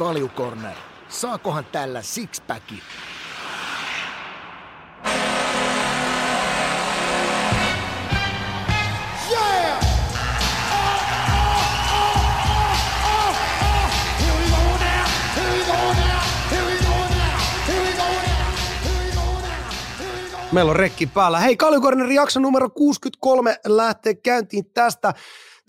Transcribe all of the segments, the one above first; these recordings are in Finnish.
Kaljukorner. Saakohan tällä sixpackin? Meillä on rekki päällä. Hei, Kaljukornerin jakso numero 63 lähtee käyntiin tästä.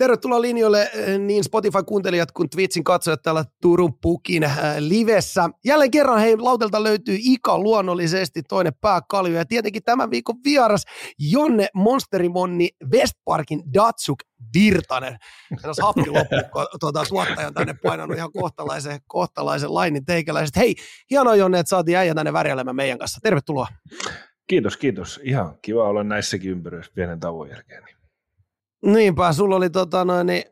Tervetuloa linjoille eh, niin Spotify-kuuntelijat kuin Twitchin katsojat täällä Turun Pukin äh, livessä. Jälleen kerran hei, lautelta löytyy Ika luonnollisesti, toinen pääkalju ja tietenkin tämän viikon vieras Jonne Monsterimonni Westparkin Datsuk Virtanen. Tässä happi loppu, kun tuota, tuottaja on tänne painanut ihan kohtalaisen, kohtalaisen lainin teikäläiset. Hei, hienoa Jonne, että saatiin äijä tänne värjäilemään meidän kanssa. Tervetuloa. Kiitos, kiitos. Ihan kiva olla näissäkin ympyröissä pienen tauon jälkeen. Niinpä, sulla oli, tota noin, niin,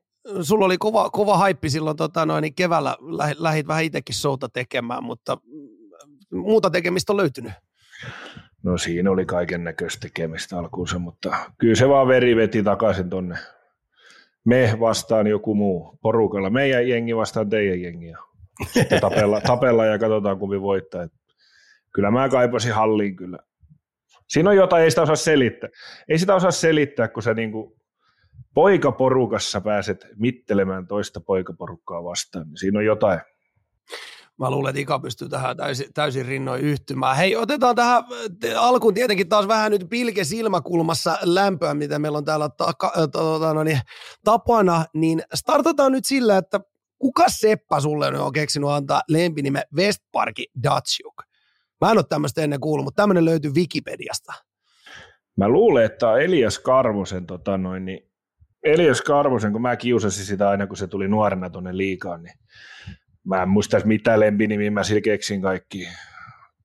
sulla oli kova, kova haippi silloin tota noin, niin keväällä, lähit, vähän itsekin souta tekemään, mutta muuta tekemistä on löytynyt. No siinä oli kaiken näköistä tekemistä alkuunsa, mutta kyllä se vaan veri veti takaisin tonne. Me vastaan joku muu porukalla. Meidän jengi vastaan teidän jengiä. Sitten tapella, tapella ja katsotaan kumpi voittaa. kyllä mä kaipasin halliin kyllä Siinä on jotain, ei sitä osaa selittää. Ei sitä osaa selittää, kun sä niinku poikaporukassa pääset mittelemään toista poikaporukkaa vastaan. Niin siinä on jotain. Mä luulen, että Ika pystyy tähän täysin, täysin rinnoin yhtymään. Hei, otetaan tähän alkuun tietenkin taas vähän nyt pilke silmäkulmassa lämpöä, mitä meillä on täällä ta- ta- no niin, tapana, niin startataan nyt sillä, että kuka Seppa sulle on keksinyt antaa lempinimen Westparki Datsjuk? Mä en ole tämmöistä ennen kuullut, mutta tämmöinen löytyy Wikipediasta. Mä luulen, että Elias Karvosen, tota noin, niin Elias Karvosen, kun mä kiusasin sitä aina, kun se tuli nuorena tuonne liikaan, niin mä en muista mitä lempinimiä mä sillä keksin kaikki,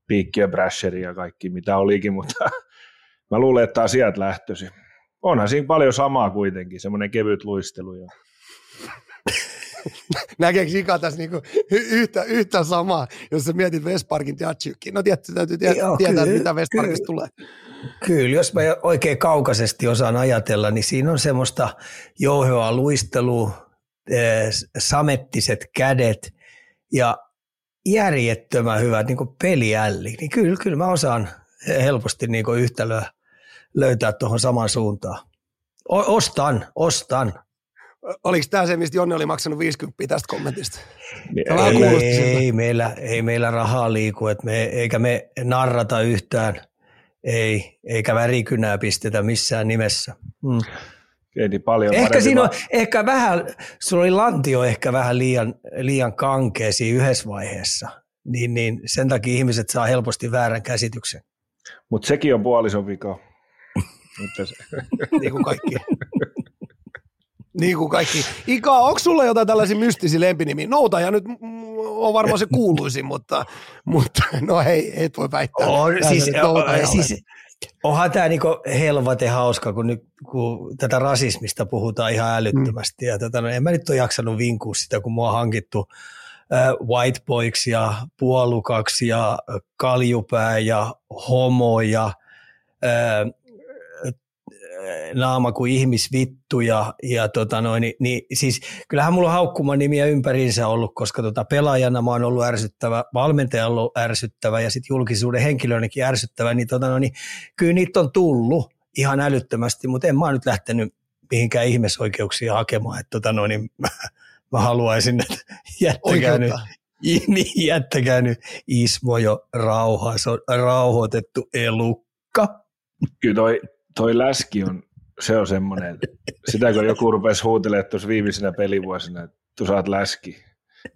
Piikki ja Brasheri ja kaikki, mitä olikin, mutta mä luulen, että asiat lähtösi. Onhan siinä paljon samaa kuitenkin, semmoinen kevyt luistelu. Ja näkeekö Ika tässä niinku yhtä, yhtä samaa, jos sä mietit Westparkin Jatsykin? No tietysti täytyy tietää, Joo, tietää kyllä, mitä Westparkista tulee. Kyllä, jos mä oikein kaukaisesti osaan ajatella, niin siinä on semmoista jouheaa luistelu, eh, samettiset kädet ja järjettömän hyvät niin peliälli. Niin kyllä, kyllä mä osaan helposti niin yhtälöä löytää tuohon samaan suuntaan. O- ostan, ostan. Oliko tämä se, mistä Jonne oli maksanut 50 tästä kommentista? Ei, ei, meillä, ei meillä rahaa liiku, että me, eikä me narrata yhtään, ei, eikä värikynää pistetä missään nimessä. Niin paljon ehkä siinä on, ehkä vähän, sulla oli lantio ehkä vähän liian, liian kankea siinä yhdessä vaiheessa, niin, niin sen takia ihmiset saa helposti väärän käsityksen. Mutta sekin on puolison vika. niin kuin kaikki. Niin kuin kaikki. Ika, onko sulla jotain tällaisia mystisiä lempinimiä? ja nyt on varmaan se kuuluisin, mutta, mutta no hei, et voi väittää. On, siis, o, siis, onhan tämä niinku helvate hauska, kun, nyt, kun tätä rasismista puhutaan ihan älyttömästi. Mm. Ja tätä, no, en mä nyt ole jaksanut vinkua sitä, kun mua on hankittu äh, white boys ja puolukaksi ja kaljupää ja homo ja äh, naama kuin ihmisvittu ja, ja tota noin, niin, niin, siis kyllähän mulla on haukkuman nimiä ympäriinsä ollut, koska tota pelaajana mä oon ollut ärsyttävä, valmentaja ollut ärsyttävä ja sitten julkisuuden henkilönäkin ärsyttävä, niin, tota noin, niin kyllä niitä on tullut ihan älyttömästi, mutta en mä nyt lähtenyt mihinkään ihmisoikeuksia hakemaan, että tota noin, niin mä, mä haluaisin, että jättäkää nyt, niin, jättäkää nyt Ismo jo rauhaa, se on rauhoitettu elukka. Kyllä toi toi läski on, se on semmoinen, sitä kun joku rupesi huutelemaan tuossa viimeisenä pelivuosina, että tu saat läski,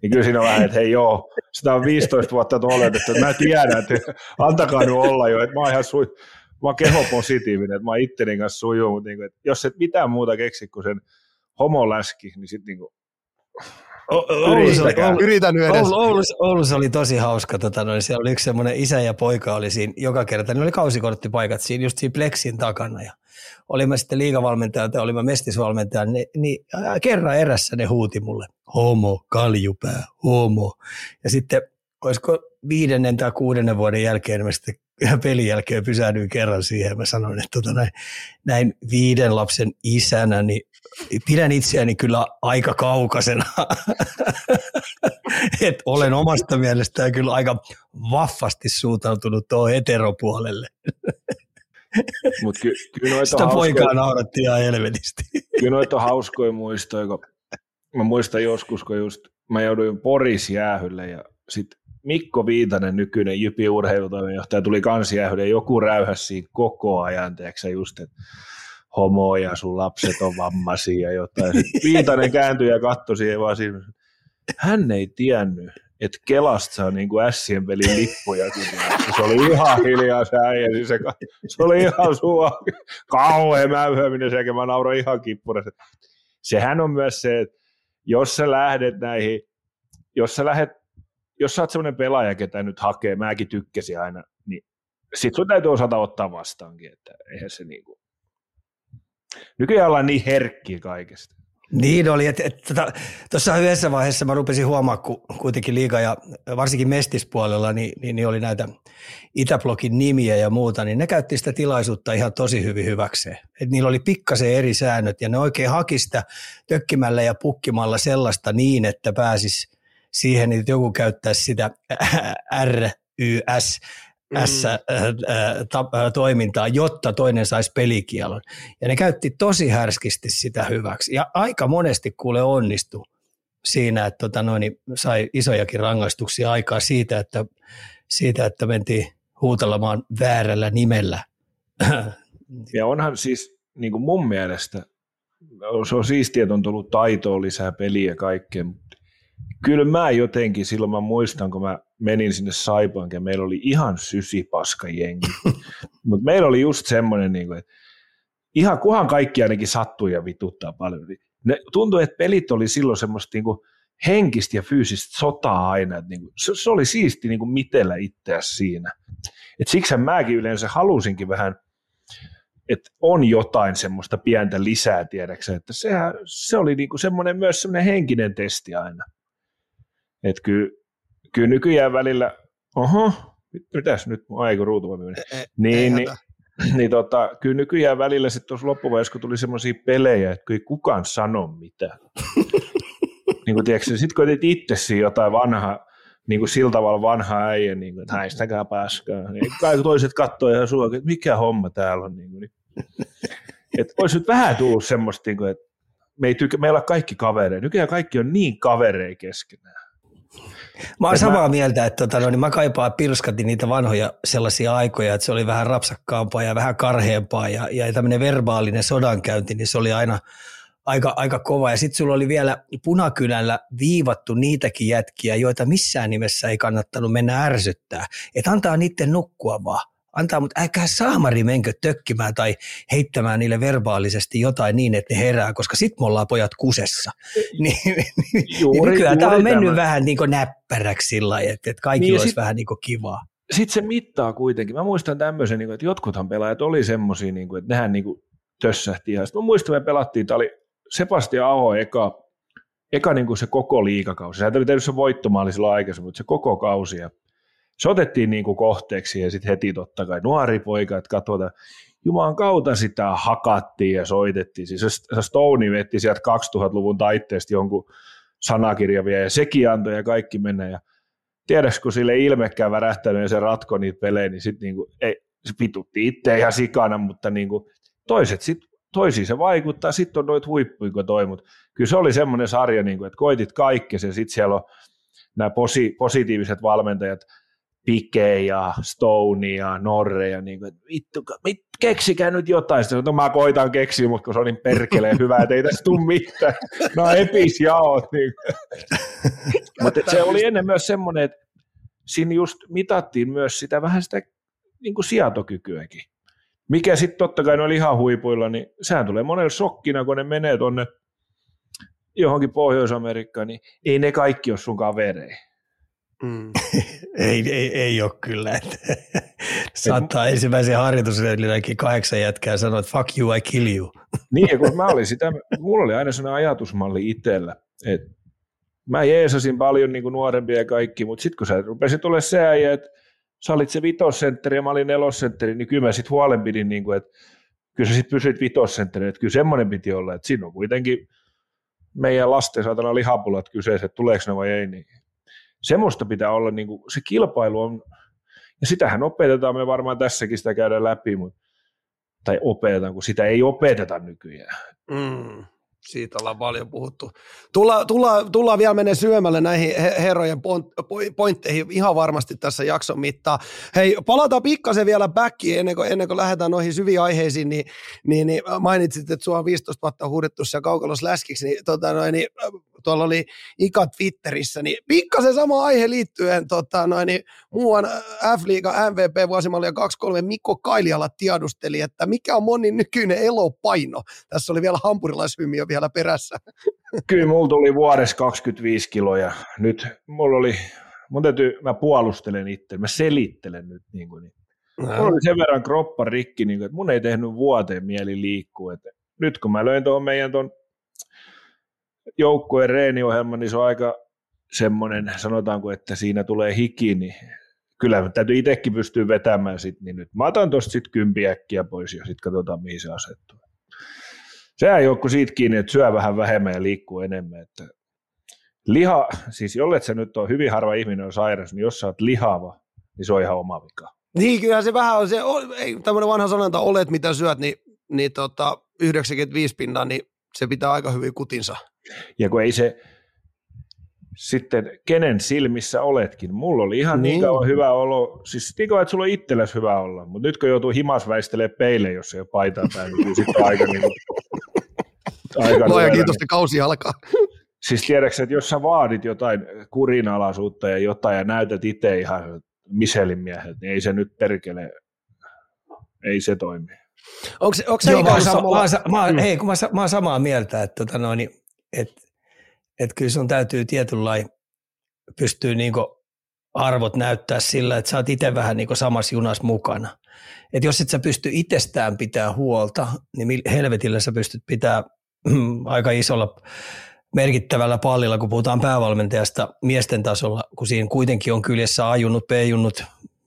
niin kyllä siinä on vähän, että hei joo, sitä on 15 vuotta oletettu, että mä tiedän, että antakaa nyt olla jo, että mä oon ihan sui, mä oon kehopositiivinen, että mä oon itteni kanssa sujuu, mutta niin kuin, että jos et mitään muuta keksi kuin sen homoläski, niin sitten niin kuin, Oulussa, Oulussa, Yritän edes. Oulussa, Oulussa, oli tosi hauska. Tota, noin, siellä oli yksi semmoinen isä ja poika oli siinä joka kerta. Ne oli kausikorttipaikat siinä just siinä Plexin takana. Ja olimme sitten liigavalmentaja tai olimme mestisvalmentaja, niin, niin kerran erässä ne huuti mulle, homo, kaljupää, homo. Ja sitten olisiko viidennen tai kuudennen vuoden jälkeen mä sitten pelin jälkeen pysähdyin kerran siihen. Mä sanoin, että tota näin, näin viiden lapsen isänä, niin pidän itseäni kyllä aika kaukaisena. Et olen omasta mielestään kyllä aika vaffasti suuntautunut tuo heteropuolelle. Mut ky, ky noita Sitä hauskoja, poikaa nauratti ihan helvetisti. kyllä noita hauskoja muistoja, kun mä muistan joskus, kun just mä jouduin Poris jäähylle ja sitten Mikko Viitanen, nykyinen Jypi urheilutoimenjohtaja, tuli kans jäähylle ja joku räyhäsi siinä koko ajan, teeksä just, että homo ja sun lapset on vammaisia ja jotain. Viitanen kääntyi ja katsoi siihen vaan siinä. Hän ei tiennyt, että Kelasta saa niin kuin Ässien pelin lippuja. Se oli ihan hiljaa se äijä, siis se, se, oli ihan sua kauhean mäyhäminen sekä mä nauroin ihan kippurassa. Sehän on myös se, että jos sä lähdet näihin, jos sä lähdet, jos sä oot semmoinen pelaaja, ketä nyt hakee, mäkin tykkäsin aina, niin sit sun täytyy osata ottaa vastaankin, että eihän se niinku, nykyään ollaan niin herkkiä kaikesta. Niin oli, että et, tuossa tota, yhdessä vaiheessa mä rupesin huomaa, kun kuitenkin liiga ja varsinkin mestispuolella, niin, niin, niin oli näitä Itäblokin nimiä ja muuta, niin ne käytti sitä tilaisuutta ihan tosi hyvin hyväkseen. Et niillä oli pikkasen eri säännöt ja ne oikein haki sitä tökkimällä ja pukkimalla sellaista niin, että pääsis siihen, että joku käyttäisi sitä R, Y, S, S-toimintaa, jotta toinen saisi pelikielon. Ja ne käytti tosi härskisti sitä hyväksi. Ja aika monesti kuule onnistu siinä, että tota noin, sai isojakin rangaistuksia aikaa siitä, että, siitä, että mentiin huutelemaan väärällä nimellä. Ja onhan siis niin kuin mun mielestä, se on siistiä, että on tullut taitoa lisää peliä ja kaikkea, mutta kyllä mä jotenkin, silloin mä muistan, kun mä menin sinne Saipankin ja meillä oli ihan sysipaska jengi. Mutta meillä oli just semmoinen, niin kuin, että ihan kuhan kaikki ainakin sattuu ja vituttaa paljon. Ne, tuntui, että pelit oli silloin semmoista niin kuin henkistä ja fyysistä sotaa aina. Että niin kuin, se, se, oli siisti niin kuin mitellä itseä siinä. Et siksi mäkin yleensä halusinkin vähän, että on jotain semmoista pientä lisää, tiedäksä, että sehän, se oli niin kuin semmoinen myös semmoinen henkinen testi aina. Että kyllä, kyllä nykyään välillä, oho, mitäs nyt, ai kun ruutu niin, niin, niin tota, kyllä nykyään välillä sitten tuossa loppuvaiheessa, kun tuli semmoisia pelejä, että ei kukaan sano mitään. niin kuin tiedätkö, sitten kun etit itse jotain vanhaa, niin kuin sillä tavalla vanha äijä, niin kuin, että häistäkää paskaa. Niin kaikki toiset katsoo ihan sua, että mikä homma täällä on. Niin kuin, niin. Että olisi nyt vähän tullut semmoista, niin kuin, että me ei tykä, meillä on kaikki kavereita. Nykyään kaikki on niin kavereja keskenään. Mä oon samaa mä... mieltä, että tota, no, niin mä kaipaan pilskati niitä vanhoja sellaisia aikoja, että se oli vähän rapsakkaampaa ja vähän karheampaa ja, ja tämmöinen verbaalinen sodankäynti, niin se oli aina aika, aika kova. Ja sitten sulla oli vielä Punakylällä viivattu niitäkin jätkiä, joita missään nimessä ei kannattanut mennä ärsyttää. Että antaa niiden nukkua vaan antaa, mutta älkää saamari menkö tökkimään tai heittämään niille verbaalisesti jotain niin, että ne herää, koska sit me ollaan pojat kusessa. niin, niin, juuri, nykyään juuri tämä on mennyt tämä. vähän niin kuin näppäräksi sillä lailla, että, että kaikki niin olisi sit, vähän niin kuin kivaa. Sitten se mittaa kuitenkin. Mä muistan tämmöisen, niin että jotkuthan pelaajat oli semmoisia, niin että nehän niin kuin tössähti. Ja sitten mä muistan, me pelattiin, tämä oli Sebastian Aho eka, eka niin kuin se koko liikakausi. Sä oli tehnyt se voittomaali silloin aikaisemmin, mutta se koko kausi. Ja se otettiin niin kuin kohteeksi ja sitten heti totta kai nuori poika, että katsotaan, Jumalan kautta sitä hakattiin ja soitettiin. Siis se Stone vetti sieltä 2000-luvun taitteesta jonkun sanakirja vielä, ja sekin antoi ja kaikki mennä. Ja tiedätkö, kun sille ilmekään värähtänyt ja se ratko niitä pelejä, niin sitten niinku, ei, se pitutti itse ihan sikana, mutta niinku, toiset sitten toisiin se vaikuttaa, sitten on noita huippuja, kun toi, mutta kyllä se oli semmoinen sarja, niin kuin, että koitit kaikki ja sitten siellä on nämä posi, positiiviset valmentajat, Pike ja Stone ja Norre ja niin kuin, että vittu, mit, keksikää nyt jotain. Sitten no mä koitan keksiä, mutta kun se on niin perkeleen hyvä, että ei tässä tule mitään. No epis jaot. Niin. mutta se oli ennen myös semmoinen, että siinä just mitattiin myös sitä vähän sitä niin kuin sijatokykyäkin. Mikä sitten totta kai oli ihan huipuilla, niin sehän tulee monella shokkina, kun ne menee tuonne johonkin Pohjois-Amerikkaan, niin ei ne kaikki ole sun kavereja Mm. ei, ei, ei ole kyllä. Että saattaa Et, ensimmäisen harjoitusreililläkin kahdeksan jätkää sanoa, että fuck you, I kill you. niin, kun mä olin sitä, mulla oli aina sellainen ajatusmalli itsellä, että mä jeesasin paljon niin kuin nuorempia ja kaikki, mutta sitten kun sä rupesit olemaan se äijä, että sä olit se vitosentteri ja mä olin nelosentteri, niin kyllä mä sitten huolen pidin, niin kuin, että kyllä sä sitten pysyit vitosentteri, että kyllä semmoinen piti olla, että siinä on kuitenkin meidän lasten saatana lihapulat kyseessä, että tuleeko ne vai ei, niin semmoista pitää olla, niin kuin, se kilpailu on, ja sitähän opetetaan, me varmaan tässäkin sitä käydään läpi, mutta, tai opetetaan, kun sitä ei opeteta nykyään. Mm. Siitä ollaan paljon puhuttu. Tulla, tulla, tullaan vielä menee syömälle näihin herrojen pointteihin ihan varmasti tässä jakson mittaan. Hei, palataan pikkasen vielä backiin ennen kuin, ennen kuin lähdetään noihin syviin aiheisiin, niin, niin, niin mainitsit, että sua on 15 vuotta huudettu siellä kaukalos läskiksi, niin, tota noin, niin tuolla oli Ika Twitterissä, niin pikkasen sama aihe liittyen tota, noin, niin muuan F-liiga MVP vuosimallia 23 Mikko Kailiala tiedusteli, että mikä on monin nykyinen elopaino. Tässä oli vielä hampurilaishymiö vielä perässä. Kyllä mulla tuli vuodessa 25 kiloa nyt mulla oli, mun täytyy, mä puolustelen itse, mä selittelen nyt niin kuin, niin. Mulla oli sen verran kroppa rikki, niin kuin, että mun ei tehnyt vuoteen mieli liikkua. Että nyt kun mä löin tuon meidän tuon joukkueen reeniohjelma, niin se on aika semmoinen, sanotaanko, että siinä tulee hiki, niin kyllä täytyy itsekin pystyä vetämään sit, niin nyt mä otan tuosta sitten kympiäkkiä pois ja sitten katsotaan, mihin se asettuu. Sehän ei ole siitä kiinni, että syö vähän vähemmän ja liikkuu enemmän. Että liha, siis jollet se nyt on hyvin harva ihminen on sairas, niin jos sä oot lihava, niin se on ihan oma vika. Niin, kyllä se vähän on se, ei, tämmöinen vanha sanonta, olet mitä syöt, niin, niin tota, 95 pinnaa, niin se pitää aika hyvin kutinsa. Ja kun ei se, sitten kenen silmissä oletkin. Mulla oli ihan niin, niin kauan hyvä olo, siis niin kauan, että sulla on itselläsi hyvä olla, mutta nyt kun joutuu himas väistelemään peille, jos ei ole paitaa päällä, niin sitten aika niin kuin, aika Luoja kiitos, niin kausi alkaa. Siis tiedätkö, että jos sä vaadit jotain kurinalaisuutta ja jotain ja näytät itse ihan Michelin miehet, niin ei se nyt perkele, ei se toimi. Onko, onko se Joo, mä, mä, mä, mm. hei, kun mä, mä oon samaa mieltä, että, tota noin, että, että kyllä sun täytyy tietynlainen pystyy niin arvot näyttää sillä, että sä oot itse vähän niin samassa junassa mukana. Että jos et sä pysty itsestään pitää huolta, niin helvetillä sä pystyt pitää aika isolla merkittävällä pallilla, kun puhutaan päävalmentajasta miesten tasolla, kun siinä kuitenkin on kyljessä ajunnut, pejunnut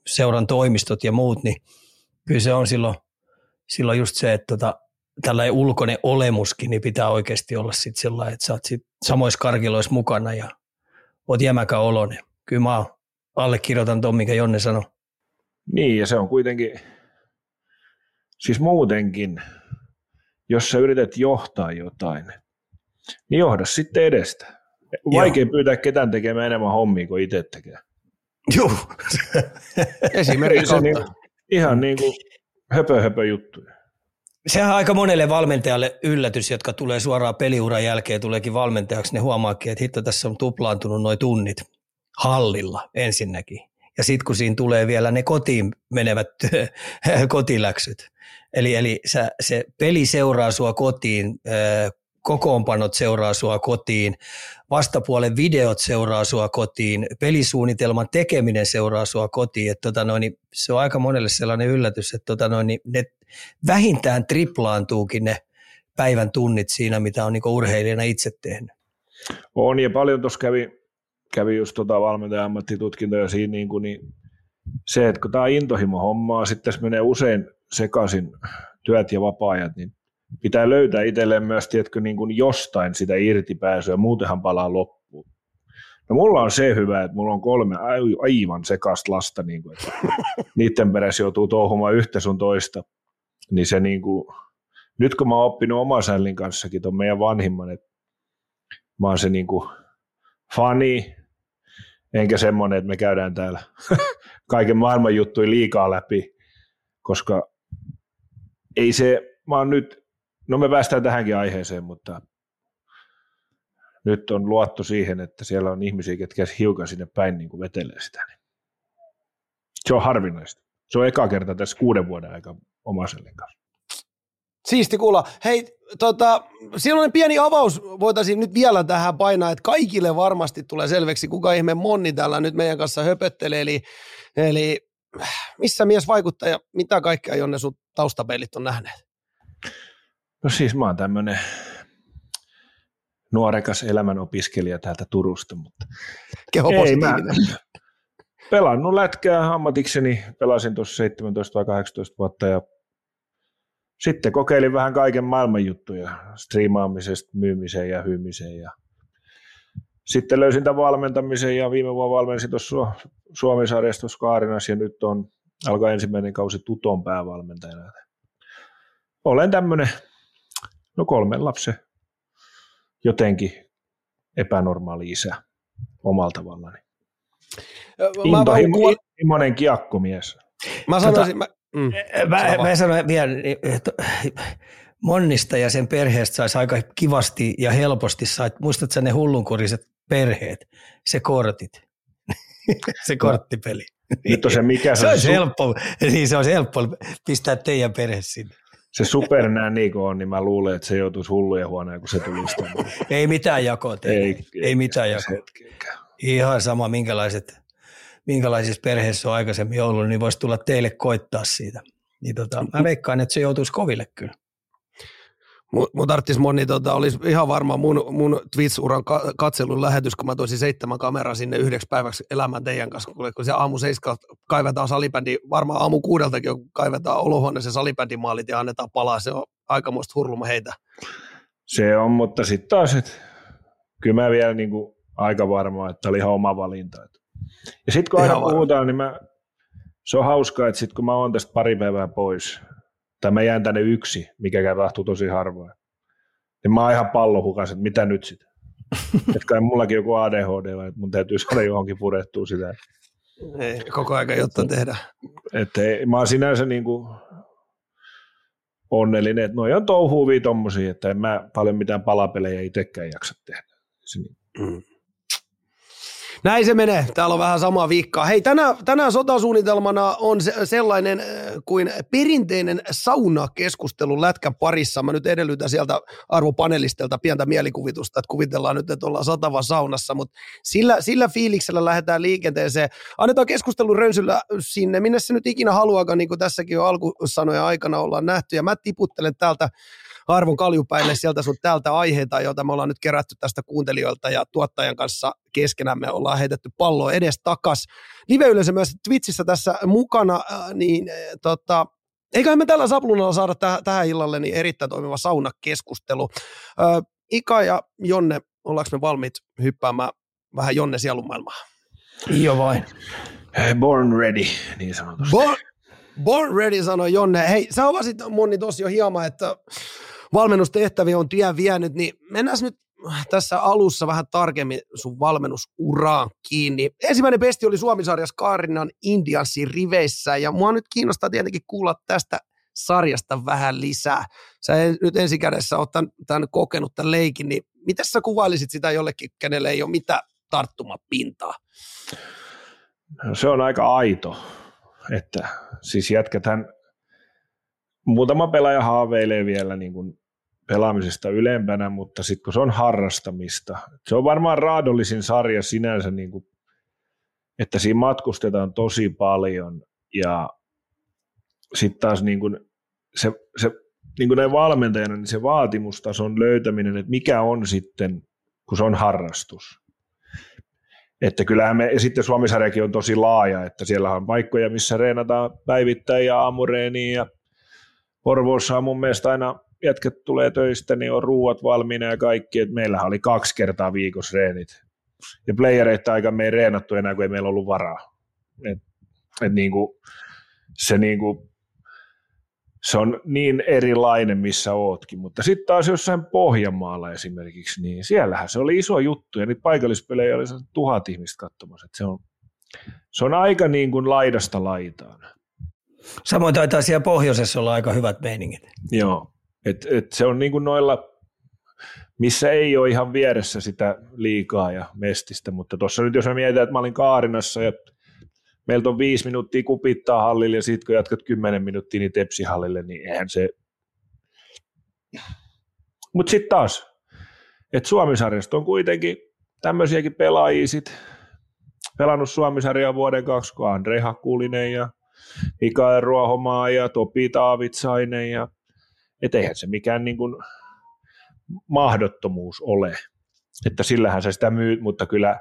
seuran toimistot ja muut, niin kyllä se on silloin – silloin just se, että tota, tällainen ulkoinen olemuskin, niin pitää oikeasti olla sitten sellainen, että sä oot sit samoissa karkiloissa mukana ja oot jämäkä oloinen. Kyllä mä allekirjoitan tuon, mikä Jonne sanoi. Niin, ja se on kuitenkin, siis muutenkin, jos sä yrität johtaa jotain, niin johda sitten edestä. Vaikea Joo. pyytää ketään tekemään enemmän hommia kuin itse tekee. Joo, esimerkiksi. Niin, ihan niin kuin höpö, höpö juttuja. Sehän on aika monelle valmentajalle yllätys, jotka tulee suoraan peliuran jälkeen, tuleekin valmentajaksi, ne huomaakin, että hitto tässä on tuplaantunut noin tunnit hallilla ensinnäkin. Ja sitten kun siinä tulee vielä ne kotiin menevät kotiläksyt, eli, eli sä, se peli seuraa sua kotiin, kokoonpanot seuraa sua kotiin, vastapuolen videot seuraa sua kotiin, pelisuunnitelman tekeminen seuraa sua kotiin. Että tota noin, niin se on aika monelle sellainen yllätys, että tota noin, niin ne vähintään triplaantuukin ne päivän tunnit siinä, mitä on niin urheilijana itse tehnyt. On ja paljon tuossa kävi, kävi just tota valmentajan ammattitutkintoja siinä, niin, kuin, niin se, että kun tämä intohimo hommaa, sitten tässä menee usein sekaisin työt ja vapaa-ajat, niin pitää löytää itselleen myös, tiedätkö, niin kuin jostain sitä irtipääsyä, muutenhan palaa loppuun. No mulla on se hyvä, että mulla on kolme aivan sekasta lasta, niin kuin, että niiden perässä joutuu touhumaan yhtä sun toista. Niin se niin kuin, nyt kun mä oon oppinut oma sällin kanssakin, ton meidän vanhimman, että mä oon se niin kuin fani, enkä semmoinen, että me käydään täällä kaiken maailman juttuja liikaa läpi, koska ei se, mä oon nyt No me päästään tähänkin aiheeseen, mutta nyt on luottu siihen, että siellä on ihmisiä, ketkä hiukan sinne päin niin kuin vetelee sitä. Niin se on harvinaista. Se on eka kerta tässä kuuden vuoden aika omaisellin kanssa. Siisti kuulla. Hei, tota, silloin pieni avaus voitaisiin nyt vielä tähän painaa, että kaikille varmasti tulee selväksi, kuka ihme Monni täällä nyt meidän kanssa höpöttelee. Eli, eli missä mies vaikuttaa ja mitä kaikkea Jonne sun taustapeilit on nähneet? No siis mä oon tämmönen nuorekas elämänopiskelija täältä Turusta, mutta ei mä pelannut lätkää ammatikseni, pelasin tuossa 17 vai 18 vuotta ja sitten kokeilin vähän kaiken maailman juttuja, striimaamisesta myymiseen ja hyymiseen ja sitten löysin tämän valmentamisen ja viime vuonna valmensin tuossa Suomi-sarjassa Kaarinassa ja nyt on alkaa ensimmäinen kausi Tuton päävalmentajana. Olen tämmöinen, no kolmen lapsen jotenkin epänormaali isä omalla tavallani. Intohimoinen kiakkomies. Mä sanoisin, tota, mä, mm, mä, mä sanoin vielä, Monnista ja sen perheestä saisi aika kivasti ja helposti, sait, muistatko ne hullunkuriset perheet, se kortit, se korttipeli. Nyt on se mikä se, se on su- helppo, niin se on helppo pistää teidän perhe sinne. Se super niin on, niin mä luulen, että se joutuisi hullujen huoneen, kun se tuli Ei mitään jakoa teille. Ei, ei, ei mitään jakoa. Ihan sama, minkälaiset, minkälaisissa perheissä on aikaisemmin ollut, niin voisi tulla teille koittaa siitä. Niin tota, mä veikkaan, että se joutuisi koville kyllä. Mun, mun tarttis moni, tota, olisi ihan varma mun, mun Twitch-uran ka- katselun lähetys, kun mä toisin seitsemän kameraa sinne yhdeksi päiväksi elämään teidän kanssa, kun se aamu seiska kaivetaan salibändi, varmaan aamu kuudeltakin jo kaivetaan olohuoneeseen salibändimaalit ja annetaan palaa, se on aikamoista hurluma heitä. Se on, mutta sitten taas, että kyllä mä vielä niin kuin aika varma, että oli ihan oma valinta. Ja sitten kun aina ihan puhutaan, varma. niin mä, se on hauskaa, että sitten kun mä oon tästä pari päivää pois, tai mä jään tänne yksi, mikä tapahtuu tosi harvoin. Niin mä oon ihan pallohukas, että mitä nyt sitten. että kai mullakin joku ADHD, että mun täytyy saada johonkin purettua sitä. Ei, koko aika jotta tehdä. Että ei, mä oon sinänsä niin kuin onnellinen, että noi on touhuvia tommosia, että en mä paljon mitään palapelejä itsekään jaksa tehdä. Se niin. mm. Näin se menee. Täällä on vähän samaa viikkaa. Hei, tänään, tänään sotasuunnitelmana on se, sellainen äh, kuin perinteinen saunakeskustelu lätkän parissa. Mä nyt edellytän sieltä arvopanelistelta pientä mielikuvitusta, että kuvitellaan nyt, että ollaan satava saunassa, mutta sillä, sillä fiiliksellä lähdetään liikenteeseen. Annetaan keskustelun rönsyllä sinne, minne se nyt ikinä haluaakaan, niin kuin tässäkin jo alkusanoja aikana ollaan nähty. Ja mä tiputtelen täältä arvon kaljupäille sieltä sun täältä aiheita, joita me ollaan nyt kerätty tästä kuuntelijoilta ja tuottajan kanssa keskenämme ollaan heitetty palloa edes takas. Live-yleisö myös Twitchissä tässä mukana, äh, niin äh, tota, eiköhän me tällä saplunalla saada täh- tähän illalle niin erittäin toimiva saunakeskustelu. Äh, Ika ja Jonne, ollaanko me valmiit hyppäämään vähän Jonne sielumaailmaa? Joo vain. Born ready, niin sanotusti. Born, born ready, sanoi Jonne. Hei, sä avasit Monni tosi jo hieman, että valmennustehtäviä on työ vienyt, niin mennään nyt tässä alussa vähän tarkemmin sun valmennusuraan kiinni. Ensimmäinen pesti oli Suomisarjas Kaarinan Indiansin riveissä ja mua nyt kiinnostaa tietenkin kuulla tästä sarjasta vähän lisää. Sä nyt ensikädessä oot tämän, tämän kokenut tämän leikin, niin miten sä kuvailisit sitä jollekin, kenelle ei ole mitään tarttumapintaa? No, se on aika aito, että siis jätkätään, muutama pelaaja haaveilee vielä niin kuin pelaamisesta ylempänä, mutta sitten kun se on harrastamista, se on varmaan raadollisin sarja sinänsä, niin kuin, että siinä matkustetaan tosi paljon ja sitten taas niin kuin se, se niin kuin näin valmentajana, niin se vaatimustason löytäminen, että mikä on sitten, kun se on harrastus. Että kyllähän me, ja sitten Suomisarjakin on tosi laaja, että siellä on paikkoja, missä reenataan päivittäin ja aamureeniin ja Porvoossa on mun mielestä aina jätket tulee töistä, niin on ruuat valmiina ja kaikki, että meillähän oli kaksi kertaa viikossa reenit. Ja playereita aika me ei reenattu enää, kun ei meillä ollut varaa. Et, et niinku, se, niinku, se on niin erilainen, missä ootkin, mutta sitten taas jossain Pohjanmaalla esimerkiksi, niin siellähän se oli iso juttu, ja niitä paikallispelejä oli tuhat ihmistä katsomassa. Et se, on, se on aika niin kuin laidasta laitaan. Samoin taitaa siellä pohjoisessa olla aika hyvät meiningit. Joo, et, et se on niin kuin noilla, missä ei ole ihan vieressä sitä liikaa ja mestistä, mutta tuossa nyt jos mä mietitään, että mä olin Kaarinassa ja meiltä on viisi minuuttia kupittaa hallille ja sitten kun jatkat kymmenen minuuttia niin tepsihallille, niin eihän se... Mutta sitten taas, että Suomisarjasta on kuitenkin tämmöisiäkin pelaajia sit, pelannut Suomisarjaa vuoden kaksi, kun Andrei Hakulinen ja Mikael Ruohomaa ja Topi Taavitsainen ja että eihän se mikään niin kuin mahdottomuus ole, että sillähän se sitä myy, mutta kyllä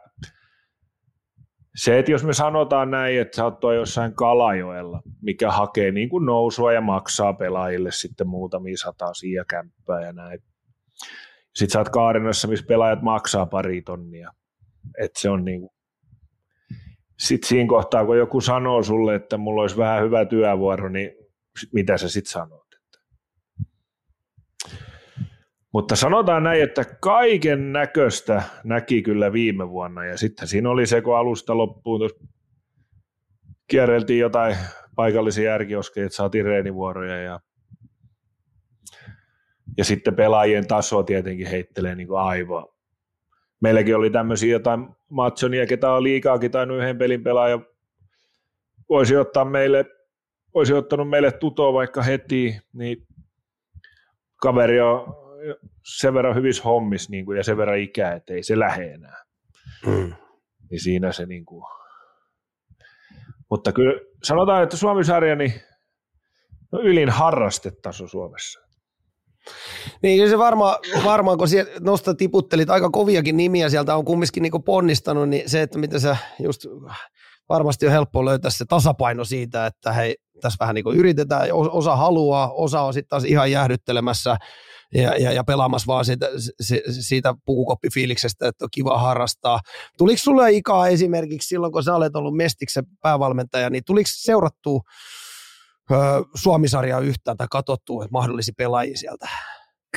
se, että jos me sanotaan näin, että sä oot jossain Kalajoella, mikä hakee niin kuin nousua ja maksaa pelaajille sitten muutamia sataa kämppää ja näin. Sitten sä oot Kaarinassa, missä pelaajat maksaa pari tonnia. Että se on niin kuin... Sitten siinä kohtaa, kun joku sanoo sulle, että mulla olisi vähän hyvä työvuoro, niin mitä sä sitten sanot? Mutta sanotaan näin, että kaiken näköistä näki kyllä viime vuonna ja sitten siinä oli se, kun alusta loppuun kierreltiin jotain paikallisia järkioskeja, että saatiin reenivuoroja ja, ja sitten pelaajien taso tietenkin heittelee niin kuin. Meilläkin oli tämmöisiä jotain Matsonia, ketä on liikaakin tai yhden pelin pelaaja, voisi ottaa meille, voisi ottanut meille tutoa vaikka heti, niin kaveri on sen verran hyvissä hommissa niin kuin, ja sen verran ikää, että ei se lähde enää. Mm. Niin siinä se niin kuin... Mutta kyllä sanotaan, että Suomi-sarja niin no ylin harrastetaso Suomessa. Niin se varmaan, varmaan kun nosta tiputtelit aika koviakin nimiä, sieltä on kumminkin niin ponnistanut, niin se, että miten sä just varmasti on helppo löytää se tasapaino siitä, että hei, tässä vähän niin yritetään, osa haluaa, osa on sitten taas ihan jäähdyttelemässä ja, ja, ja pelaamassa vaan siitä, siitä pukukoppifiiliksestä, että on kiva harrastaa. Tuliko sulle ikaa esimerkiksi silloin, kun sä olet ollut Mestiksen päävalmentaja, niin tuliko seurattua Suomisarjaa yhtään tai katsottua mahdollisia pelaajia sieltä?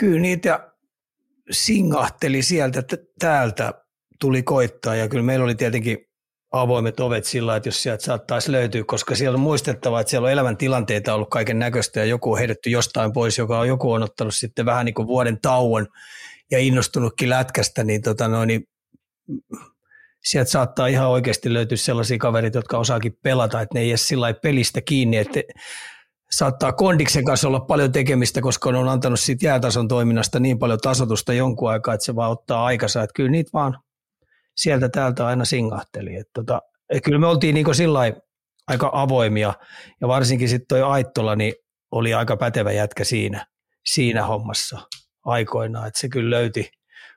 Kyllä niitä singahteli sieltä, täältä tuli koittaa ja kyllä meillä oli tietenkin avoimet ovet sillä, että jos sieltä saattaisi löytyä, koska siellä on muistettava, että siellä on elämäntilanteita ollut kaiken näköistä ja joku on heitetty jostain pois, joka on joku on ottanut sitten vähän niin kuin vuoden tauon ja innostunutkin lätkästä, niin, tota noin, niin sieltä saattaa ihan oikeasti löytyä sellaisia kavereita, jotka osaakin pelata, että ne ei edes sillä pelistä kiinni, että saattaa kondiksen kanssa olla paljon tekemistä, koska on antanut siitä jäätason toiminnasta niin paljon tasotusta jonkun aikaa, että se vaan ottaa aikansa, että kyllä niitä vaan sieltä täältä aina singahteli. Et tota, et kyllä me oltiin niin sillä aika avoimia ja varsinkin sitten toi Aittola niin oli aika pätevä jätkä siinä, siinä hommassa aikoinaan, että se kyllä löyti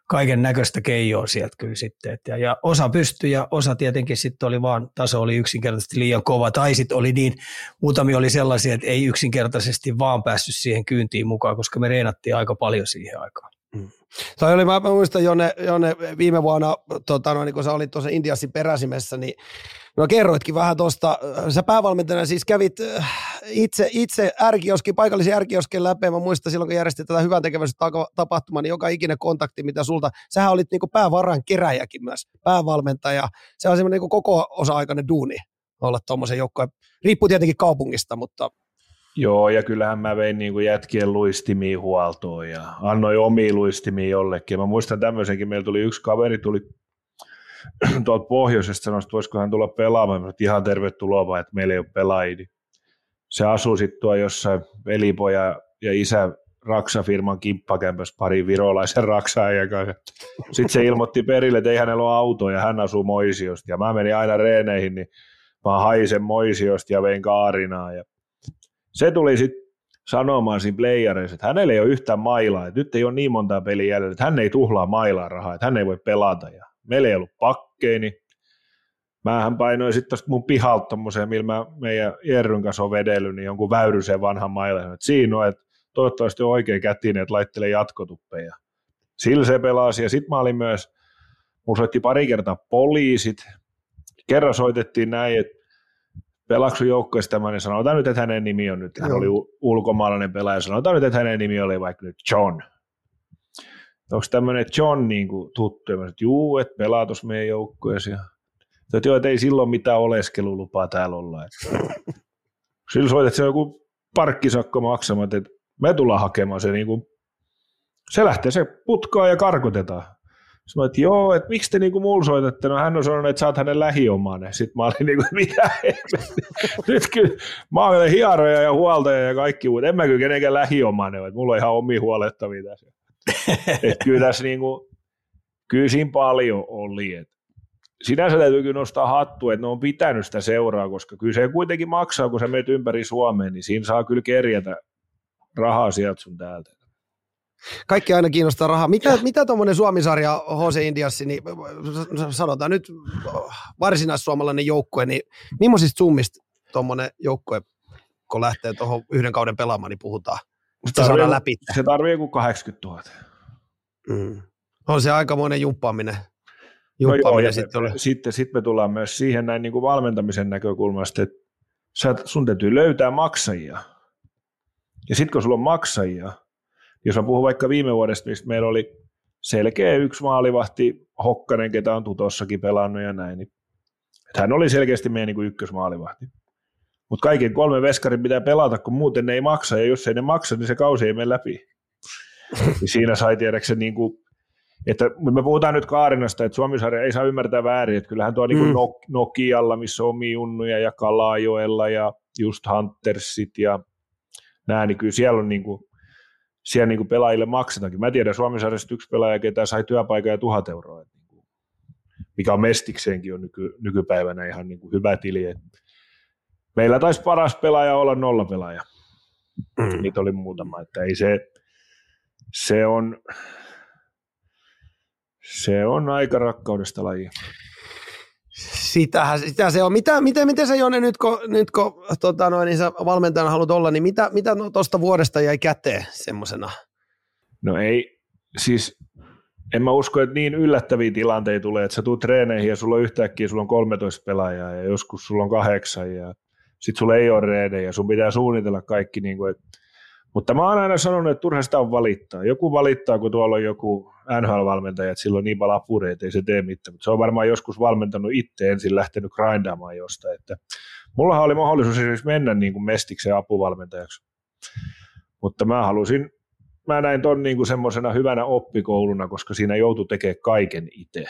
kaiken näköistä keijoa sieltä kyllä sitten. Et ja, ja, osa pystyi ja osa tietenkin sitten oli vaan, taso oli yksinkertaisesti liian kova tai sitten oli niin, muutamia oli sellaisia, että ei yksinkertaisesti vaan päässyt siihen kyyntiin mukaan, koska me reenattiin aika paljon siihen aikaan. Mm. Toi oli, mä muistan Jonne, Jonne viime vuonna, tota, no, niin kun sä olit tuossa Intiassin peräsimessä, niin no kerroitkin vähän tuosta, sä päävalmentajana siis kävit äh, itse, itse ärkioski, paikallisen ärkioskin läpi, mä muistan silloin, kun järjestit tätä hyvän tapahtumaa, niin joka ikinen kontakti, mitä sulta, sähän olit niin päävaran keräjäkin myös, päävalmentaja, se on semmoinen niin koko osa-aikainen duuni olla tuommoisen joukkojen, riippuu tietenkin kaupungista, mutta Joo, ja kyllähän mä vein niin kuin jätkien luistimia huoltoon ja annoin omia luistimia jollekin. Mä muistan tämmöisenkin, meillä tuli yksi kaveri, tuli tuolta pohjoisesta, sanoi, että voisiko hän tulla pelaamaan. Mä ihan tervetuloa vaan, että meillä ei ole pelaajia. Se asuu sitten tuo jossain velipoja ja isä Raksa-firman kimppakämpässä pari virolaisen raksaajan kanssa. Sitten se ilmoitti perille, että ei hänellä ole autoa ja hän asuu Moisiosta. Ja mä menin aina reeneihin, niin mä haisen Moisiosta ja vein Kaarinaa. Ja se tuli sitten sanomaan siinä playereissa, että hänellä ei ole yhtään mailaa, että nyt ei ole niin montaa peliä jäljellä, että hän ei tuhlaa mailaa rahaa, että hän ei voi pelata. Ja meillä ei ollut pakkeja, niin mähän painoin sitten tuosta mun pihalta tommoseen, millä mä meidän Jerryn kanssa on vedellyt, niin jonkun väyrysen vanhan mailan, siinä on, että toivottavasti on oikein kätinen, että laittelee jatkotuppeja. Sillä se pelasi, ja sitten mä olin myös, mun soitti pari kertaa poliisit, kerran soitettiin näin, että pelaksu joukkueessa tämän, niin sanotaan nyt, että hänen nimi on nyt, hän oli ulkomaalainen pelaaja, sanotaan nyt, että hänen nimi oli vaikka nyt John. Onko tämmöinen John niin kuin tuttu? Ja mä sanoin, että juu, että pelaa tuossa meidän joukkueessa. Ja että joo, että ei silloin mitään oleskelulupaa täällä olla. Silloin soit, että se on joku parkkisakko maksamat, että me tullaan hakemaan se, niin kuin, se lähtee se putkaa ja karkotetaan. Sanoin, että joo, että miksi te niinku mulla soitatte? No hän on sanonut, että sä oot hänen lähiomainen. Sitten mä olin niinku, mitä Nyt kyllä, mä olen hieroja ja huoltaja ja kaikki, mutta en mä kyllä kenenkään lähiomainen, että mulla on ihan omi huolettavia tässä. että kyllä tässä niinku, kyllä siinä paljon oli. Et sinänsä täytyy kyllä nostaa hattua, että ne on pitänyt sitä seuraa, koska kyllä se kuitenkin maksaa, kun sä menet ympäri Suomeen, niin siinä saa kyllä kerjätä rahaa sieltä sun täältä. Kaikki aina kiinnostaa rahaa. Mitä, mitä tuommoinen Suomisarja HC Indiassa, niin sanotaan nyt varsinaissuomalainen joukkue, niin millaisista summista tuommoinen joukkue, kun lähtee tuohon yhden kauden pelaamaan, niin puhutaan? Se tarvii, läpi. Se tarvii joku 80 000. Mm. On se aikamoinen jumppaaminen. jumppaaminen no joo, sitten, me, sitten, sitten me tullaan myös siihen näin niin kuin valmentamisen näkökulmasta, että sun täytyy löytää maksajia. Ja sitten kun sulla on maksajia, jos mä puhun vaikka viime vuodesta, mistä meillä oli selkeä yksi maalivahti, Hokkanen, ketä on tutossakin pelannut ja näin, niin hän oli selkeästi meidän niin ykkösmaalivahti. Mutta kaiken kolme veskarin pitää pelata, kun muuten ne ei maksa, ja jos ei ne maksa, niin se kausi ei mene läpi. niin siinä sai tiedäkseni niin kuin, että me puhutaan nyt Kaarinasta, että Suomisarja ei saa ymmärtää väärin, että kyllähän tuo niin mm. Nokialla, missä on omia junnuja ja Kalajoella ja just Huntersit ja nämä, niin kyllä siellä on niin kuin, siellä niin kuin pelaajille maksetaankin. Mä tiedän Suomisarjasta yksi pelaaja, ketä sai työpaikan ja tuhat euroa, että niin kuin, mikä on mestikseenkin on nyky, nykypäivänä ihan niin kuin hyvä tili. Että meillä taisi paras pelaaja olla nolla pelaaja. Mm. Niitä oli muutama, että ei se, se on, se on aika rakkaudesta laji. Sitähän, sitä se on. Mitä, miten, miten se Jone nyt kun, nyt kun tota noin, niin sä valmentajana haluat olla, niin mitä, mitä no, tuosta vuodesta jäi käteen semmoisena? No ei, siis en mä usko, että niin yllättäviä tilanteita tulee, että sä tuut treeneihin ja sulla on yhtäkkiä sulla on 13 pelaajaa ja joskus sulla on kahdeksan ja sitten sulla ei ole reenejä ja sun pitää suunnitella kaikki. Niin kuin, että mutta mä oon aina sanonut, että turha sitä on valittaa. Joku valittaa, kun tuolla on joku NHL-valmentaja, että sillä on niin paljon että ei se tee mitään. Mutta se on varmaan joskus valmentanut itse ensin lähtenyt grindaamaan jostain. Että mullahan oli mahdollisuus esimerkiksi mennä niin kuin mestiksen apuvalmentajaksi. Mutta mä halusin, mä näin ton niin kuin semmoisena hyvänä oppikouluna, koska siinä joutui tekemään kaiken itse.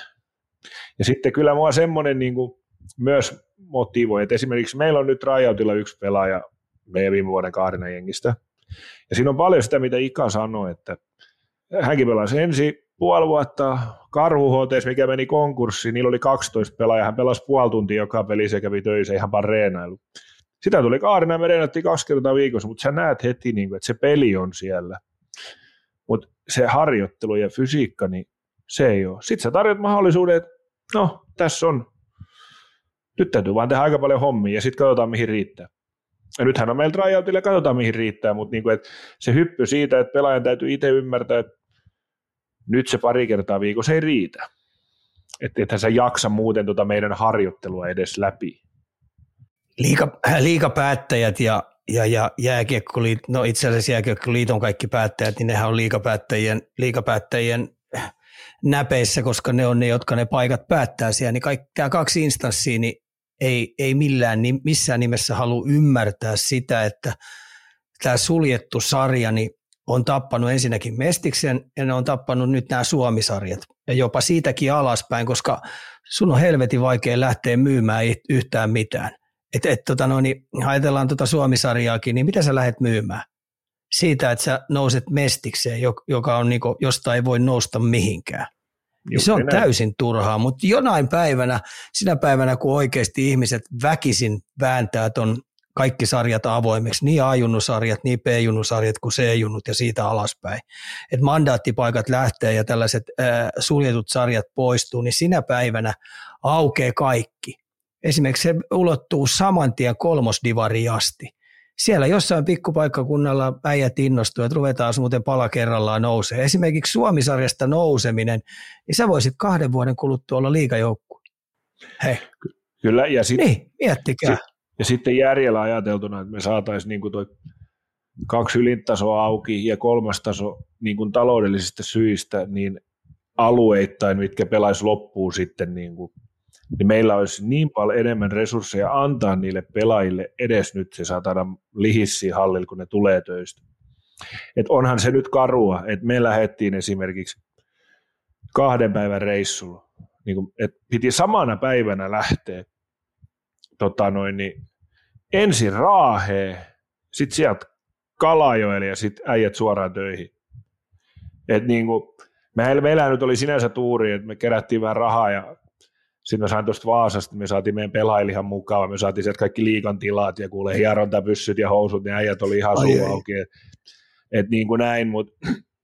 Ja sitten kyllä mua semmoinen niin kuin myös motivoi, että esimerkiksi meillä on nyt rajautilla yksi pelaaja meidän viime vuoden kahdena jengistä – ja siinä on paljon sitä, mitä Ika sanoi, että hänkin pelasi ensi puoli vuotta Karhu HTS, mikä meni konkurssiin, niillä oli 12 pelaajaa, hän pelasi puoli tuntia joka peli se kävi töissä, ihan vaan reenailu. Sitä tuli Kaarina me reenattiin kaksi kertaa viikossa, mutta sä näet heti, niin kuin, että se peli on siellä. Mutta se harjoittelu ja fysiikka, niin se ei ole. Sitten sä tarjot mahdollisuuden, että no, tässä on. Nyt täytyy vaan tehdä aika paljon hommia ja sitten katsotaan, mihin riittää. Ja nythän on meillä tryoutilla, katsotaan mihin riittää, mutta niin kuin, että se hyppy siitä, että pelaajan täytyy itse ymmärtää, että nyt se pari kertaa viikossa ei riitä. Että ethän sä jaksa muuten tuota meidän harjoittelua edes läpi. Liika, liikapäättäjät ja, ja, ja jääkiekkoliit, no itse asiassa jääkiekkoliiton kaikki päättäjät, niin nehän on liikapäättäjien, liikapäättäjien näpeissä, koska ne on ne, jotka ne paikat päättää siellä, niin kaikki, tämä kaksi instanssia, niin ei, ei millään, missään nimessä halua ymmärtää sitä, että tämä suljettu sarja niin on tappanut ensinnäkin Mestiksen ja ne on tappanut nyt nämä Suomisarjat ja jopa siitäkin alaspäin, koska sun on helvetin vaikea lähteä myymään yhtään mitään. Et, et, tota no, niin ajatellaan tuota Suomisarjaakin, niin mitä sä lähdet myymään? Siitä, että sä nouset Mestikseen, joka on niinku, josta ei voi nousta mihinkään. Juuri se on näin. täysin turhaa, mutta jonain päivänä, sinä päivänä kun oikeasti ihmiset väkisin vääntää ton kaikki sarjat avoimeksi, niin A-junnusarjat, niin B-junnusarjat kuin C-junnut ja siitä alaspäin. Että mandaattipaikat lähtee ja tällaiset äh, suljetut sarjat poistuu, niin sinä päivänä aukeaa kaikki. Esimerkiksi se ulottuu saman tien kolmosdivariin asti siellä jossain pikkupaikkakunnalla äijät innostuu, että ruvetaan muuten pala kerrallaan nousee. Esimerkiksi Suomisarjasta nouseminen, niin sä voisit kahden vuoden kuluttua olla liikajoukkue. Hei. Kyllä, ja sitten niin, miettikää. Sit, ja sitten järjellä ajateltuna, että me saataisiin niin toi kaksi ylintasoa auki ja kolmas taso niin kuin taloudellisista syistä niin alueittain, mitkä pelaisi loppuun sitten niin kuin niin meillä olisi niin paljon enemmän resursseja antaa niille pelaajille edes nyt se saadaan lihissiin hallilla, kun ne tulee töistä. Et onhan se nyt karua, että me lähdettiin esimerkiksi kahden päivän reissulla, niin kuin, että piti samana päivänä lähteä tota noin, niin ensin Raaheen, sitten sieltä Kalajoelle ja sitten äijät suoraan töihin. Et niin kuin, meillä, meillä nyt oli sinänsä tuuri, että me kerättiin vähän rahaa ja sitten mä sain tuosta Vaasasta, me saatiin meidän pelailihan mukaan, me saatiin sieltä kaikki liikan tilat ja kuule hierontapyssyt ja housut, niin äijät oli ihan suu auki. Että et niin kuin näin, mutta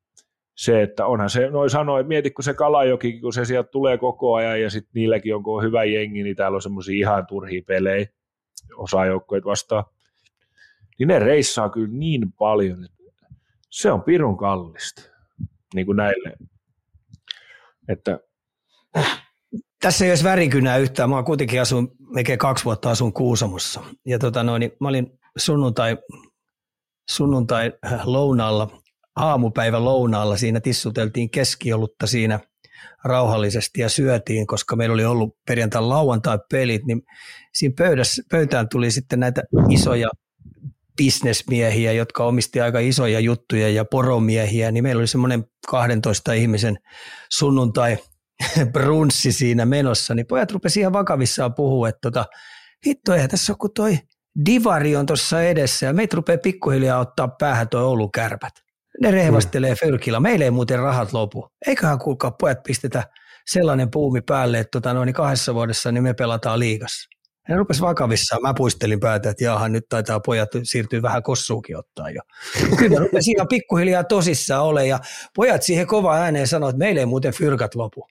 se, että onhan se, noin sanoi, että mieti, kun se Kalajoki, kun se sieltä tulee koko ajan ja sitten niilläkin on, kun on hyvä jengi, niin täällä on semmoisia ihan turhia pelejä, osa joukkoja vastaan, niin ne reissaa kyllä niin paljon, että se on pirun kallista, niin kuin näille. Että tässä ei olisi värikynää yhtään. Mä kuitenkin asun, melkein kaksi vuotta asun Kuusamossa. Ja tota noin, mä olin sunnuntai, sunnuntai lounaalla, aamupäivä lounaalla. Siinä tissuteltiin keskiolutta siinä rauhallisesti ja syötiin, koska meillä oli ollut perjantai lauantai pelit, niin siinä pöydässä, pöytään tuli sitten näitä isoja bisnesmiehiä, jotka omisti aika isoja juttuja ja poromiehiä, niin meillä oli semmoinen 12 ihmisen sunnuntai brunssi siinä menossa, niin pojat rupesivat ihan vakavissaan puhua, että tota, hitto, eihän tässä kun toi divari on tuossa edessä ja meitä rupeaa pikkuhiljaa ottaa päähän toi Oulun kärpät. Ne rehvastelee mm. fyrkillä. Meillä ei muuten rahat lopu. Eiköhän kuulkaa pojat pistetä sellainen puumi päälle, että tota, noin kahdessa vuodessa niin me pelataan liigassa. Ne rupesi vakavissaan. Mä puistelin päätä, että jaahan, nyt taitaa pojat siirtyä vähän kossuukin ottaa jo. Kyllä rupesi ihan pikkuhiljaa tosissaan ole ja pojat siihen kova ääneen sanoi, että meillä ei muuten fyrkat lopu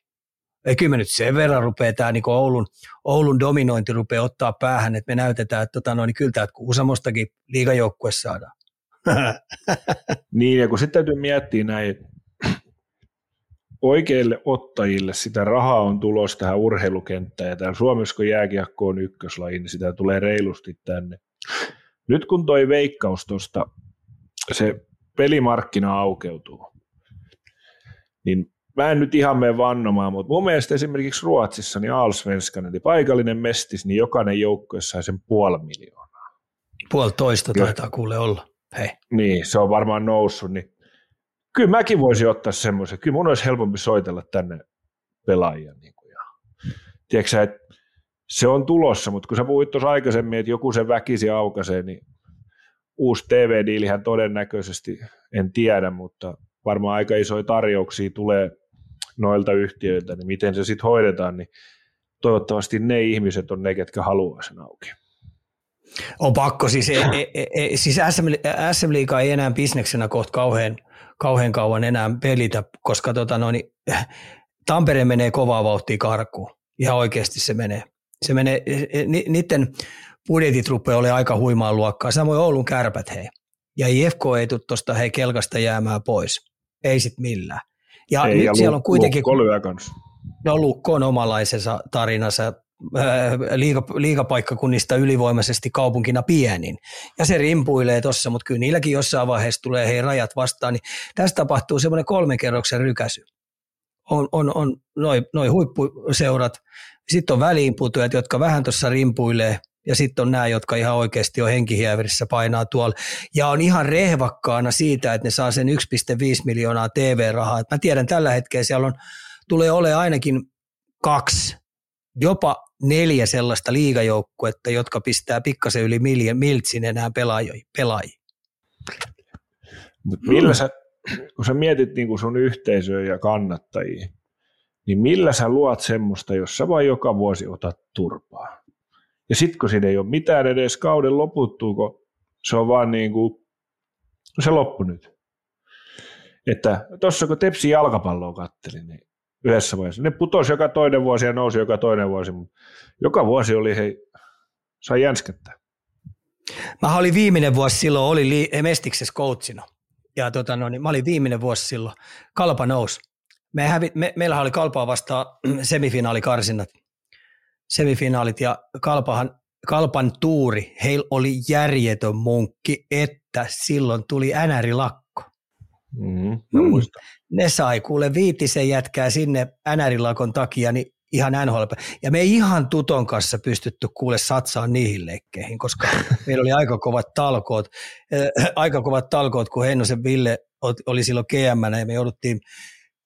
ei kyllä me nyt sen verran rupeaa tämä niin Oulun, Oulun dominointi rupeaa ottaa päähän, että me näytetään, että tota, no, niin kyllä täältä Kuusamostakin liigajoukkue saadaan. niin, ja kun sitten täytyy miettiä näin, oikeille ottajille sitä rahaa on tulossa tähän urheilukenttään, ja täällä Suomessa kun jääkiekko on ykköslaji, niin sitä tulee reilusti tänne. Nyt kun toi veikkaus tuosta, se pelimarkkina aukeutuu, niin mä en nyt ihan mene vannomaan, mutta mun mielestä esimerkiksi Ruotsissa niin Allsvenskan, eli paikallinen mestis, niin jokainen joukkue sai sen puoli miljoonaa. Puolitoista taitaa kuule olla. Hei. Niin, se on varmaan noussut, niin kyllä mäkin voisin ottaa semmoisen. Kyllä mun olisi helpompi soitella tänne pelaajia. Niin kuin, ja, tiedätkö että se on tulossa, mutta kun sä puhuit tuossa aikaisemmin, että joku sen väkisi aukaisee, niin uusi TV-diilihän todennäköisesti, en tiedä, mutta varmaan aika isoja tarjouksia tulee noilta yhtiöiltä, niin miten se sitten hoidetaan, niin toivottavasti ne ihmiset on ne, ketkä haluaa sen auki. On pakko, siis, e, e, e, siis SM, SM Liiga ei enää bisneksenä kohta kauhean, kauhean kauan enää pelitä, koska tota noin, Tampere menee kovaa vauhtia karkuun. Ihan oikeasti se menee. Se menee, niiden budjetit rupeaa olemaan aika huimaa luokkaa. Samoin Oulun kärpät hei. Ja IFK ei tule tuosta hei kelkasta jäämään pois. Ei sit millään. Ja Ei, nyt ja siellä on kuitenkin... Lukko kanssa. No Lukko on omalaisensa tarinansa liiga, liigapaikkakunnista ylivoimaisesti kaupunkina pienin. Ja se rimpuilee tuossa, mutta kyllä niilläkin jossain vaiheessa tulee hei rajat vastaan. Niin tässä tapahtuu semmoinen kolmen kerroksen rykäsy. On, on, on noin noi huippuseurat, sitten on väliinputujat, jotka vähän tuossa rimpuilee – ja sitten on nämä, jotka ihan oikeasti on henkihieverissä painaa tuolla. Ja on ihan rehvakkaana siitä, että ne saa sen 1,5 miljoonaa TV-rahaa. Et mä tiedän tällä hetkellä siellä on, tulee ole ainakin kaksi, jopa neljä sellaista liigajoukkuetta, jotka pistää pikkasen yli miltsin enää pelaajia. pelaajia. Mut millä sä, kun sä mietit niin sun yhteisöä ja kannattajia, niin millä sä luot semmoista, jos sä vaan joka vuosi otat turpaa? Ja sitten kun siinä ei ole mitään edes kauden loputtuu, kun se on vaan niin kuin, se loppu nyt. Että tuossa kun Tepsi jalkapalloa kattelin, niin yhdessä vaiheessa, ne putosi joka toinen vuosi ja nousi joka toinen vuosi, mutta joka vuosi oli hei, sai jänskettää. Mä olin viimeinen vuosi silloin, oli li- Mestiksessä coachina. Ja tota, no, niin mä olin viimeinen vuosi silloin. Kalpa nousi. Me hävi, me, meillähän oli Kalpaa vastaan semifinaalikarsinnat semifinaalit ja Kalpahan, Kalpan tuuri, heillä oli järjetön munkki, että silloin tuli änärilakko. Mm-hmm, mm. Ne sai kuule viitisen jätkää sinne änärilakon takia, niin ihan NHL. Ja me ei ihan Tuton kanssa pystytty kuule satsaa niihin leikkeihin, koska meillä oli aika kovat talkoot, äh, aika kovat talkoot, kun Heinosen Ville oli silloin gm ja me jouduttiin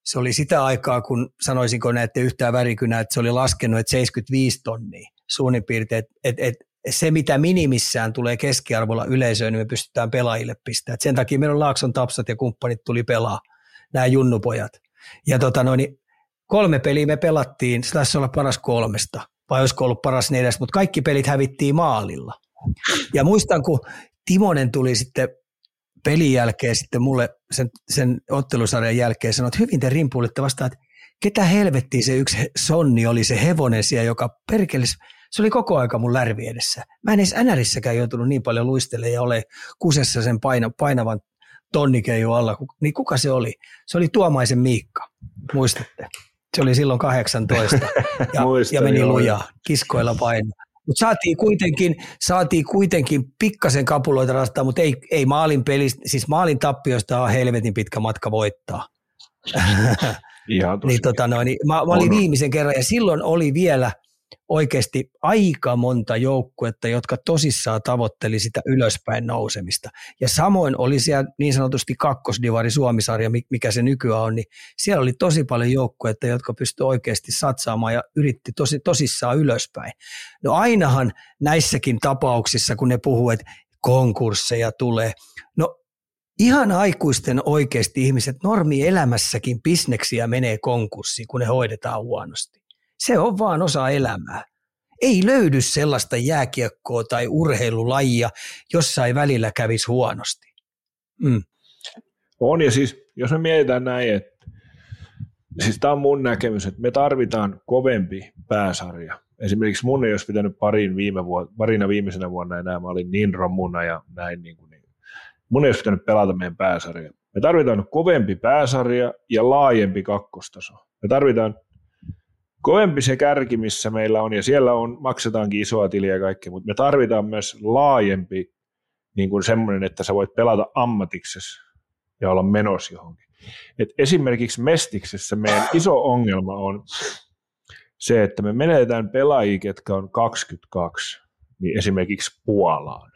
se oli sitä aikaa, kun sanoisinko näette yhtään värikynää, että se oli laskenut, että 75 tonnia suunnin piirtein. Että et, et se, mitä minimissään tulee keskiarvolla yleisöön, niin me pystytään pelaajille pistämään. sen takia meillä on Laakson tapsat ja kumppanit tuli pelaa, nämä junnupojat. Ja tota noin, niin kolme peliä me pelattiin, se taisi olla paras kolmesta, vai olisiko ollut paras neljäs, mutta kaikki pelit hävittiin maalilla. Ja muistan, kun Timonen tuli sitten pelin jälkeen sitten mulle sen, sen ottelusarjan jälkeen sanoi, että hyvin te rimpuulitte vastaan, että ketä helvettiin se yksi sonni oli se hevonen siellä, joka perkelis, se oli koko aika mun lärvi edessä. Mä en edes NRissäkään joutunut niin paljon luistelemaan ja ole kusessa sen paina, painavan tonnikeiju alla. Niin kuka se oli? Se oli Tuomaisen Miikka, muistatte? Se oli silloin 18 ja, ja meni lujaa, kiskoilla paino. Mutta saatiin kuitenkin, saatiin kuitenkin pikkasen kapuloita rastaa, mutta ei, ei maalin pelistä, siis maalin tappioista on helvetin pitkä matka voittaa. Ihan niin, tota noin, niin, mä, mä olin viimeisen kerran ja silloin oli vielä – oikeasti aika monta joukkuetta, jotka tosissaan tavoitteli sitä ylöspäin nousemista. Ja samoin oli siellä niin sanotusti kakkosdivari Suomisarja, mikä se nykyään on, niin siellä oli tosi paljon joukkuetta, jotka pystyivät oikeasti satsaamaan ja yritti tosi, tosissaan ylöspäin. No ainahan näissäkin tapauksissa, kun ne puhuu, että konkursseja tulee, no ihan aikuisten oikeasti ihmiset normi elämässäkin bisneksiä menee konkurssiin, kun ne hoidetaan huonosti. Se on vaan osa elämää. Ei löydy sellaista jääkiekkoa tai urheilulajia, jossa ei välillä kävisi huonosti. Mm. On ja siis, jos me mietitään näin, että siis tämä on mun näkemys, että me tarvitaan kovempi pääsarja. Esimerkiksi mun ei olisi pitänyt parin viime vuonna, parina viimeisenä vuonna enää, mä olin niin romuna ja näin, niin kuin, niin. mun ei olisi pitänyt pelata meidän pääsarja. Me tarvitaan kovempi pääsarja ja laajempi kakkostaso. Me tarvitaan kovempi se kärki, missä meillä on, ja siellä on, maksetaankin isoa tiliä ja kaikkea, mutta me tarvitaan myös laajempi niin kuin semmoinen, että sä voit pelata ammatiksessa ja olla menossa johonkin. Et esimerkiksi Mestiksessä meidän iso ongelma on se, että me menetään pelaajia, ketkä on 22, niin esimerkiksi Puolaan.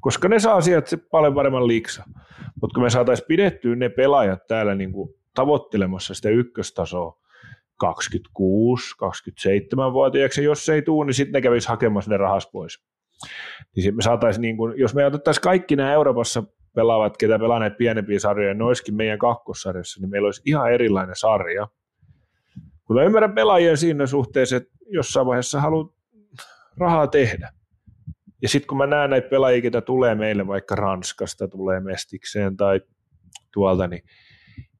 Koska ne saa sieltä paljon paremman liiksa. Mutta kun me saataisiin pidettyä ne pelaajat täällä niin kuin tavoittelemassa sitä ykköstasoa, 26, 27-vuotiaaksi, jos se ei tule, niin sitten ne kävisi hakemassa ne rahas pois. Niin me saataisiin, niin kuin, jos me otettaisiin kaikki nämä Euroopassa pelaavat, ketä pelaa näitä pienempiä sarjoja, ne olisikin meidän kakkossarjassa, niin meillä olisi ihan erilainen sarja. Kun mä ymmärrän pelaajien siinä suhteessa, että jossain vaiheessa haluat rahaa tehdä. Ja sitten kun mä näen näitä pelaajia, ketä tulee meille vaikka Ranskasta, tulee Mestikseen tai tuolta, niin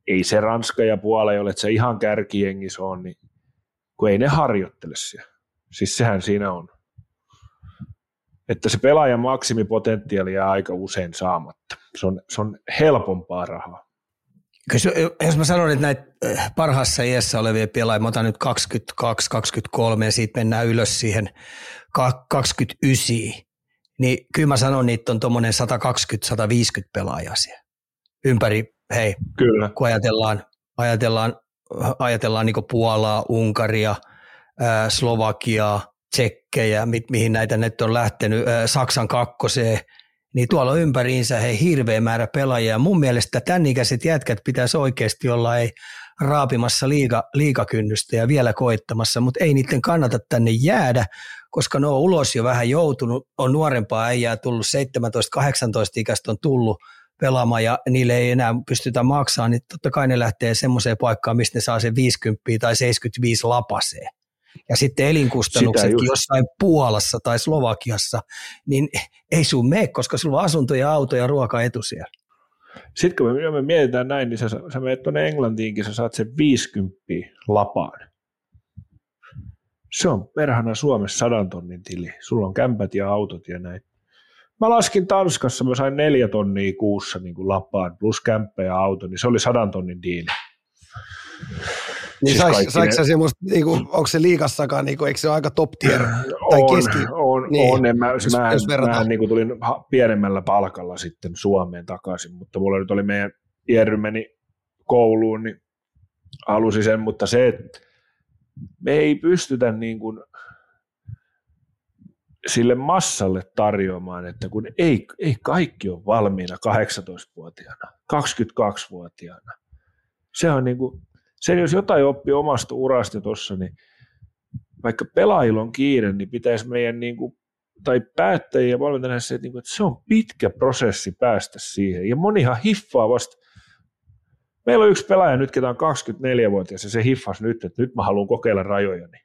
ei se Ranska ja Puola, jolle se ihan kärkijengissä on, niin kun ei ne harjoittele siellä. Siis sehän siinä on. Että se pelaajan maksimipotentiaali jää aika usein saamatta. Se on, se on helpompaa rahaa. Jos mä sanon, että näitä äh, parhaassa iässä olevia pelaajia, mä otan nyt 22, 23 ja siitä mennään ylös siihen 29, niin kyllä mä sanon, että on tuommoinen 120-150 pelaajaa siellä ympäri hei, Kyllä. kun ajatellaan, ajatellaan, ajatellaan niin Puolaa, Unkaria, ää, Slovakiaa, Tsekkejä, mi- mihin näitä nyt on lähtenyt, ää, Saksan kakkoseen, niin tuolla on ympäriinsä hei, hirveä määrä pelaajia. Mun mielestä tämän ikäiset jätkät pitäisi oikeasti olla ei raapimassa liiga, liigakynnystä ja vielä koittamassa, mutta ei niiden kannata tänne jäädä, koska ne on ulos jo vähän joutunut, on nuorempaa äijää tullut, 17-18 ikäistä on tullut – pelaamaan ja niille ei enää pystytä maksamaan, niin totta kai ne lähtee semmoiseen paikkaan, mistä ne saa sen 50 tai 75 lapaseen. Ja sitten elinkustannuksetkin jossain Puolassa tai Slovakiassa, niin ei sun mene, koska sulla on asunto ja auto ja ruoka etu siellä. Sitten kun me, me mietitään näin, niin sä, sä menet tuonne Englantiinkin, sä saat sen 50 lapaan. Se on perhana Suomessa sadan tonnin tili. Sulla on kämpät ja autot ja näin. Mä laskin Tanskassa, mä sain neljä tonnia kuussa niin kuin lapaan, plus kämppä ja auto, niin se oli sadan tonnin diili. Niin siis saiko ne... semmoista, niin kuin, onko se liikassakaan, niin kuin, eikö se ole aika top tier tai on, keski? On, niin, on. En mä, jos, mä, jos mä niin kuin tulin pienemmällä palkalla sitten Suomeen takaisin, mutta mulla nyt oli meidän Jerry meni kouluun, niin halusi sen, mutta se, että me ei pystytä niin kuin, sille massalle tarjoamaan, että kun ei, ei kaikki ole valmiina 18-vuotiaana, 22-vuotiaana. Se on niin kuin, sen jos jotain oppii omasta urasta tuossa, niin vaikka pelaajilla on kiire, niin pitäisi meidän niin kuin, tai päättäjiä ja valmentajia se, että, niin kuin, että se on pitkä prosessi päästä siihen. Ja monihan hiffaa vasta. Meillä on yksi pelaaja nyt, ketä on 24-vuotias, ja se hiffasi nyt, että nyt mä haluan kokeilla rajojani.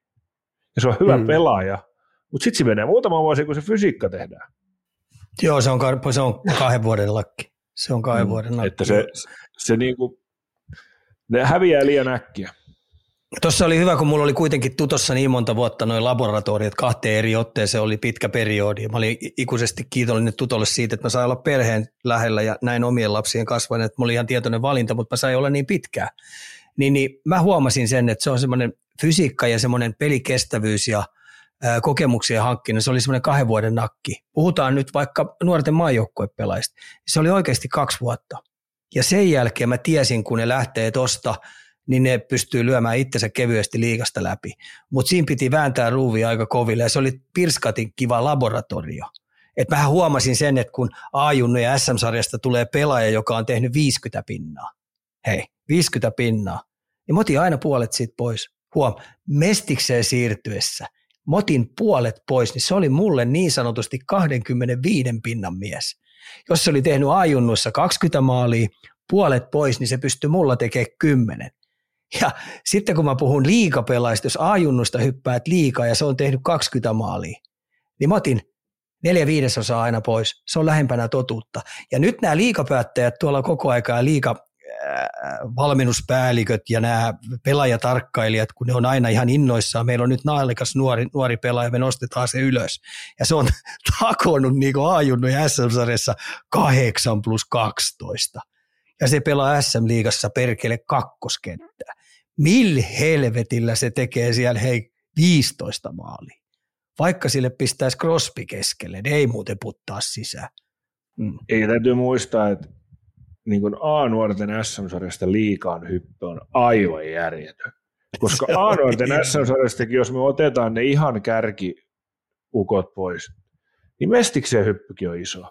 Ja se on hyvä mm. pelaaja, mutta sitten se menee muutama vuosi, kun se fysiikka tehdään. Joo, se on, se on kahden vuoden lakki. Se on kahden vuoden nakki. Että se, se niinku, ne häviää liian äkkiä. Tuossa oli hyvä, kun mulla oli kuitenkin tutossa niin monta vuotta noin laboratoriot kahteen eri otteeseen, oli pitkä periodi. Mä olin ikuisesti kiitollinen tutolle siitä, että mä sain olla perheen lähellä ja näin omien lapsien kasvaneet. Että mulla oli ihan tietoinen valinta, mutta mä sain olla niin pitkään. Niin, niin mä huomasin sen, että se on semmoinen fysiikka ja semmoinen pelikestävyys ja kokemuksia hankkinen. Se oli semmoinen kahden vuoden nakki. Puhutaan nyt vaikka nuorten maajoukkuepelaista. Se oli oikeasti kaksi vuotta. Ja sen jälkeen mä tiesin, kun ne lähtee tosta – niin ne pystyy lyömään itsensä kevyesti liikasta läpi. Mutta siinä piti vääntää ruuvia aika koville ja se oli Pirskatin kiva laboratorio. Et mähän huomasin sen, että kun A-junnu ja SM-sarjasta tulee pelaaja, joka on tehnyt 50 pinnaa, hei, 50 pinnaa, niin motin aina puolet siitä pois. Huom, mestikseen siirtyessä, motin puolet pois, niin se oli mulle niin sanotusti 25 pinnan mies. Jos se oli tehnyt A-junnuissa 20 maalia, puolet pois, niin se pystyi mulla tekemään 10. Ja sitten kun mä puhun liikapelaista, jos A-junnusta hyppäät liikaa ja se on tehnyt 20 maalia, niin mä otin neljä viidesosaa aina pois. Se on lähempänä totuutta. Ja nyt nämä liikapäättäjät tuolla koko aikaa liika valmennuspäälliköt ja nämä pelaajatarkkailijat, kun ne on aina ihan innoissaan. Meillä on nyt naalikas nuori, nuori pelaaja, me nostetaan se ylös. Ja se on takonut niin kuin A-junnu ja SM-sarjassa 8 plus 12. Ja se pelaa SM-liigassa perkele kakkoskenttää millä helvetillä se tekee siellä hei 15 maalia. Vaikka sille pistäisi Crosby keskelle, ne ei muuten puttaa sisään. Mm. Ei täytyy muistaa, että niin kuin A-nuorten SM-sarjasta liikaan hyppy on aivan järjetön. Koska A-nuorten SM-sarjastakin, jos me otetaan ne ihan kärki ukot pois, niin Mestikseen hyppykin on iso.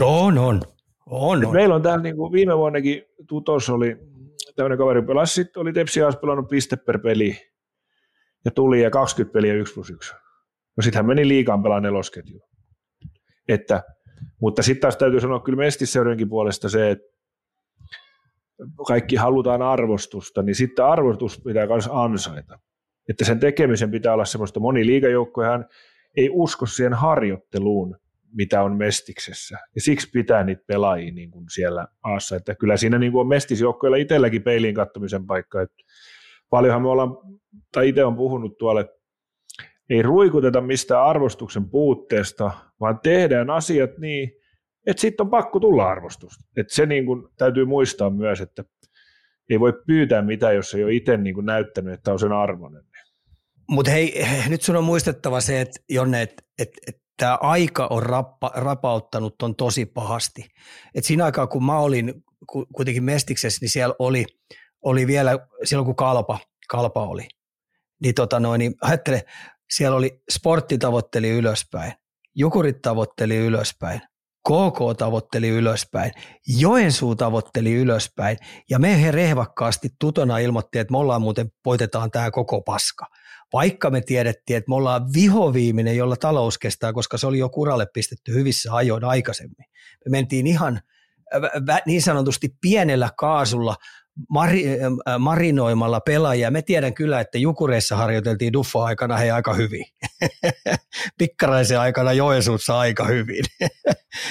On, on. on, on. Meillä on täällä niin kuin viime vuonnakin Tutos oli tämmöinen kaveri pelasi, sitten oli Tepsi olisi pelannut piste per peli ja tuli ja 20 peliä 1 plus 1. No sitten hän meni liikaan pelaa nelosketju. Että, mutta sitten taas täytyy sanoa kyllä Mestisseudenkin puolesta se, että kaikki halutaan arvostusta, niin sitten arvostus pitää myös ansaita. Että sen tekemisen pitää olla semmoista moni liigajoukkoja, ei usko siihen harjoitteluun, mitä on Mestiksessä. Ja siksi pitää niitä pelaajia niin kuin siellä aassa. Että kyllä siinä niin kuin on Mestisjoukkoilla itselläkin peiliin kattomisen paikka. Että paljonhan me ollaan, tai itse on puhunut tuolle, ei ruikuteta mistään arvostuksen puutteesta, vaan tehdään asiat niin, että sitten on pakko tulla arvostusta. Että se niin kuin täytyy muistaa myös, että ei voi pyytää mitään, jos ei ole itse niin kuin näyttänyt, että on sen arvoinen. Mutta hei, nyt sun on muistettava se, että Jonne, että et, et tämä aika on rappa, rapauttanut ton tosi pahasti. Et siinä aikaa, kun mä olin kuitenkin Mestiksessä, niin siellä oli, oli vielä, silloin kun Kalpa, Kalpa oli, niin, tota noin, niin ajattele, siellä oli sportti tavoitteli ylöspäin, Jukurit tavoitteli ylöspäin, KK tavoitteli ylöspäin, Joensuu tavoitteli ylöspäin ja me he rehvakkaasti tutona ilmoitti, että me ollaan muuten, voitetaan tämä koko paska vaikka me tiedettiin, että me ollaan vihoviiminen, jolla talous kestää, koska se oli jo kuralle pistetty hyvissä ajoin aikaisemmin. Me mentiin ihan niin sanotusti pienellä kaasulla mari, marinoimalla pelaajia. Me tiedän kyllä, että Jukureissa harjoiteltiin Duffo-aikana he aika hyvin. Pikkaraisen aikana Joensuussa aika hyvin.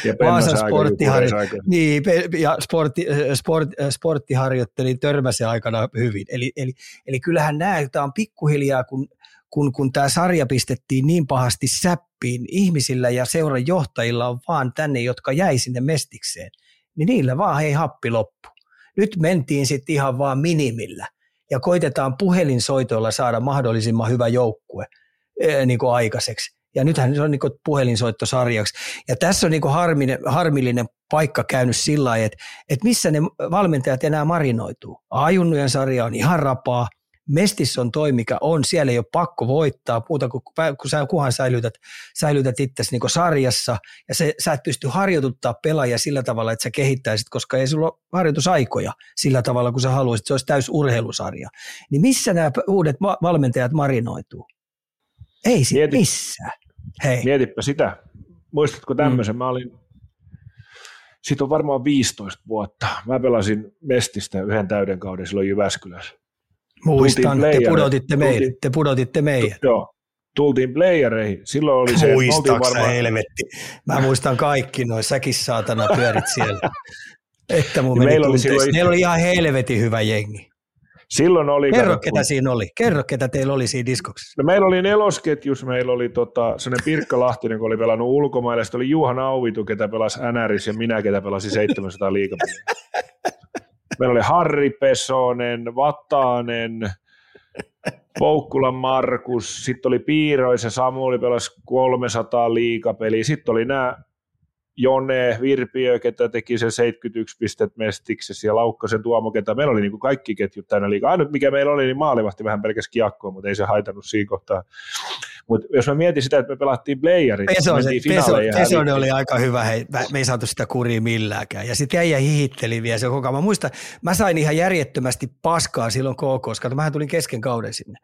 Ja Vaasan sporttiharjo- niin, ja sportti, sport, sporttiharjoitteli Törmäsen aikana hyvin. Eli, eli, eli kyllähän nämä, tämä on pikkuhiljaa, kun kun, kun tämä sarja pistettiin niin pahasti säppiin, ihmisillä ja seuran johtajilla on vaan tänne, jotka jäi sinne mestikseen, niin niillä vaan hei happi loppu. Nyt mentiin sitten ihan vaan minimillä ja koitetaan puhelinsoitoilla saada mahdollisimman hyvä joukkue ee, niin kuin aikaiseksi. Ja nythän se on niin puhelinsoitto sarjaksi. Ja tässä on niin harminen, harmillinen paikka käynyt sillä lailla, että, että missä ne valmentajat enää marinoituu. Ajunnujen sarja on ihan rapaa, Mestis on toi, mikä on, siellä ei ole pakko voittaa, muuta kuin kun sä kuhan säilytät, säilytät itsesi niin sarjassa, ja se, sä et pysty harjoituttaa pelaajia sillä tavalla, että sä kehittäisit, koska ei sulla ole harjoitusaikoja sillä tavalla, kun sä haluaisit, se olisi täys urheilusarja. Niin missä nämä uudet valmentajat marinoituu? Ei sit Mieti, missään. Hei. Mietipä sitä. Muistatko tämmöisen? Mm. Mä olin, siitä on varmaan 15 vuotta. Mä pelasin Mestistä yhden täyden kauden silloin Jyväskylässä. Muistan, te pudotitte, meidät, te pudotitte meidät. Joo, tultiin playereihin. Silloin oli se, Muistaaks varmaan... helvetti? Mä muistan kaikki noin, säkin saatana pyörit siellä. Että mun meni meillä oli, silloin... meillä oli ihan helvetin hyvä jengi. Silloin oli... Kerro, kato, ketä kun... siinä oli. Kerro, ketä teillä oli siinä diskoksessa. No, meillä oli nelosketjus, meillä oli tota, sellainen Pirkka Lahtinen, joka oli pelannut ulkomaille, sitten oli Juha Nauvitu, ketä pelasi NRS, ja minä, ketä pelasi 700 liikapeliä. Meillä oli Harri Pesonen, Vatanen, Poukkulan Markus, sitten oli Piiroisen Samuli pelasi 300 liikapeliä, sitten oli nämä Jone, Virpiö, ketä teki sen 71 pistet Mestiksessä ja Laukkasen Tuomo, ketä meillä oli niin kuin kaikki ketjut täynnä liikaa. Ainut mikä meillä oli, niin maalivahti vähän pelkäs kiekkoa, mutta ei se haitannut siinä kohtaa. Mutta jos mä mietin sitä, että me pelattiin playerit, Pesonen, oli aika hyvä, hei, me ei saatu sitä kuria milläänkään. Ja sitten jäi hihitteli vielä se koko Mä muistan, mä sain ihan järjettömästi paskaa silloin KK, koska mähän tulin kesken kauden sinne.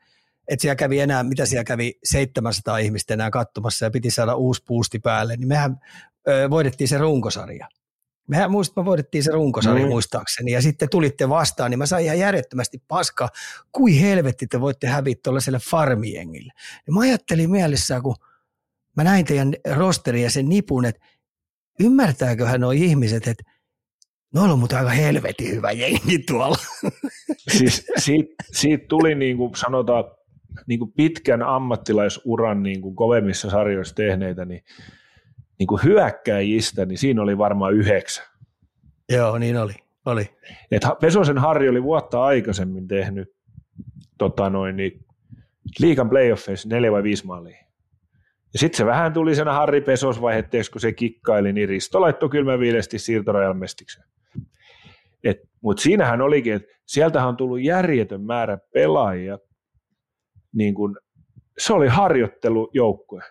Että siellä kävi enää, mitä siellä kävi 700 ihmistä enää katsomassa ja piti saada uusi puusti päälle, niin mehän ö, voidettiin se runkosarja. Mehän muist, me voidettiin se runkosarja mm. muistaakseni ja sitten tulitte vastaan, niin mä sain ihan järjettömästi paskaa, kui helvetti te voitte häviä tuollaiselle farmiengille. Ja mä ajattelin mielessään, kun mä näin teidän rosteri ja sen nipun, että ymmärtääköhän nuo ihmiset, että Noilla on mutta aika helvetin hyvä jengi tuolla. Siis siitä, siitä tuli niin kuin sanotaan niin kuin pitkän ammattilaisuran niin kuin kovemmissa sarjoissa tehneitä, niin niin kuin hyökkäjistä, niin siinä oli varmaan yhdeksän. Joo, niin oli. oli. Et Pesosen Harri oli vuotta aikaisemmin tehnyt tota noin, niin liikan playoffeissa neljä vai viisi maalia. Ja sitten se vähän tuli sen Harri Pesos vaihetteeksi, kun se kikkaili, niin Risto laittoi kylmäviilesti siirtorajan mestikseen. Mutta siinähän olikin, että sieltähän on tullut järjetön määrä pelaajia. Niin kun, se oli harjoittelujoukkue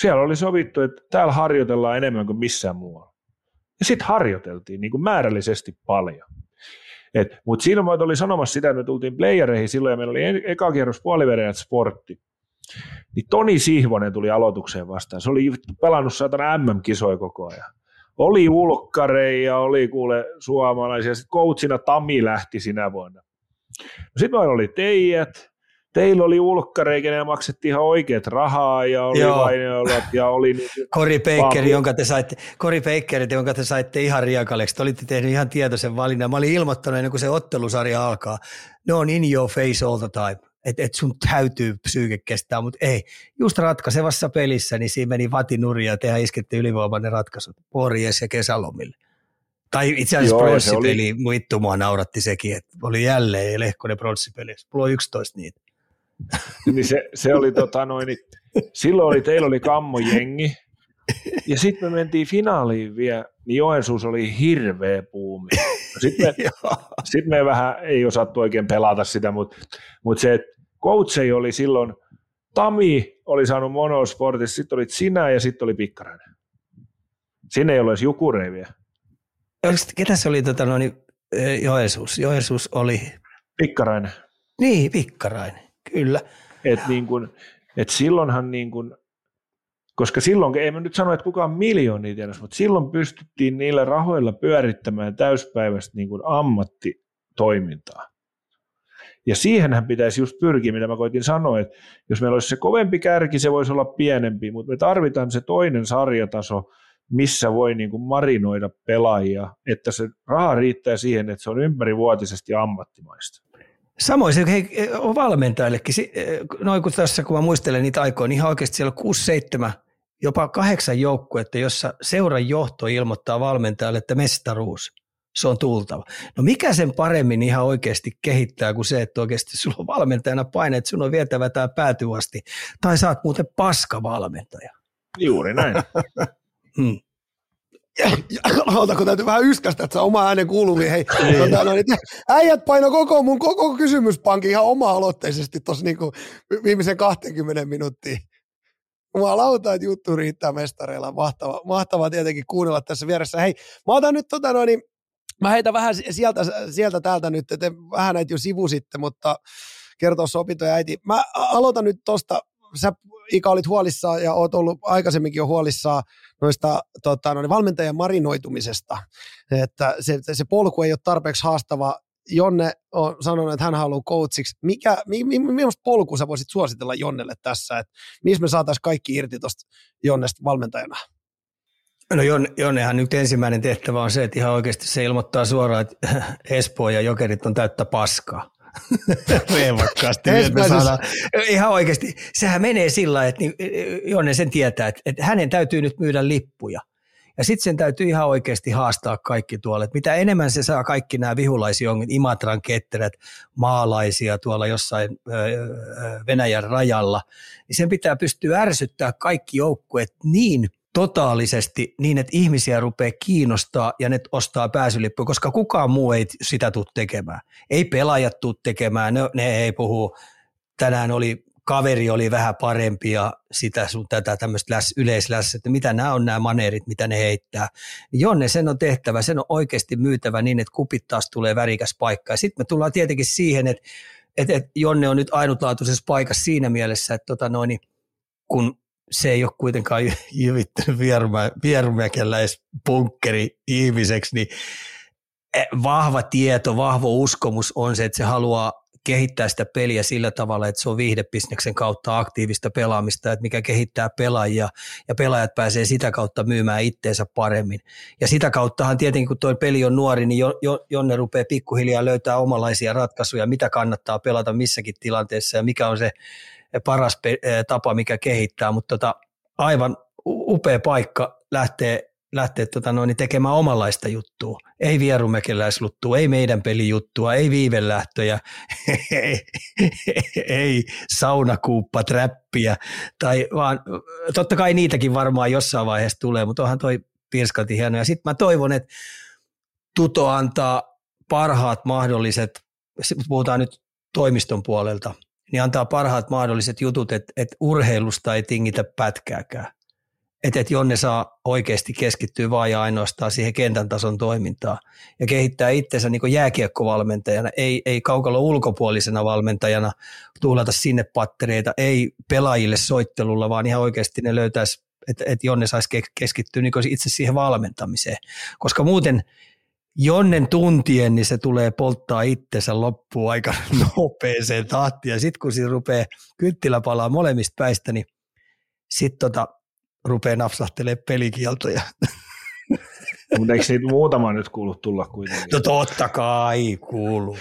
siellä oli sovittu, että täällä harjoitellaan enemmän kuin missään muualla. Ja sitten harjoiteltiin niin kuin määrällisesti paljon. Mutta mä oli sanomassa sitä, että me tultiin playereihin silloin ja meillä oli eka kierros puolivereät sportti. Niin Toni Sihvonen tuli aloitukseen vastaan. Se oli pelannut saatana MM-kisoja koko ajan. Oli ulkkareja, oli kuule suomalaisia. Sitten coachina Tami lähti sinä vuonna. No sitten meillä oli teijät, teillä oli ulkkareikä ja maksettiin ihan oikeat rahaa ja oli vainiolat ja oli... Niin, Kori Baker, jonka te saitte, Kori jonka te saitte ihan riakaleksi. Te olitte tehneet ihan tietoisen valinnan. Mä olin ilmoittanut ennen kuin se ottelusarja alkaa. Ne on in your face all the time. Että et sun täytyy psyyke kestää, mutta ei. Just ratkaisevassa pelissä, niin siinä meni vatinuria ja tehdään iskette ylivoimainen ratkaisut. Porjes ja kesälomille. Tai itse asiassa pronssipeli, oli... vittu mua nauratti sekin, että oli jälleen Lehkonen pronssipeli. Mulla on 11 niitä. niin se, se oli tota noin, niin silloin oli, teillä oli kammojengi, ja sitten me mentiin finaaliin vielä, niin Joensuus oli hirveä puumi. Sitten me, sit me vähän ei osattu oikein pelata sitä, mutta, mutta se, että oli silloin, Tami oli saanut monosportissa, sitten olit sinä ja sitten oli Pikkarainen. Sinne ei ollut edes Jukureiviä. Ketä se oli tota, no, niin, Joensuus? Joensuus oli... Pikkarainen. Niin, Pikkarainen. Kyllä. Et niin kun, et silloinhan niin kun, koska silloin, ei mä nyt sano, että kukaan miljoonia tiedossa, mutta silloin pystyttiin niillä rahoilla pyörittämään täyspäiväistä niin kuin ammattitoimintaa. Ja siihenhän pitäisi just pyrkiä, mitä mä koitin sanoa, että jos meillä olisi se kovempi kärki, se voisi olla pienempi, mutta me tarvitaan se toinen sarjataso, missä voi niin kuin marinoida pelaajia, että se raha riittää siihen, että se on ympärivuotisesti ammattimaista. Samoin se hei, on valmentajillekin. Noin kun tässä, kun mä muistelen niitä aikoja, niin ihan oikeasti siellä on 6, 7, jopa kahdeksan joukkuetta, jossa seuran johto ilmoittaa valmentajalle, että mestaruus, se on tultava. No mikä sen paremmin ihan oikeasti kehittää kuin se, että oikeasti sulla on valmentajana paine, että sun on vietävä tämä päätyvasti, tai saat muuten paska valmentaja. Juuri näin. hmm kun täytyy vähän yskästä, että se oma äänen kuuluu, niin hei, tota, no, niin, äijät paino koko mun koko kysymyspankin ihan oma-aloitteisesti tuossa niinku viimeisen 20 minuuttia. lauta, että juttu riittää mestareilla. Mahtava, mahtava tietenkin kuunnella tässä vieressä. Hei, mä otan nyt tota noin, niin mä heitän vähän sieltä, sieltä täältä nyt, että vähän näitä jo sivusitte, mutta kertoo opintoja äiti. Mä aloitan nyt tosta, sä Ika olit huolissaan ja oot ollut aikaisemminkin jo huolissaan noista tota, no, valmentajan marinoitumisesta, että se, se polku ei ole tarpeeksi haastava. Jonne on sanonut, että hän haluaa coachiksi. Mikä, mi, mi, millaista polkua sä voisit suositella Jonnelle tässä, että missä me saataisiin kaikki irti tuosta Jonnesta valmentajana? No Jon, Jonnehan nyt ensimmäinen tehtävä on se, että ihan oikeasti se ilmoittaa suoraan, että Espoo ja Jokerit on täyttä paskaa. Reivakkaasti. saadaan, ihan oikeasti, sehän menee sillä että niin, Jonne sen tietää, että, että hänen täytyy nyt myydä lippuja. Ja sitten sen täytyy ihan oikeasti haastaa kaikki tuolle, että mitä enemmän se saa kaikki nämä vihulaisjonget, Imatran ketterät, maalaisia tuolla jossain Venäjän rajalla, niin sen pitää pystyä ärsyttää kaikki joukkueet niin totaalisesti niin, että ihmisiä rupeaa kiinnostaa ja ne ostaa pääsylippuja, koska kukaan muu ei sitä tule tekemään. Ei pelaajat tule tekemään, ne, ne ei puhu. Tänään oli kaveri oli vähän parempi ja sitä sun tätä tämmöistä läs, yleislässä, että mitä nämä on nämä maneerit, mitä ne heittää. Jonne sen on tehtävä, sen on oikeasti myytävä niin, että kupit taas tulee värikäs paikka. Ja sitten me tullaan tietenkin siihen, että, että, että Jonne on nyt ainutlaatuisessa paikassa siinä mielessä, että tota noin, kun se ei ole kuitenkaan jyvittänyt vierumäkellä edes punkkeri ihmiseksi, niin eh, vahva tieto, vahva uskomus on se, että se haluaa kehittää sitä peliä sillä tavalla, että se on viihdebisneksen kautta aktiivista pelaamista, että mikä kehittää pelaajia ja pelaajat pääsee sitä kautta myymään itteensä paremmin. Ja sitä kauttahan tietenkin, kun tuo peli on nuori, niin jo, jo, Jonne rupeaa pikkuhiljaa löytää omalaisia ratkaisuja, mitä kannattaa pelata missäkin tilanteessa ja mikä on se paras tapa, mikä kehittää, mutta tota, aivan upea paikka lähtee, lähtee tota noin, tekemään omanlaista juttua. Ei vierumekeläisluttua, ei meidän pelijuttua, ei viivelähtöjä, ei, ei saunakuuppa, träppiä, tai vaan, totta kai niitäkin varmaan jossain vaiheessa tulee, mutta onhan toi pirskalti hieno. Ja sitten mä toivon, että Tuto antaa parhaat mahdolliset, puhutaan nyt toimiston puolelta – niin antaa parhaat mahdolliset jutut, että, että urheilusta ei tingitä pätkääkään. Että, että Jonne saa oikeasti keskittyä vain ja ainoastaan siihen kentän tason toimintaan ja kehittää itsensä niin jääkiekkovalmentajana, ei, ei kaukalo ulkopuolisena valmentajana tuulata sinne pattereita, ei pelaajille soittelulla, vaan ihan oikeasti ne löytäisi, että, että Jonne saisi keskittyä niin itse siihen valmentamiseen. Koska muuten – Jonnen tuntien, niin se tulee polttaa itsensä loppuun aika nopeeseen tahtiin. Ja sitten kun siinä rupeaa kyttilä palaa molemmista päistä, niin sitten tota, rupeaa napsahtelemaan pelikieltoja. Mutta eikö niitä muutama nyt kuulu tulla kuitenkin? No totta kai kuuluu.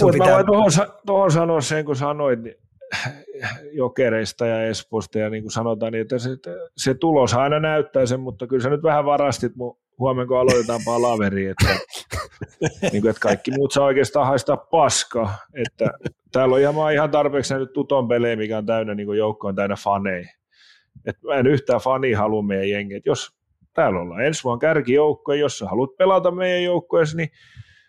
Mutta pitää... mä voin tuohon, tuohon sanoa sen, kun sanoit niin jokereista ja Espoosta ja niin kuin sanotaan, niin että se, se tulos aina näyttää sen, mutta kyllä sä nyt vähän varastit mun huomenna kun aloitetaan palaveri, että, niin kuin, että kaikki muut saa oikeastaan haistaa paska, että täällä on ihan, ihan tarpeeksi nyt tuton pelejä, mikä on täynnä, niin kuin joukko on täynnä faneja. Et mä en yhtään fani halua meidän jengi, että jos täällä ollaan ensi vuonna kärkijoukko, jos sä haluat pelata meidän joukkoessa, niin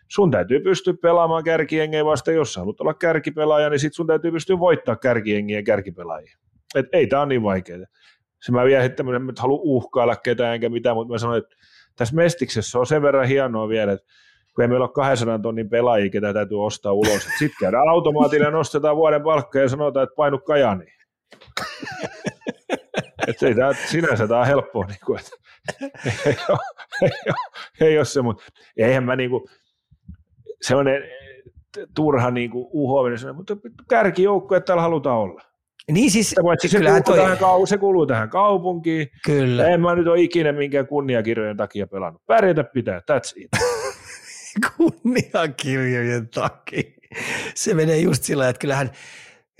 sun täytyy pystyä pelaamaan kärkijengiä vasta, jos sä haluat olla kärkipelaaja, niin sit sun täytyy pystyä voittaa kärkijengiä ja kärkipelaajia. Et ei tämä on niin vaikeaa. Se mä vielä, että mä en halua uhkailla ketään enkä mitään, mutta mä sanoin, että tässä Mestiksessä on sen verran hienoa vielä, että kun ei meillä ole 200 tonnin pelaajia, ketä täytyy ostaa ulos. Sitten käydään automaatille, nostetaan vuoden palkka ja sanotaan, että painu kajani. että ei tämä, sinänsä tämä on helppoa, niin kuin, että ei, ole, ei, se, mutta eihän mä niin kuin, sellainen turha niin kuin uhoaminen, mutta kärkijoukko, että täällä halutaan olla. Niin siis, se, siis se, kuuluu toi... tähän, se kuuluu tähän kaupunkiin. Kyllä. En mä nyt ole ikinä minkään kunniakirjojen takia pelannut. Pärjätä pitää, that's it. kunniakirjojen takia. Se menee just sillä että kyllähän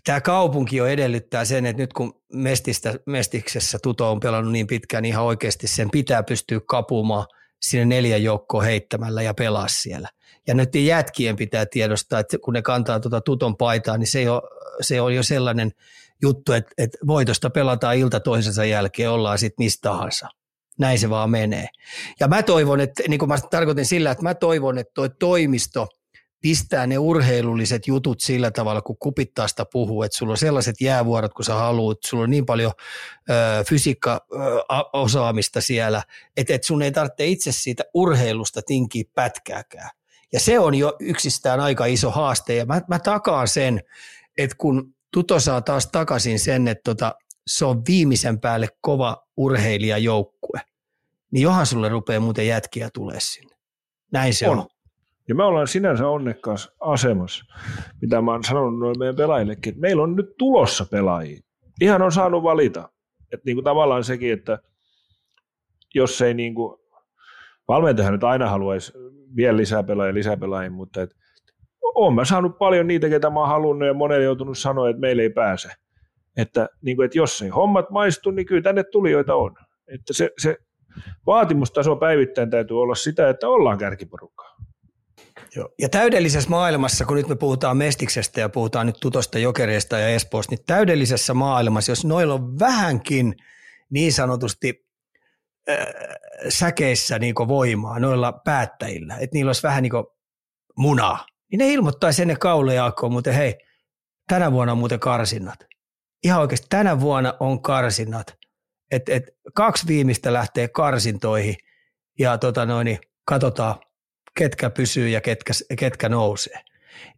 tämä kaupunki jo edellyttää sen, että nyt kun Mestistä, Mestiksessä Tuto on pelannut niin pitkään, niin ihan oikeasti sen pitää pystyä kapumaan sinne neljän joukkoon heittämällä ja pelaa siellä. Ja nyt jätkien pitää tiedostaa, että kun ne kantaa tuota Tuton paitaa, niin se, on, se on jo sellainen – juttu, että, että voitosta pelataan ilta toisensa jälkeen, ollaan sitten mistä tahansa. Näin se vaan menee. Ja mä toivon, että niin kuin mä tarkoitin sillä, että mä toivon, että toi toimisto pistää ne urheilulliset jutut sillä tavalla, kun kupittaasta puhuu, että sulla on sellaiset jäävuorot, kun sä haluat, sulla on niin paljon ö, fysiikka-osaamista siellä, että, että sun ei tarvitse itse siitä urheilusta tinkiä pätkääkään. Ja se on jo yksistään aika iso haaste, ja mä, mä takaan sen, että kun Tuto saa taas takaisin sen, että tota, se on viimeisen päälle kova urheilijajoukkue. Niin johan sulle rupeaa muuten jätkiä tulee sinne. Näin se on. on. Ja me ollaan sinänsä onnekkaassa asemassa, mitä mä oon sanonut noille meidän pelaajillekin, että meillä on nyt tulossa pelaajia. Ihan on saanut valita. Että niin kuin tavallaan sekin, että jos ei niin kuin, valmentajahan nyt aina haluaisi vielä lisää pelaajia, lisää pelaajia, mutta et, olen mä saanut paljon niitä, ketä mä oon halunnut ja monelle joutunut sanoa, että meille ei pääse. Että, niin kuin, että jos ei hommat maistu, niin kyllä tänne tulijoita on. Että se, se vaatimustaso päivittäin täytyy olla sitä, että ollaan kärkiporukkaa. Joo. Ja täydellisessä maailmassa, kun nyt me puhutaan Mestiksestä ja puhutaan nyt Tutosta, Jokereista ja Espoosta, niin täydellisessä maailmassa, jos noilla on vähänkin niin sanotusti äh, säkeissä niin voimaa noilla päättäjillä, että niillä olisi vähän niin munaa, niin ne ilmoittaisi ennen kaulejaakkoon muuten, hei, tänä vuonna on muuten karsinnat. Ihan oikeasti tänä vuonna on karsinnat. Et, et kaksi viimeistä lähtee karsintoihin ja tota noin, niin katsotaan, ketkä pysyy ja ketkä, ketkä nousee.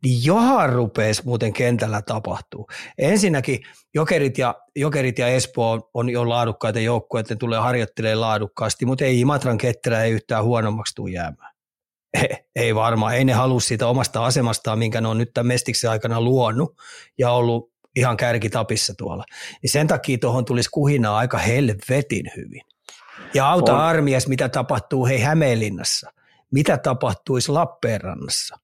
Niin johan rupeisi muuten kentällä tapahtuu. Ensinnäkin Jokerit ja, Jokerit ja Espoo on jo laadukkaita joukkoja, että ne tulee harjoittelemaan laadukkaasti, mutta ei Imatran ketterä ei yhtään huonommaksi tule jäämään. Ei varmaan, ei ne halua siitä omasta asemastaan, minkä ne on nyt tämän mestiksen aikana luonut ja ollut ihan kärkitapissa tuolla. Niin sen takia tuohon tulisi kuhinaa aika helvetin hyvin. Ja auta on. armias, mitä tapahtuu hei Hämeenlinnassa mitä tapahtuisi Lappeenrannassa.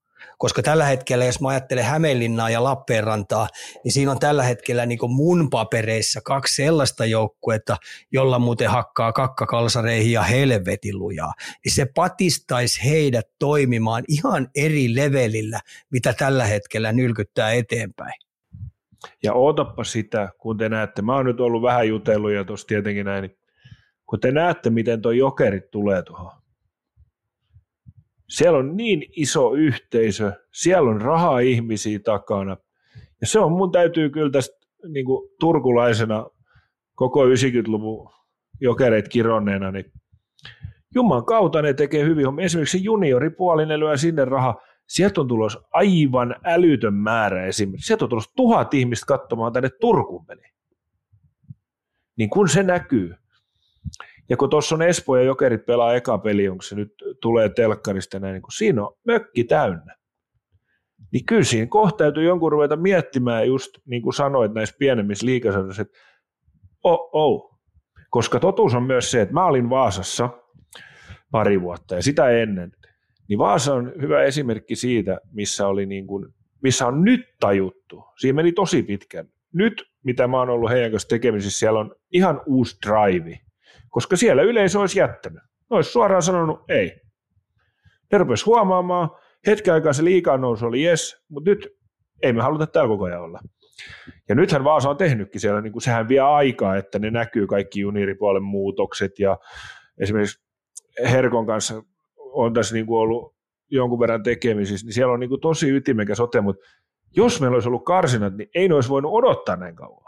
Koska tällä hetkellä, jos mä ajattelen Hämeenlinnaa ja Lappeenrantaa, niin siinä on tällä hetkellä niin mun papereissa kaksi sellaista joukkuetta, jolla muuten hakkaa kakkakalsareihin ja helvetin lujaa. Niin se patistaisi heidät toimimaan ihan eri levelillä, mitä tällä hetkellä nylkyttää eteenpäin. Ja ootappa sitä, kun te näette, mä oon nyt ollut vähän jutellut ja tuossa tietenkin näin, niin kun te näette, miten tuo jokerit tulee tuohon siellä on niin iso yhteisö, siellä on rahaa ihmisiä takana. Ja se on, mun täytyy kyllä tästä niin kuin turkulaisena koko 90-luvun jokereit kironneena, niin Juman kautta ne tekee hyvin hommia. Esimerkiksi junioripuoli, ne lyö sinne raha. Sieltä on tulos aivan älytön määrä esimerkiksi. Sieltä on tulos tuhat ihmistä katsomaan tänne Turkuun meni. Niin kun se näkyy, ja kun tuossa on Espoo ja Jokerit pelaa eka peli, onko se nyt tulee telkkarista näin, niin kun siinä on mökki täynnä. Niin kyllä siinä kohta täytyy jonkun ruveta miettimään just niin kuin sanoit näissä pienemmissä liikasarjoissa, että oh, oh. Koska totuus on myös se, että mä olin Vaasassa pari vuotta ja sitä ennen, niin Vaasa on hyvä esimerkki siitä, missä, oli niin kuin, missä on nyt tajuttu. Siinä meni tosi pitkän. Nyt, mitä mä oon ollut heidän kanssa tekemisissä, siellä on ihan uusi drive koska siellä yleisö olisi jättänyt. Ne olisi suoraan sanonut ei. Ne rupesi huomaamaan, hetken aikaa se liikaa nousu oli jes, mutta nyt ei me haluta täällä koko ajan olla. Ja nythän Vaasa on tehnytkin siellä, niin kuin sehän vie aikaa, että ne näkyy kaikki junioripuolen muutokset ja esimerkiksi Herkon kanssa on tässä niin kuin ollut jonkun verran tekemisissä, niin siellä on niin kuin tosi ytimekäs ote, mutta jos meillä olisi ollut karsinat, niin ei ne olisi voinut odottaa näin kauan.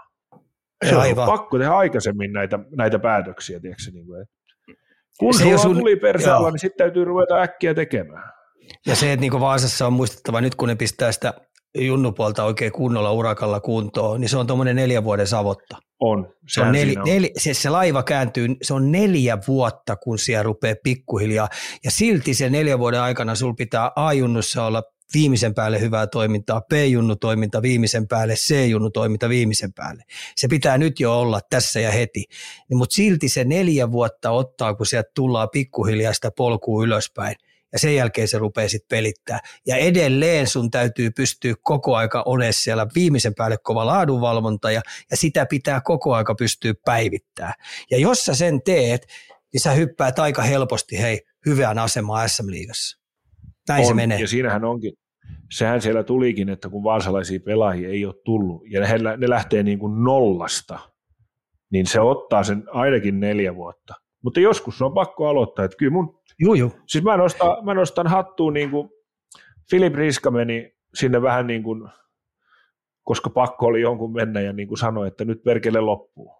Se on pakko tehdä aikaisemmin näitä, näitä päätöksiä, tiedätkö, niin kuin, kun se sulla sun, tuli persaalla, niin sitten täytyy ruveta äkkiä tekemään. Ja se, että niin Vaasassa on muistettava, nyt kun ne pistää sitä junnupuolta oikein kunnolla urakalla kuntoon, niin se on tuommoinen neljä vuoden savotta. On. Se, on nel, on. Nel, se, se laiva kääntyy, se on neljä vuotta, kun siellä rupeaa pikkuhiljaa. Ja silti se neljä vuoden aikana sul pitää A-junnussa olla viimeisen päälle hyvää toimintaa, B-junnu toiminta viimeisen päälle, C-junnu toiminta viimeisen päälle. Se pitää nyt jo olla tässä ja heti. Mutta silti se neljä vuotta ottaa, kun sieltä tullaan pikkuhiljaa sitä polkua ylöspäin ja sen jälkeen se rupeaa sitten pelittää. Ja edelleen sun täytyy pystyä koko aika olemaan siellä viimeisen päälle kova laadunvalvonta ja, ja sitä pitää koko aika pystyä päivittämään. Ja jos sä sen teet, niin sä hyppäät aika helposti hei hyvään asemaan SM-liigassa. Näin on, se menee. Ja siinähän onkin, sehän siellä tulikin, että kun vaasalaisia pelaajia ei ole tullut ja ne, ne lähtee niin kuin nollasta, niin se ottaa sen ainakin neljä vuotta. Mutta joskus se on pakko aloittaa, että kyllä mun, juu, juu. siis mä nostan, mä nostan hattuun niin kuin Filip Riska meni sinne vähän niin kuin, koska pakko oli jonkun mennä ja niin kuin sanoi, että nyt perkele loppuu.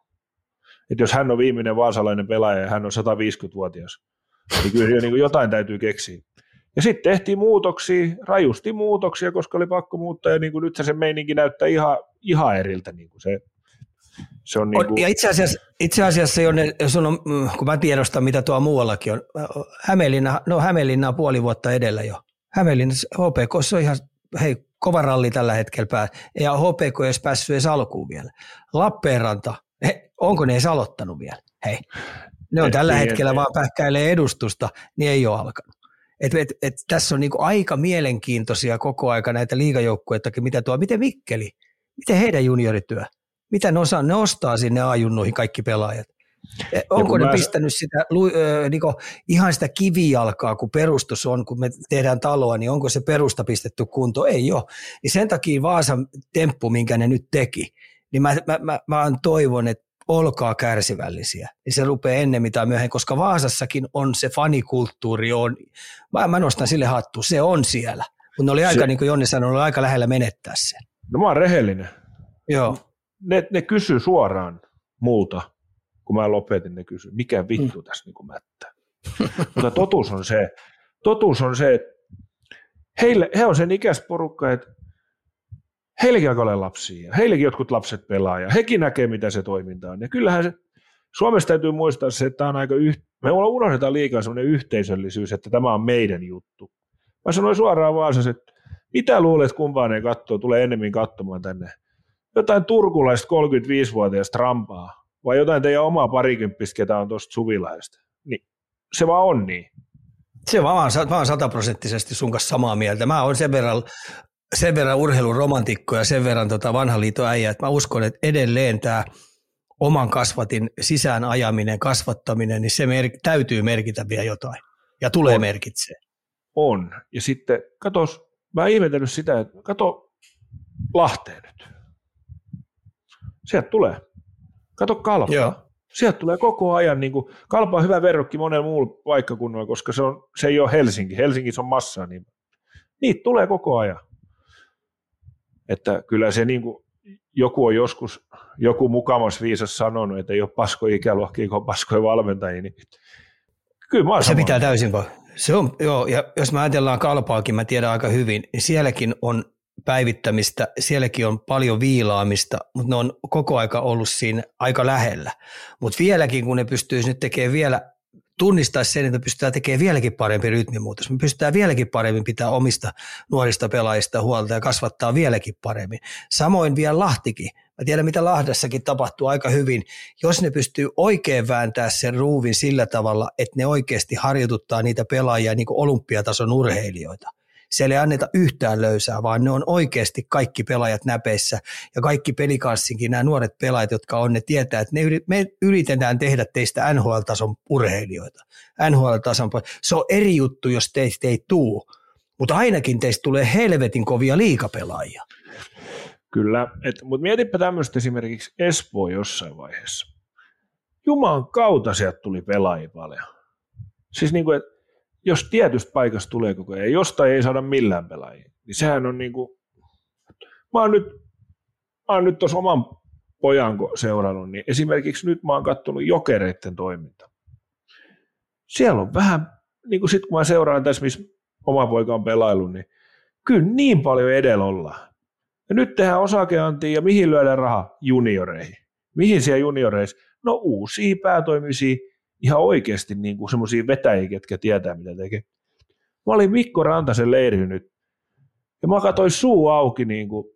Että jos hän on viimeinen vaasalainen pelaaja ja hän on 150-vuotias, niin kyllä niin kuin jotain täytyy keksiä. Ja sitten tehtiin muutoksia, rajusti muutoksia, koska oli pakko muuttaa, ja niin kuin nyt se meininki näyttää ihan, ihan eriltä. Niin kuin se, se on niin kuin... Ja itse asiassa, itse asiassa on, jos on, kun mä tiedostan, mitä tuo muuallakin on, Hämeenlinna, no Hämeenlinna on puoli vuotta edellä jo. Hämeenlinna, HPK, se on ihan, hei, kova ralli tällä hetkellä pää, ja HPK ei olisi päässyt edes alkuun vielä. Lappeenranta, he, onko ne edes aloittanut vielä? Hei. Ne on Et tällä niin, hetkellä et- vaan pähkäilee edustusta, niin ei ole alkanut. Et, et, et, tässä on niinku aika mielenkiintoisia koko aika näitä liigajoukkueitakin, mitä tuo, miten Mikkeli, miten heidän juniorityö, mitä ne, osaa, ne ostaa sinne A-junnuihin kaikki pelaajat. E, Onko kun ne mä- pistänyt sitä, niinku, ihan sitä kivijalkaa, kun perustus on, kun me tehdään taloa, niin onko se perusta pistetty kuntoon? Ei ole. Niin sen takia Vaasan temppu, minkä ne nyt teki, niin mä, mä, mä, mä toivon, että olkaa kärsivällisiä. Niin se rupeaa ennemmin tai myöhemmin, koska Vaasassakin on se fanikulttuuri. On, mä, mä nostan sille hattu, se on siellä. Mutta ne oli aika, Se- niin kuin Jonni sanoi, oli aika lähellä menettää sen. No mä oon rehellinen. Joo. Ne, ne kysyy suoraan multa, kun mä lopetin, ne kysyy, mikä vittu tässä niin kuin mättää. Mutta totuus on se, totuus on se, että heille, he on sen ikäistä porukka, että heillekin alkaa olla lapsia, ja heillekin jotkut lapset pelaa, ja hekin näkee, mitä se toiminta on. Ja kyllähän se, Suomessa täytyy muistaa se, että tämä on aika, yh, me unohdetaan liikaa sellainen yhteisöllisyys, että tämä on meidän juttu. Mä sanoin suoraan Vaasassa, että mitä luulet, kumpaan ne katsoo, tulee enemmän katsomaan tänne? Jotain turkulaista 35-vuotiaista rampaa, vai jotain teidän omaa parikymppistä, ketä on tuosta suvilaista. Niin, se vaan on niin. Se vaan, mä oon sataprosenttisesti sun kanssa samaa mieltä. Mä oon sen verran, sen verran urheiluromantikko ja sen verran tota vanhan liiton äijä, että mä uskon, että edelleen tämä oman kasvatin sisään ajaminen, kasvattaminen, niin se mer- täytyy merkitä vielä jotain. Ja tulee On. merkitsee. On. Ja sitten, katos, mä oon ihmetellyt sitä, että kato Lahteen nyt. Sieltä tulee. Kato Kalpa. Joo. Sieltä tulee koko ajan, niin kuin, Kalpa on hyvä verrokki monen muulla paikkakunnalla, koska se, on, se ei ole Helsinki. Helsingissä on massaa, niin niitä tulee koko ajan. Että kyllä se niin kuin, joku on joskus, joku mukamas viisas sanonut, että ei ole pasko ikäluokkia, kun on paskoja valmentajia, niin kyllä mä Se pitää täysin vaan. Se on, joo, ja jos mä ajatellaan kalpaakin, mä tiedän aika hyvin, niin sielläkin on päivittämistä, sielläkin on paljon viilaamista, mutta ne on koko aika ollut siinä aika lähellä. Mutta vieläkin, kun ne pystyisi nyt tekemään vielä, tunnistaa sen, että me pystytään tekemään vieläkin parempi rytmimuutos. Me pystytään vieläkin paremmin pitää omista nuorista pelaajista huolta ja kasvattaa vieläkin paremmin. Samoin vielä Lahtikin. Mä tiedän, mitä Lahdessakin tapahtuu aika hyvin. Jos ne pystyy oikein vääntää sen ruuvin sillä tavalla, että ne oikeasti harjoituttaa niitä pelaajia niin kuin olympiatason urheilijoita. Siellä ei anneta yhtään löysää, vaan ne on oikeasti kaikki pelaajat näpeissä ja kaikki pelikanssinkin, nämä nuoret pelaajat, jotka on, ne tietää, että ne yri- me yritetään tehdä teistä NHL-tason urheilijoita. NHL-tason, se on eri juttu, jos teistä ei tuu, mutta ainakin teistä tulee helvetin kovia liikapelaajia. Kyllä, mutta mietipä tämmöistä esimerkiksi Espoo jossain vaiheessa. Jumalan kautta sieltä tuli pelaajia paljon. Siis niin kuin, että jos tietystä paikasta tulee koko ajan ja jostain ei saada millään pelaajia, niin sehän on niin kuin, mä oon nyt, mä oon nyt tuossa oman pojan seurannut, niin esimerkiksi nyt mä oon katsonut jokereiden toiminta. Siellä on vähän, niin kuin sit kun mä seuraan tässä, missä oma poika on pelailu, niin kyllä niin paljon edellä ollaan. Ja nyt tehdään osakeantia ja mihin lyödään raha? Junioreihin. Mihin siellä junioreissa? No uusia päätoimisia, ihan oikeasti niin kuin semmoisia vetäjiä, ketkä tietää mitä tekee. Mä olin Mikko Rantasen leiri nyt. Ja mä katsoin suu auki, niin kuin,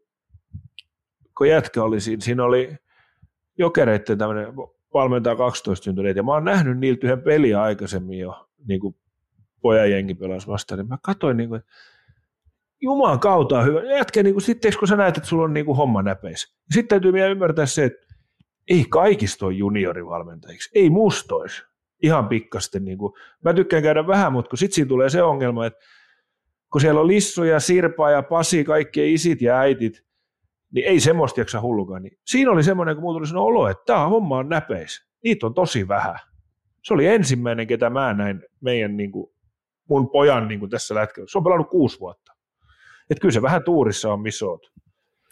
kun jätkä oli siinä. Siinä oli jokereiden tämmöinen valmentaa 12 syntyneet. Ja mä oon nähnyt niiltä yhden peliä aikaisemmin jo, niin kuin pojan jengi pelasi vastaan. Niin mä katsoin, niin kuin, Jumalan kautta on hyvä. Jätkä, niin kuin, sitten kun sä näet, että sulla on niin kuin homma näpeissä. Sitten täytyy vielä ymmärtää se, että ei kaikista ole juniorivalmentajiksi. Ei mustois. Ihan pikkasten. Niin kuin. Mä tykkään käydä vähän, mutta kun sitten siinä tulee se ongelma, että kun siellä on Lissu ja Sirpa ja Pasi, kaikkien isit ja äitit, niin ei semmoista jaksa hullukaan. Niin siinä oli semmoinen, kun tuli sellainen olo, että tämä homma on näpeis. Niitä on tosi vähän. Se oli ensimmäinen, ketä mä näin meidän niin kuin, mun pojan niin kuin tässä lätkällä. Se on pelannut kuusi vuotta. Että kyllä se vähän tuurissa on, missä oot.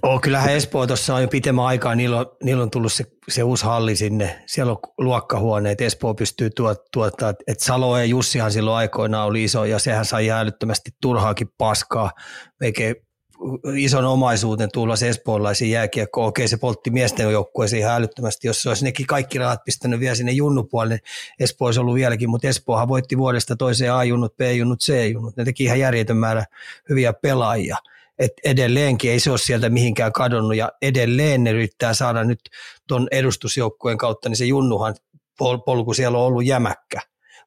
Oh, kyllähän Espoo tuossa on jo pitemmän aikaa, niillä on, niillä on tullut se, se uusi halli sinne, siellä on luokkahuoneet, Espoo pystyy tuot, tuottaa, että Salo ja Jussihan silloin aikoinaan oli iso ja sehän sai älyttömästi turhaakin paskaa, Meikä ison omaisuuden tulla se espoolaisiin jääkiekko, okei se poltti miesten joukkueeseen ihan älyttömästi, jos se olisi nekin kaikki rahat pistänyt vielä sinne junnupuolelle, niin Espoo olisi ollut vieläkin, mutta Espoohan voitti vuodesta toiseen A-junnut, B-junnut, C-junnut, ne teki ihan järjetön määrä hyviä pelaajia, et edelleenkin ei se ole sieltä mihinkään kadonnut ja edelleen ne yrittää saada nyt tuon edustusjoukkueen kautta, niin se junnuhan polku siellä on ollut jämäkkä.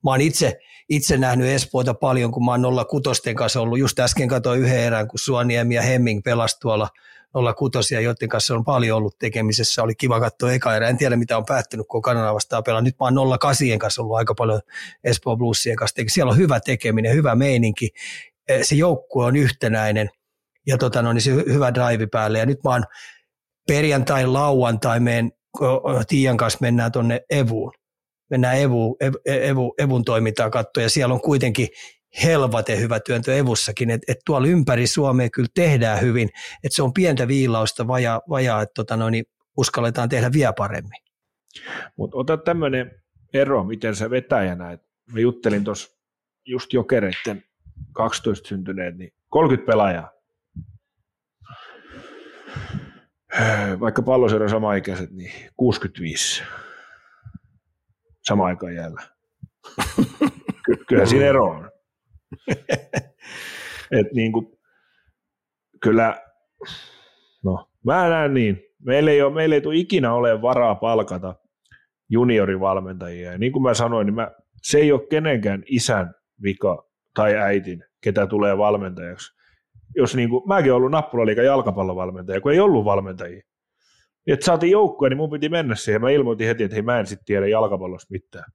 Mä oon itse, itse nähnyt Espoota paljon, kun mä oon 06 kanssa ollut. Just äsken katsoin yhden erän, kun Suoniemi ja Hemming pelasi tuolla 06, joiden kanssa on paljon ollut tekemisessä. Oli kiva katsoa eka erä. En tiedä, mitä on päättynyt, kun Kanada vastaan pelaa. Nyt mä oon 08 kanssa ollut aika paljon Espoo Bluesien kanssa. Siellä on hyvä tekeminen, hyvä meininki. Eh, se joukkue on yhtenäinen ja tota, no, niin se hyvä drive päälle. Ja nyt mä oon perjantai, lauantai meen, Tiian kanssa mennään tuonne Evuun. Mennään Evu, Evu, Evu, Evun toimintaa katsoa ja siellä on kuitenkin helvate hyvä työntö Evussakin, että et tuolla ympäri Suomea kyllä tehdään hyvin, että se on pientä viilausta vajaa, vajaa että tota noin, niin uskalletaan tehdä vielä paremmin. Mutta ota tämmöinen ero, miten sä vetäjänä, että mä juttelin tuossa just jokereiden 12 syntyneet, niin 30 pelaajaa. Vaikka palloseura samaikäiset, niin 65 sama aikaan jäällä. Ky- kyllä siinä ero on. Et niin kuin, kyllä, no mä näen niin, meillä ei, ole, meillä ei tule ikinä ole varaa palkata juniorivalmentajia. Ja niin kuin mä sanoin, niin mä, se ei ole kenenkään isän vika tai äitin, ketä tulee valmentajaksi. Jos niin kuin, mäkin olen ollut nappulaliikan jalkapallovalmentaja, kun ei ollut valmentajia. Niin, että saatiin joukkoja, niin mun piti mennä siihen. Mä ilmoitin heti, että hei, mä en sitten tiedä jalkapallosta mitään.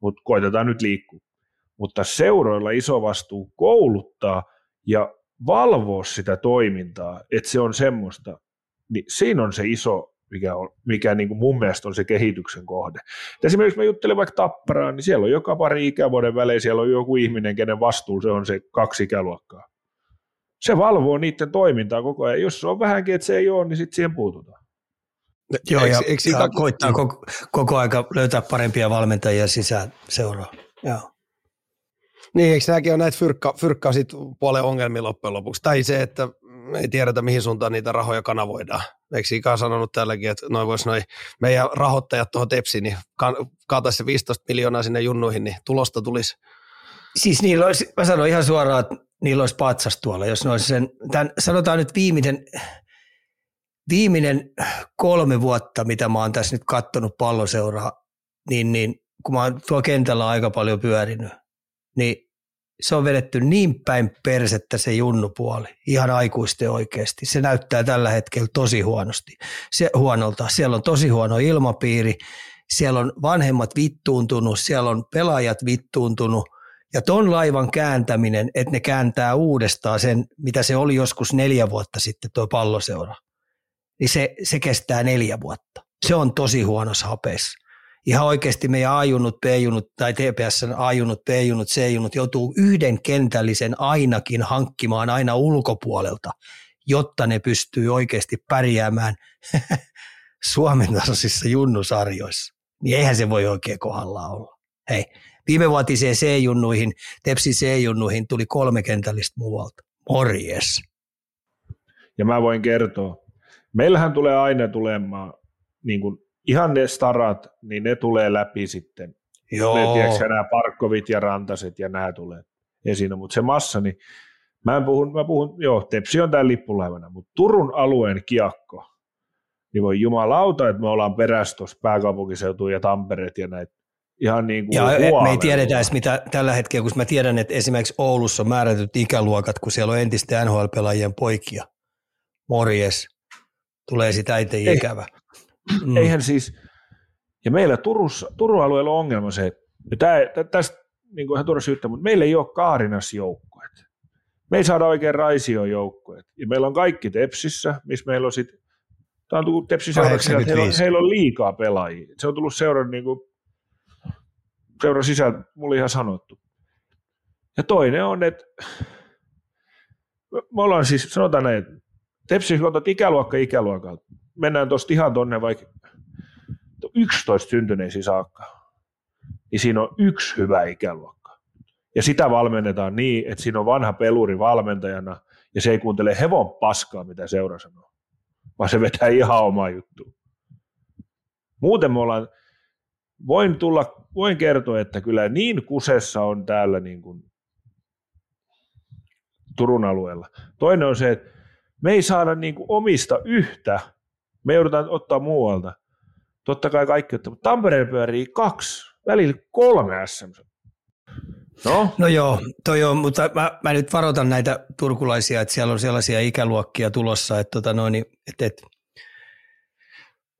Mutta koitetaan nyt liikkua mutta seuroilla iso vastuu kouluttaa ja valvoa sitä toimintaa, että se on semmoista, niin siinä on se iso, mikä, on, mikä niin kuin mun mielestä on se kehityksen kohde. Et esimerkiksi mä juttelin vaikka Tapparaan, niin siellä on joka pari ikävuoden välein, siellä on joku ihminen, kenen vastuu se on se kaksi ikäluokkaa. Se valvoo niiden toimintaa koko ajan. Jos se on vähänkin, että se ei ole, niin sitten siihen puututaan. Joo, ja, eikö, ja koittaa koko, koko aika löytää parempia valmentajia sisään seuraa. Joo. Niin, eikö nämäkin ole näitä fyrkka, fyrkkaa sit puolen ongelmia loppujen lopuksi? Tai se, että ei tiedetä, mihin suuntaan niitä rahoja kanavoidaan. Eikö Ika sanonut tälläkin, että noin vois noi meidän rahoittajat tuohon Tepsiin, niin kaataisi se 15 miljoonaa sinne junnuihin, niin tulosta tulisi. Siis niillä olisi, mä sanon ihan suoraan, että niillä olisi patsas tuolla, jos ne olisi sen, tämän, sanotaan nyt viimeinen, viimeinen kolme vuotta, mitä mä oon tässä nyt kattonut palloseuraa, niin, niin kun mä oon tuolla kentällä aika paljon pyörinyt, niin se on vedetty niin päin persettä se junnupuoli, ihan aikuisten oikeasti. Se näyttää tällä hetkellä tosi huonosti. Se, huonolta. Siellä on tosi huono ilmapiiri, siellä on vanhemmat vittuuntunut, siellä on pelaajat vittuuntunut, ja ton laivan kääntäminen, että ne kääntää uudestaan sen, mitä se oli joskus neljä vuotta sitten tuo palloseura, niin se, se kestää neljä vuotta. Se on tosi huonossa hapeessa ihan oikeasti meidän A-junut, B-junut tai TPS A-junut, B-junut, C-junut joutuu yhden kentällisen ainakin hankkimaan aina ulkopuolelta, jotta ne pystyy oikeasti pärjäämään Suomen tasoisissa junnusarjoissa. Niin eihän se voi oikein kohdalla olla. Hei, viime vuotiseen C-junnuihin, Tepsi C-junnuihin tuli kolme kentällistä muualta. Morjes. Ja mä voin kertoa, meillähän tulee aina tulemaan niin kuin ihan ne starat, niin ne tulee läpi sitten. Joo. Ne, tiedätkö, nämä Parkkovit ja Rantaset ja nämä tulee esiin, mutta se massa, niin mä, en puhun, mä puhun, joo, Tepsi on täällä lippulaivana, mutta Turun alueen kiekko, niin voi jumalauta, että me ollaan perässä tuossa pääkaupunkiseutuun ja Tampereet ja näitä ihan niin kuin ja me ei tiedetä edes mitä tällä hetkellä, kun mä tiedän, että esimerkiksi Oulussa on määrätyt ikäluokat, kun siellä on entisten NHL-pelaajien poikia. Morjes, tulee sitä itse ikävä. Mm. Eihän siis, ja meillä Turussa, Turun alueella on ongelma se, että tämä, tästä niin kuin ihan turha syyttä, mutta meillä ei ole Kaarinas joukkueet. Me ei saada oikein Raision joukkueet. Ja meillä on kaikki Tepsissä, missä meillä on sitten, tämä on tullut Tepsissä heillä, heillä on liikaa pelaajia. Se on tullut seuran, niin kuin, seuran sisältä, mulla ihan sanottu. Ja toinen on, että me ollaan siis, sanotaan näin, että Tepsi, kun otat ikäluokka ikäluokalta, mennään tuosta ihan tuonne vaikka 11 syntyneisiin saakka, niin siinä on yksi hyvä ikäluokka. Ja sitä valmennetaan niin, että siinä on vanha peluri valmentajana, ja se ei kuuntele hevon paskaa, mitä seura sanoo, vaan se vetää ihan omaa juttua. Muuten me ollaan, voin, tulla, voin kertoa, että kyllä niin kusessa on täällä niin kuin Turun alueella. Toinen on se, että me ei saada niin kuin omista yhtä me joudutaan ottaa muualta. Totta kai kaikki ottaa, mutta Tampereen pyörii kaksi, välillä kolme SM. No? no joo, toi on, mutta mä, mä, nyt varoitan näitä turkulaisia, että siellä on sellaisia ikäluokkia tulossa, että, tota noin, että, että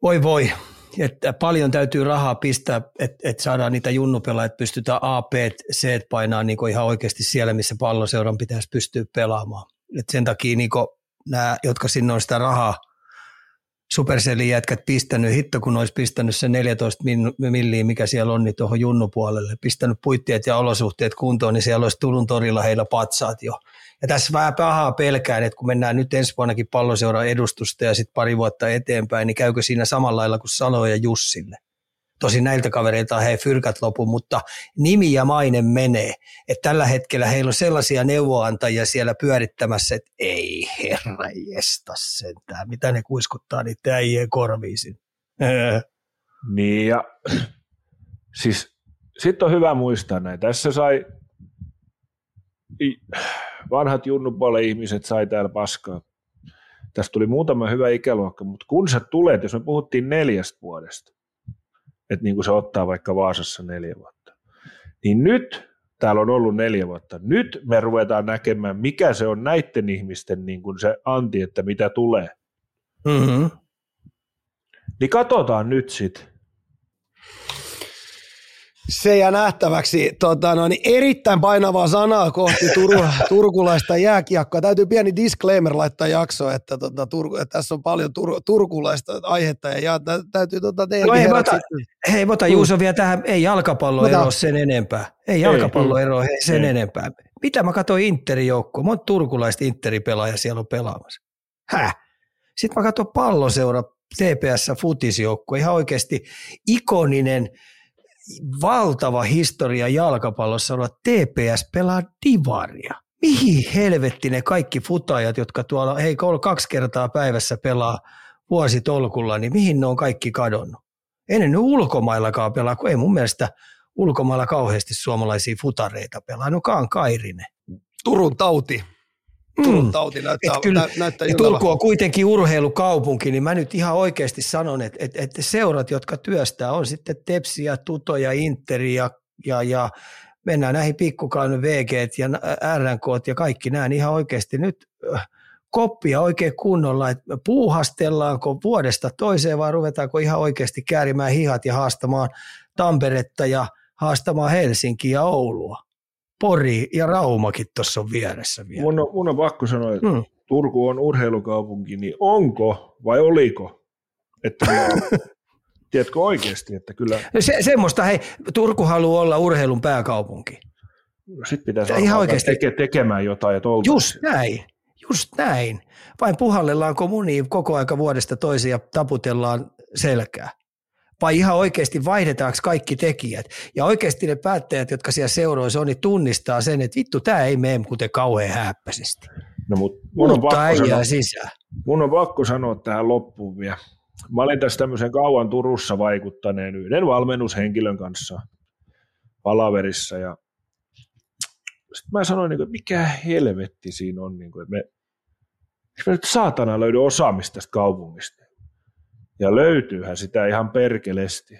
voi voi, että paljon täytyy rahaa pistää, että, että saadaan niitä junnupelaa, että pystytään A, B, C painaa niin ihan oikeasti siellä, missä palloseuran pitäisi pystyä pelaamaan. Et sen takia niin nämä, jotka sinne on sitä rahaa Supercellin jätkät pistänyt, hitto kun olisi pistänyt se 14 milliä, mikä siellä on, niin tuohon junnupuolelle, pistänyt puitteet ja olosuhteet kuntoon, niin siellä olisi Turun torilla heillä patsaat jo. Ja tässä vähän pahaa pelkään, että kun mennään nyt ensi vuonnakin palloseuran edustusta ja sitten pari vuotta eteenpäin, niin käykö siinä samalla lailla kuin Salo ja Jussille? Tosin näiltä kavereilta hei fyrkät lopu, mutta nimi ja maine menee. Että tällä hetkellä heillä on sellaisia neuvoantajia siellä pyörittämässä, että ei herra jesta sentään. Mitä ne kuiskuttaa niitä äijien korviisin. Niin ja siis sitten on hyvä muistaa näin. Tässä sai vanhat junnupuolen ihmiset sai täällä paskaa. Tästä tuli muutama hyvä ikäluokka, mutta kun sä tulet, jos me puhuttiin neljästä vuodesta, että niin kuin se ottaa vaikka Vaasassa neljä vuotta. Niin nyt täällä on ollut neljä vuotta. Nyt me ruvetaan näkemään, mikä se on näiden ihmisten niin kuin se anti, että mitä tulee. Mm-hmm. Niin katsotaan nyt sitten. Se jää nähtäväksi. Tota, no, niin erittäin painavaa sanaa kohti Tur- turkulaista jääkiekkoa. Täytyy pieni disclaimer laittaa jakso, että, tota, Turku, että tässä on paljon tur- turkulaista aihetta ja, täytyy tota, teidän no hei, ota, hei, ota Juuso vielä tähän, ei jalkapallo ero sen enempää. Ei jalkapallo ero sen ei. enempää. Mitä mä katsoin Interin joukkoa? Monta turkulaista Interi-pelaajaa siellä on pelaamassa. Häh? Sitten mä katsoin palloseura TPS futisjoukkue, ihan oikeasti ikoninen – valtava historia jalkapallossa olla TPS pelaa divaria. Mihin helvetti ne kaikki futajat, jotka tuolla hei kaksi kertaa päivässä pelaa vuositolkulla, niin mihin ne on kaikki kadonnut? Ennen nyt ulkomaillakaan pelaa, kun ei mun mielestä ulkomailla kauheasti suomalaisia futareita pelaa. No Kaan Kairinen. Turun tauti. Turun mm. tauti näyttää, et kyllä, nä, näyttää et Turku on kuitenkin urheilukaupunki, niin mä nyt ihan oikeasti sanon, että, että, että seurat, jotka työstää, on sitten Tepsiä, Tuto ja Interi ja, ja, ja mennään näihin pikkukaan VG ja RNK ja kaikki nämä, niin ihan oikeasti nyt äh, koppia oikein kunnolla, että puuhastellaanko vuodesta toiseen vai ruvetaanko ihan oikeasti käärimään hihat ja haastamaan Tamperetta ja haastamaan Helsinkiä ja Oulua. Pori ja Raumakin tuossa on vieressä vielä. Mun on, mun on pakko sanoa, että hmm. Turku on urheilukaupunki, niin onko vai oliko? Että tiedätkö oikeasti, että kyllä... Se, semmoista, hei, Turku haluaa olla urheilun pääkaupunki. No sit pitäisi Ihan oikeasti. Teke, tekemään jotain, että Just näin, just näin. Vain puhallellaan kommuniin koko aika vuodesta toiseen ja taputellaan selkää vai ihan oikeasti vaihdetaanko kaikki tekijät. Ja oikeasti ne päättäjät, jotka siellä seuroissa on, niin tunnistaa sen, että vittu, tämä ei mene kuten kauhean häppäisesti. No, mut mun, on pakko sanoa, sisään. mun on pakko sanoa tähän loppuun vielä. Mä olin tässä tämmöisen kauan Turussa vaikuttaneen yhden valmennushenkilön kanssa palaverissa ja sitten mä sanoin, että mikä helvetti siinä on, että me, me nyt saatana löydy osaamista tästä kaupungista. Ja löytyyhän sitä ihan perkelesti.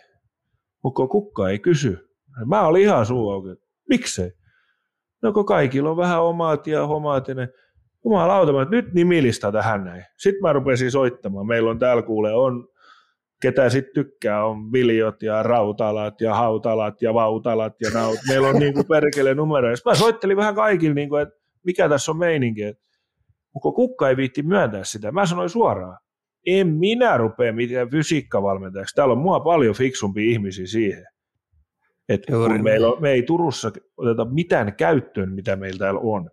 Mutta kukka ei kysy. Mä olin ihan suu auki. Miksei? No kun kaikilla on vähän omat ja homat ja ne. Jumalauta, että nyt nimilista tähän näin. Sitten mä rupesin soittamaan. Meillä on täällä kuule, on ketä sitten tykkää, on viljot ja rautalat ja hautalat ja vautalat ja naut. Meillä on niinku perkele numeroja. Mä soittelin vähän kaikille, niinku, että mikä tässä on meininki. Mutta kukka ei viitti myöntää sitä. Mä sanoin suoraan, en minä rupea mitään fysiikkavalmentajaksi. Täällä on mua paljon fiksumpi ihmisiä siihen. Että kun meillä on, me ei Turussa oteta mitään käyttöön, mitä meillä täällä on.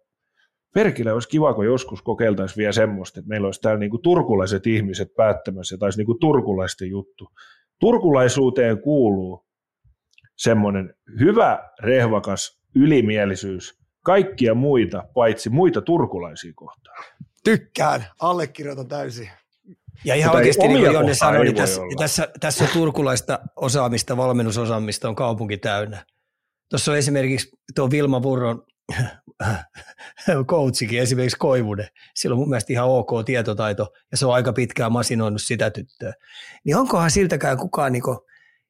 Perkele olisi kiva, kun joskus kokeiltaisiin vielä semmoista, että meillä olisi täällä niinku turkulaiset ihmiset päättämässä, tai niinku turkulaisten juttu. Turkulaisuuteen kuuluu semmoinen hyvä, rehvakas ylimielisyys kaikkia muita, paitsi muita turkulaisia kohtaan. Tykkään, allekirjoitan täysin. Ja ihan oikeasti, niin kuin Jonne sanoi, niin tässä, tässä, tässä on turkulaista osaamista, valmennusosaamista on kaupunki täynnä. Tuossa on esimerkiksi tuo Vilma Vurron coachikin, esimerkiksi Koivunen, sillä on mun mielestä ihan ok tietotaito ja se on aika pitkään masinoinut sitä tyttöä. Niin onkohan siltäkään kukaan niin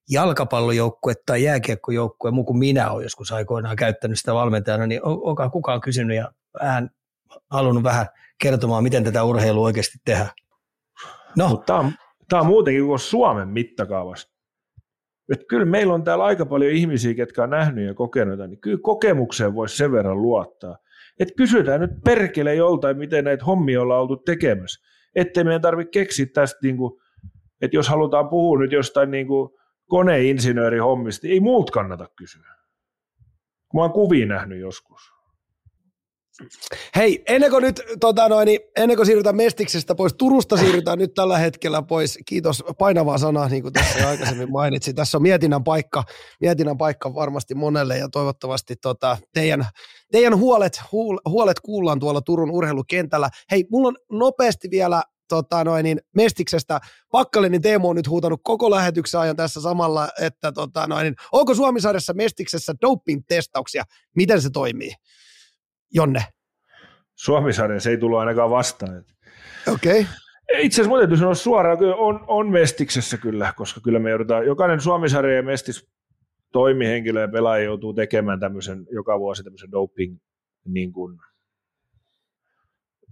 jalkapallojoukkue tai jääkiekkojoukkue, muu kuin minä olen joskus aikoinaan käyttänyt sitä valmentajana, niin on, onkaan kukaan kysynyt ja vähän halunnut vähän kertomaan, miten tätä urheilua oikeasti tehdään. No. Tämä on, tämä on muutenkin kuin Suomen mittakaavassa. Että kyllä meillä on täällä aika paljon ihmisiä, ketkä on nähnyt ja kokenut, niin kyllä kokemukseen voisi sen verran luottaa. Että kysytään nyt perkele joltain, miten näitä hommia ollaan oltu tekemässä. Ettei meidän tarvitse keksiä tästä, niin kuin, että jos halutaan puhua nyt jostain niin kuin koneinsinöörihommista, ei muut kannata kysyä. Mä oon kuvia nähnyt joskus. Hei, ennen kuin nyt, tota noin, niin ennen kuin siirrytään Mestiksestä pois, Turusta siirrytään nyt tällä hetkellä pois. Kiitos painavaa sanaa, niin kuin tässä aikaisemmin mainitsin. Tässä on mietinnän paikka, mietinnän paikka varmasti monelle ja toivottavasti tota, teidän, teidän huolet, huolet kuullaan tuolla Turun urheilukentällä. Hei, mulla on nopeasti vielä tota noin, niin Mestiksestä. Pakkalinen Teemu on nyt huutanut koko lähetyksen ajan tässä samalla, että tota noin, niin, onko Suomisarjassa Mestiksessä doping-testauksia? Miten se toimii? Jonne? Suomisarja, se ei tullut ainakaan vastaan. Okei. Okay. Itse asiassa mun täytyy sanoa suoraan, kyllä on, on Mestiksessä kyllä, koska kyllä me joudutaan, jokainen Suomisarja ja Mestis toimihenkilö ja pelaaja joutuu tekemään tämmöisen joka vuosi tämmöisen doping niin kuin,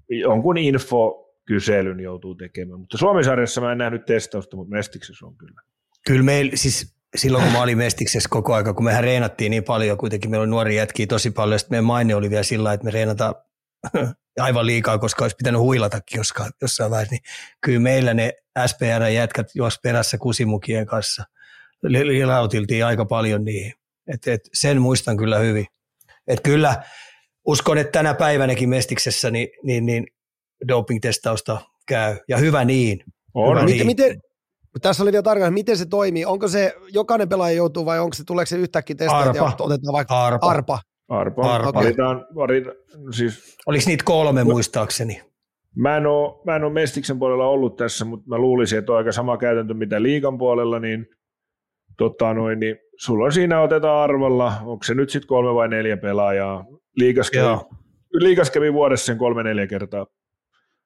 jonkun info kyselyn joutuu tekemään. Mutta Suomisarjassa mä en nähnyt testausta, mutta Mestiksessä on kyllä. Kyllä meillä, siis silloin kun mä olin Mestiksessä koko aika, kun mehän reenattiin niin paljon, kuitenkin meillä oli nuori jätkiä tosi paljon, sitten meidän maine oli vielä sillä että me reenataan aivan liikaa, koska olisi pitänyt huilatakin jossain, jossain vaiheessa, niin kyllä meillä ne SPR-jätkät juos perässä kusimukien kanssa. Lilautiltiin aika paljon niihin. Et, et sen muistan kyllä hyvin. Et kyllä uskon, että tänä päivänäkin Mestiksessä niin, niin, niin doping-testausta käy, ja hyvä niin. On. Hyvä miten, niin. miten, tässä oli vielä tarkkaan, miten se toimii. Onko se, jokainen pelaaja joutuu vai onko se, tuleeko se yhtäkkiä testata ja otetaan vaikka arpa? Arpa. Arpa. arpa. Valitaan, valitaan, siis, Oliko niitä kolme muistaakseni? Mä en, ole, mä en ole Mestiksen puolella ollut tässä, mutta mä luulisin, että on aika sama käytäntö mitä liikan puolella, niin, tota noin, niin sulla on siinä otetaan arvalla, onko se nyt sitten kolme vai neljä pelaajaa. Liikas kävi, liikas kävi vuodessa sen kolme neljä kertaa.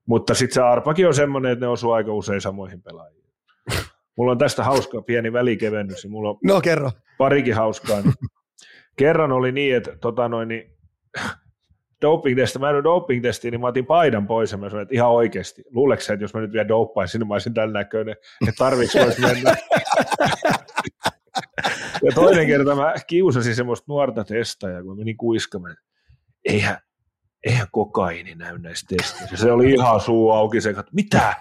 Mutta sitten se arpakin on semmoinen, että ne osuu aika usein samoihin pelaajiin. Mulla on tästä hauska pieni välikevennys. Mulla on no kerro. Parikin hauskaa. Niin kerran oli niin, että tota noin, niin, doping testi, mä en doping testiin, niin mä otin paidan pois ja mä sanoin, että ihan oikeasti, luuleeko että jos mä nyt vielä doppaisin, niin mä olisin tällä näköinen, että tarviiko voisi mennä. ja toinen kerta mä kiusasin semmoista nuorta testajaa, kun mä menin kuiskamaan, eihän, eihän kokaini näy näissä testeissä. Se oli ihan suu auki, se että mitä?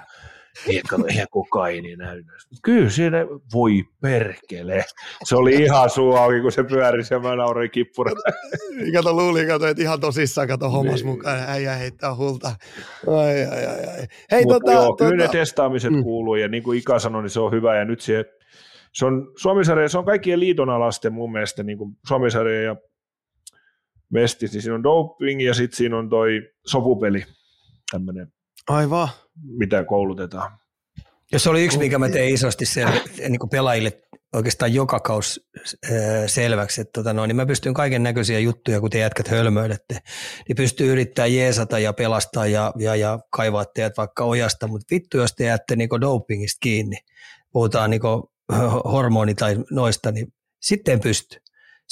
Eihän, eihän kokaini näy näissä. Kyllä siinä voi perkele. Se oli ihan suu auki, kun se pyöri ja mä nauroin kippura. kato, luulin, kato, että ihan tosissaan, kato hommas niin. mukaan, äijä heittää hulta. Ai, ai, ai, ai. Hei, Mut tota, joo, tota... kyllä ne testaamiset mm. kuuluu, ja niin kuin Ika sanoi, niin se on hyvä, ja nyt se, se on Suomisarja, se on kaikkien liitonalasten mun mielestä, niin kuin Suomisarja ja Mestis, niin siinä on doping ja sitten siinä on toi sopupeli, tämmöinen, Aivan. Mitä koulutetaan. Ja se oli yksi, mikä mä tein isosti sel- niin pelaajille oikeastaan joka kaus selväksi, että tota noin, niin mä pystyn kaiken näköisiä juttuja, kun te jätkät hölmöilette, niin pystyy yrittää jeesata ja pelastaa ja, ja, ja kaivaa teidät vaikka ojasta, mutta vittu, jos te jäätte niin dopingista kiinni, puhutaan niin hormoni tai noista, niin sitten pysty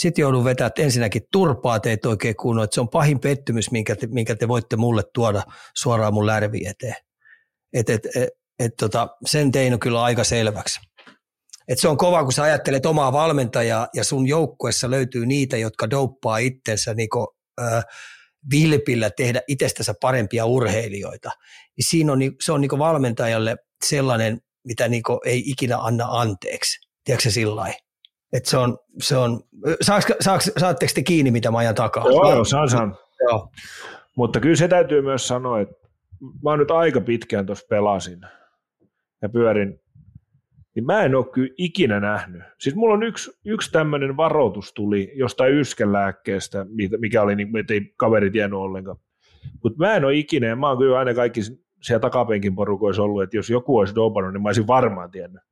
sitten joudun vetämään ensinnäkin turpaa teitä oikein kunnolla, että se on pahin pettymys, minkä te, minkä te voitte mulle tuoda suoraan mun lärvi eteen. Et, et, et, et, tota, sen tein kyllä aika selväksi. Et se on kova, kun sä ajattelet omaa valmentajaa ja sun joukkuessa löytyy niitä, jotka douppaa itsensä niinku, äh, vilpillä tehdä itsestänsä parempia urheilijoita. Niin siinä on, se on niinku valmentajalle sellainen, mitä niinku ei ikinä anna anteeksi. Tiedätkö se sillä lailla? Että se on, se on saaks, saaks, saatteko te kiinni, mitä mä ajan takaa? Joo, joo saan, saan. Joo. Mutta kyllä se täytyy myös sanoa, että mä nyt aika pitkään tuossa pelasin ja pyörin, niin mä en ole kyllä ikinä nähnyt. Siis mulla on yksi, yksi tämmöinen varoitus tuli jostain yskänlääkkeestä, mikä oli, niin, että ei kaveri tiennyt ollenkaan. Mutta mä en ole ikinä, ja mä oon kyllä aina kaikki siellä takapenkin porukoissa ollut, että jos joku olisi dopannut, niin mä olisin varmaan tiennyt.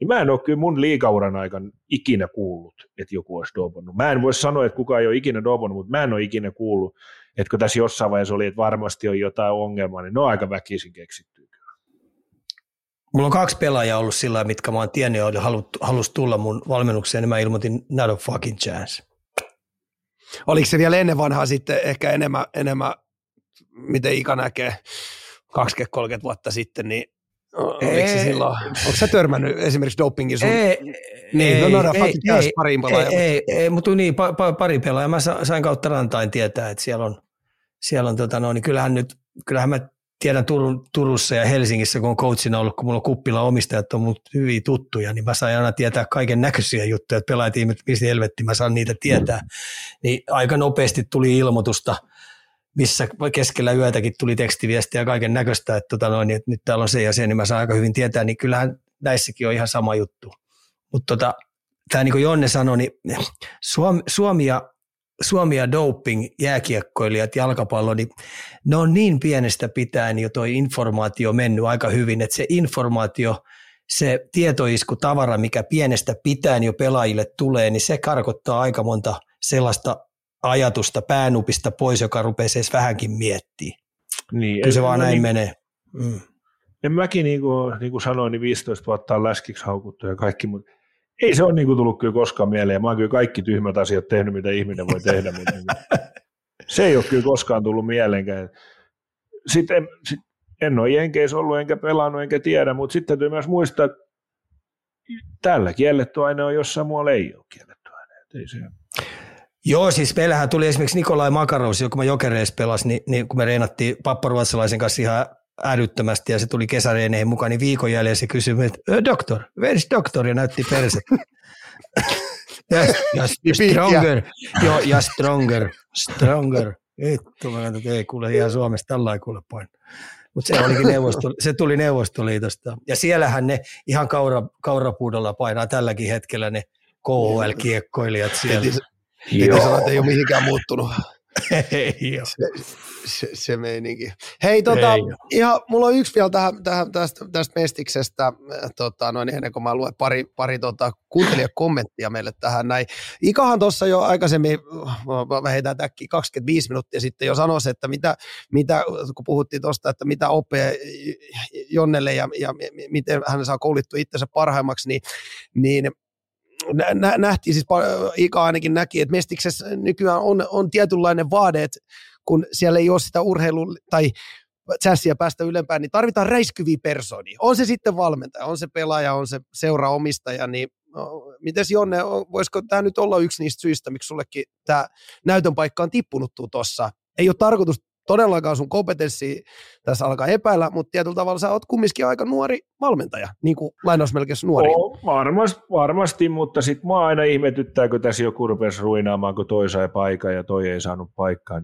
niin mä en ole kyllä mun liikauran aikana ikinä kuullut, että joku olisi dopannut. Mä en voi sanoa, että kukaan ei ole ikinä dopannut, mutta mä en ole ikinä kuullut, että kun tässä jossain vaiheessa oli, että varmasti on jotain ongelmaa, niin ne on aika väkisin keksitty. Mulla on kaksi pelaajaa ollut sillä mitkä mä oon tiennyt ja halus tulla mun valmennukseen, niin mä ilmoitin not a fucking chance. Oliko se vielä ennen vanhaa sitten ehkä enemmän, enemmän miten Ika näkee 20-30 vuotta sitten, niin Oliko se silloin, onko sä törmännyt esimerkiksi dopingin sun? Ei, niin, ei, no, no, ei, ei, ei, pariin ei, ei, ei, mutta niin, pa, pa, pari pelaajaa. Mä sain kautta rantain tietää, että siellä on, siellä on tota, no, niin kyllähän nyt, kyllähän mä tiedän Turun, Turussa ja Helsingissä, kun on coachina ollut, kun mulla on kuppila omistajat on mut hyvin tuttuja, niin mä sain aina tietää kaiken näköisiä juttuja, että pelaajatiimit, mistä helvetti mä saan niitä tietää. Niin aika nopeasti tuli ilmoitusta, missä keskellä yötäkin tuli tekstiviestiä ja kaiken näköistä, että, tota noin, että nyt täällä on se ja se, niin mä saan aika hyvin tietää, niin kyllähän näissäkin on ihan sama juttu. Mutta tota, tämä niin kuin Jonne sanoi, niin Suomi, Suomi ja Suomi ja doping, jääkiekkoilijat, jalkapallo, niin ne on niin pienestä pitäen jo toi informaatio mennyt aika hyvin, että se informaatio, se tietoisku tavara, mikä pienestä pitäen jo pelaajille tulee, niin se karkottaa aika monta sellaista ajatusta päänupista pois, joka rupeaa edes vähänkin miettimään. Niin, Kyllä se vaan näin niin, menee. Mm. En mäkin, niin kuin, niin kuin sanoin, niin 15 vuotta on läskiksi haukuttu ja kaikki, mutta ei se ole niin kuin tullut kyllä koskaan mieleen. Mä oon kyllä kaikki tyhmät asiat tehnyt, mitä ihminen voi tehdä. mutta niin se ei ole kyllä koskaan tullut mieleenkään. Sitten en, sit, en ole Jenkeissä ollut, enkä pelannut, enkä tiedä, mutta sitten täytyy myös muistaa, että tällä kielletty aine on jossain muualla ei ole kielletty aine. Ei se Joo, siis meillähän tuli esimerkiksi Nikolai Makarous, joka mä jokereissa pelasin, niin, niin kun me reenattiin papparuotsalaisen kanssa ihan älyttömästi ja se tuli kesäreeneihin mukaan, niin viikon jälleen se kysyi, että doktor, where's doctor? Ja näytti perse. ja, ja stronger, joo, ja stronger, stronger. Vittu, mä katsoin, ei kuule ihan Suomessa tällä kuule poin. Mutta se, olikin neuvosto, se tuli Neuvostoliitosta. Ja siellähän ne ihan kaura, kaurapuudolla painaa tälläkin hetkellä ne KHL-kiekkoilijat siellä. Piti sanoa, että ei ole mihinkään muuttunut. Ei. Se, se, se meininki. Hei, tota, ei ihan, mulla on yksi vielä tähän, tähän, tästä, tästä mestiksestä, tota, noin ennen kuin mä luen pari, pari tota, kuuntelijakommenttia meille tähän näin. Ikahan tuossa jo aikaisemmin, mä heitän täkki 25 minuuttia sitten jo sanoisi, että mitä, mitä kun puhuttiin tuosta, että mitä oppee Jonnelle ja, ja miten hän saa koulittua itsensä parhaimmaksi, niin, niin nä, nähtiin siis, Ika ainakin näki, että Mestiksessä nykyään on, on tietynlainen vaade, että kun siellä ei ole sitä urheilu tai chassia päästä ylempään, niin tarvitaan räiskyviä persoonia. On se sitten valmentaja, on se pelaaja, on se seuraomistaja, niin no, mites Jonne, voisiko tämä nyt olla yksi niistä syistä, miksi sullekin tämä näytön paikka on tippunut tuossa? Ei ole tarkoitus todellakaan sun kompetenssi tässä alkaa epäillä, mutta tietyllä tavalla sä oot kumminkin aika nuori valmentaja, niin kuin lainausmelkeissä nuori. Oh, varmasti, varmasti, mutta sitten mä aina ihmetyttää, kun tässä joku rupesi ruinaamaan, kun toi sai paikan ja toi ei saanut paikkaa.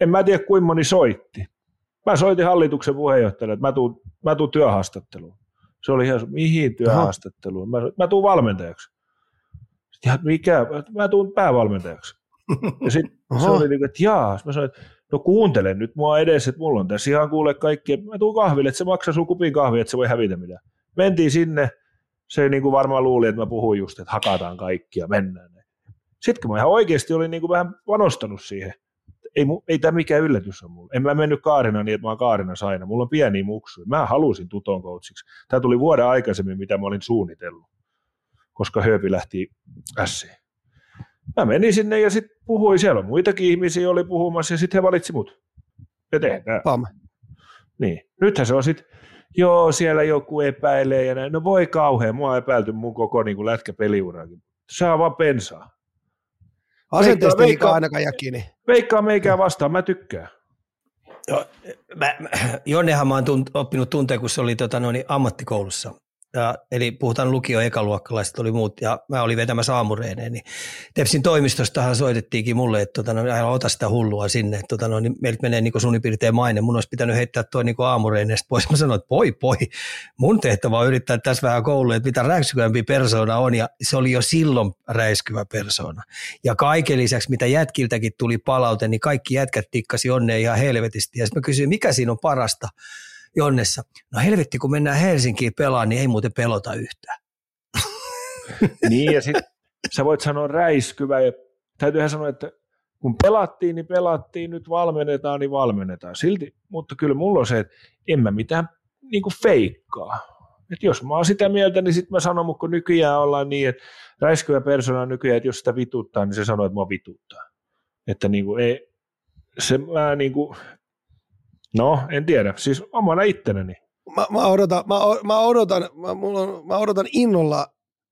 En mä tiedä, kuinka moni soitti. Mä soitin hallituksen puheenjohtajalle, että mä tuun, mä tuun työhaastatteluun. Se oli ihan, mihin työhaastatteluun? Mä, mä tuun valmentajaksi. Sitten, mikä? Mä tuun päävalmentajaksi. Ja sitten se oli niin kuin, että jaa. Mä sanoin, että no kuuntele nyt mua edes, että mulla on tässä ihan kuule kaikki, mä tuun kahville, että se maksaa sun kupin kahvia, että se voi hävitä mitään. Mentiin sinne, se niin kuin varmaan luuli, että mä puhuin just, että hakataan kaikki ja mennään. Sitten kun mä ihan oikeasti olin niin kuin vähän panostanut siihen, ei, ei tämä mikään yllätys on mulle. En mä mennyt Kaarina niin, että mä oon Kaarina saina. Mulla on pieni muksu. Mä halusin tuton coachiksi. Tämä tuli vuoden aikaisemmin, mitä mä olin suunnitellut, koska Hööpi lähti ässiin mä menin sinne ja sitten puhuin, siellä on muitakin ihmisiä oli puhumassa ja sitten he valitsi mut. Ja tehdään. Pam. Niin. Nythän se on sitten, joo, siellä joku epäilee ja näin. No voi kauhean, mua on epäilty mun koko niin kuin lätkäpeliurakin. Saa vaan pensaa. Asenteesta ei ainakaan jää kiinni. Veikkaa meikään vastaan, mä tykkään. Joo, mä, mä, Jonnehan mä oon tunt, oppinut tuntea, kun se oli tota, noin, ammattikoulussa ja, eli puhutaan lukio ekaluokkalaiset oli muut, ja mä olin vetämässä aamureeneen, niin Tepsin toimistostahan soitettiinkin mulle, että tota, no, ota sitä hullua sinne, että tota, no, niin meiltä menee niin suunnin piirtein maine, mun olisi pitänyt heittää tuo niin aamureeneesta pois. Mä sanoin, että poi poi, mun tehtävä on yrittää tässä vähän kouluun, että mitä räiskyvämpi persona on, ja se oli jo silloin räiskyvä persona. Ja kaiken lisäksi, mitä jätkiltäkin tuli palaute, niin kaikki jätkät tikkasi onneen ihan helvetisti, ja sitten mä kysyin, mikä siinä on parasta, Jonnessa, no helvetti kun mennään Helsinkiin pelaan, niin ei muuten pelota yhtään. niin, ja sitten sä voit sanoa räiskyvä, ja täytyyhän sanoa, että kun pelattiin, niin pelattiin, nyt valmennetaan, niin valmennetaan. Silti, mutta kyllä mulla on se, että en mä mitään niin kuin feikkaa. Et jos mä oon sitä mieltä, niin sitten mä sanon, mutta kun nykyään ollaan niin, että räiskyvä persona nykyään, että jos sitä vituttaa, niin se sanoo, että mua vituttaa. Että niin kuin ei, se mä niin kuin, no en tiedä, siis omana ittenäni. Mä, mä, odotan, mä, mä, odotan, mä, mulla on, mä odotan innolla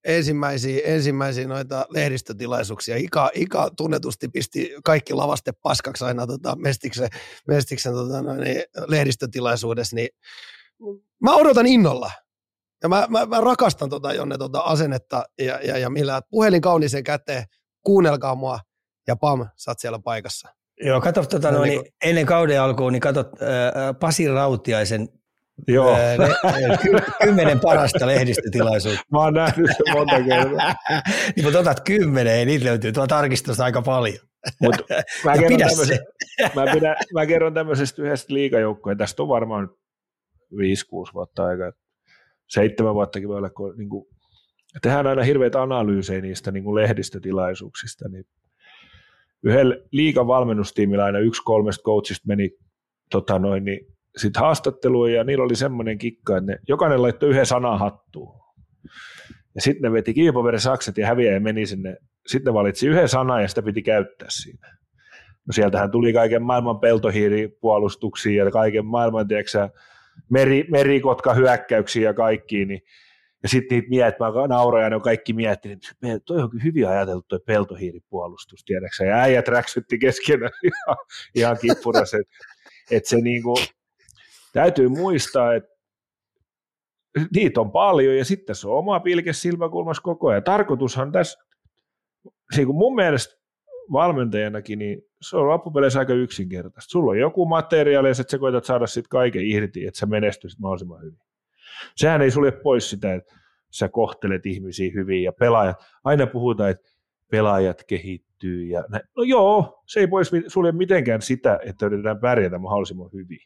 ensimmäisiä, ensimmäisiä noita lehdistötilaisuuksia. Ika, Ika tunnetusti pisti kaikki lavaste paskaksi aina tota, Mestiksen, Mestiksen tota, no, niin, lehdistötilaisuudessa, niin mä odotan innolla. Ja mä, mä, mä rakastan tota, Jonne tota asennetta ja, ja, ja millä puhelin kauniiseen käteen, kuunnelkaa mua ja pam, sä oot siellä paikassa. Joo, kato, tota, no, niin, ennen kauden alkuun, niin katsot äh, Pasi Rautiaisen Joo. kymmenen parasta lehdistötilaisuutta. Mä oon nähnyt sen monta kertaa. niin mutta otat kymmenen, ja niitä löytyy tuo tarkistusta aika paljon. Mut mä, kerron mä, pidän, mä kerron tämmöisestä yhdestä liikajoukkoja. Tästä on varmaan 5-6 vuotta aikaa. Seitsemän vuottakin voi olla, kun niin kuin, tehdään aina hirveitä analyysejä niistä niin kuin lehdistötilaisuuksista. Niin yhdellä liikan valmennustiimillä aina yksi kolmesta coachista meni tota noin, niin sitten haastatteluun ja niillä oli semmoinen kikka, että ne, jokainen laittoi yhden sanan hattuun. Ja sitten ne veti kiipoveren sakset ja häviä ja meni sinne. Sitten ne valitsi yhden sanan ja sitä piti käyttää siinä. No sieltähän tuli kaiken maailman peltohiiripuolustuksia ja kaiken maailman, tiedätkö, meri, merikotka hyökkäyksiä ja kaikki, niin ja sitten niitä miet, mä nauroin ne on kaikki miettineet, että toi on kyllä hyvin ajateltu toi peltohiiripuolustus, tiedäksä, ja äijät räksytti keskenään ihan, ihan kippurassa, että et se niinku, täytyy muistaa, että niitä on paljon ja sitten se on oma pilke silmäkulmassa koko ajan. Tarkoitushan tässä, niin kuin mun mielestä valmentajanakin, niin se on loppupeleissä aika yksinkertaista. Sulla on joku materiaali ja sä koetat saada sitten kaiken irti, että sä menestyisit mahdollisimman hyvin. Sehän ei sulje pois sitä, että sä kohtelet ihmisiä hyvin ja pelaajat. Aina puhutaan, että pelaajat kehittyy. Ja näin. No joo, se ei pois sulje mitenkään sitä, että yritetään pärjätä mahdollisimman hyvin.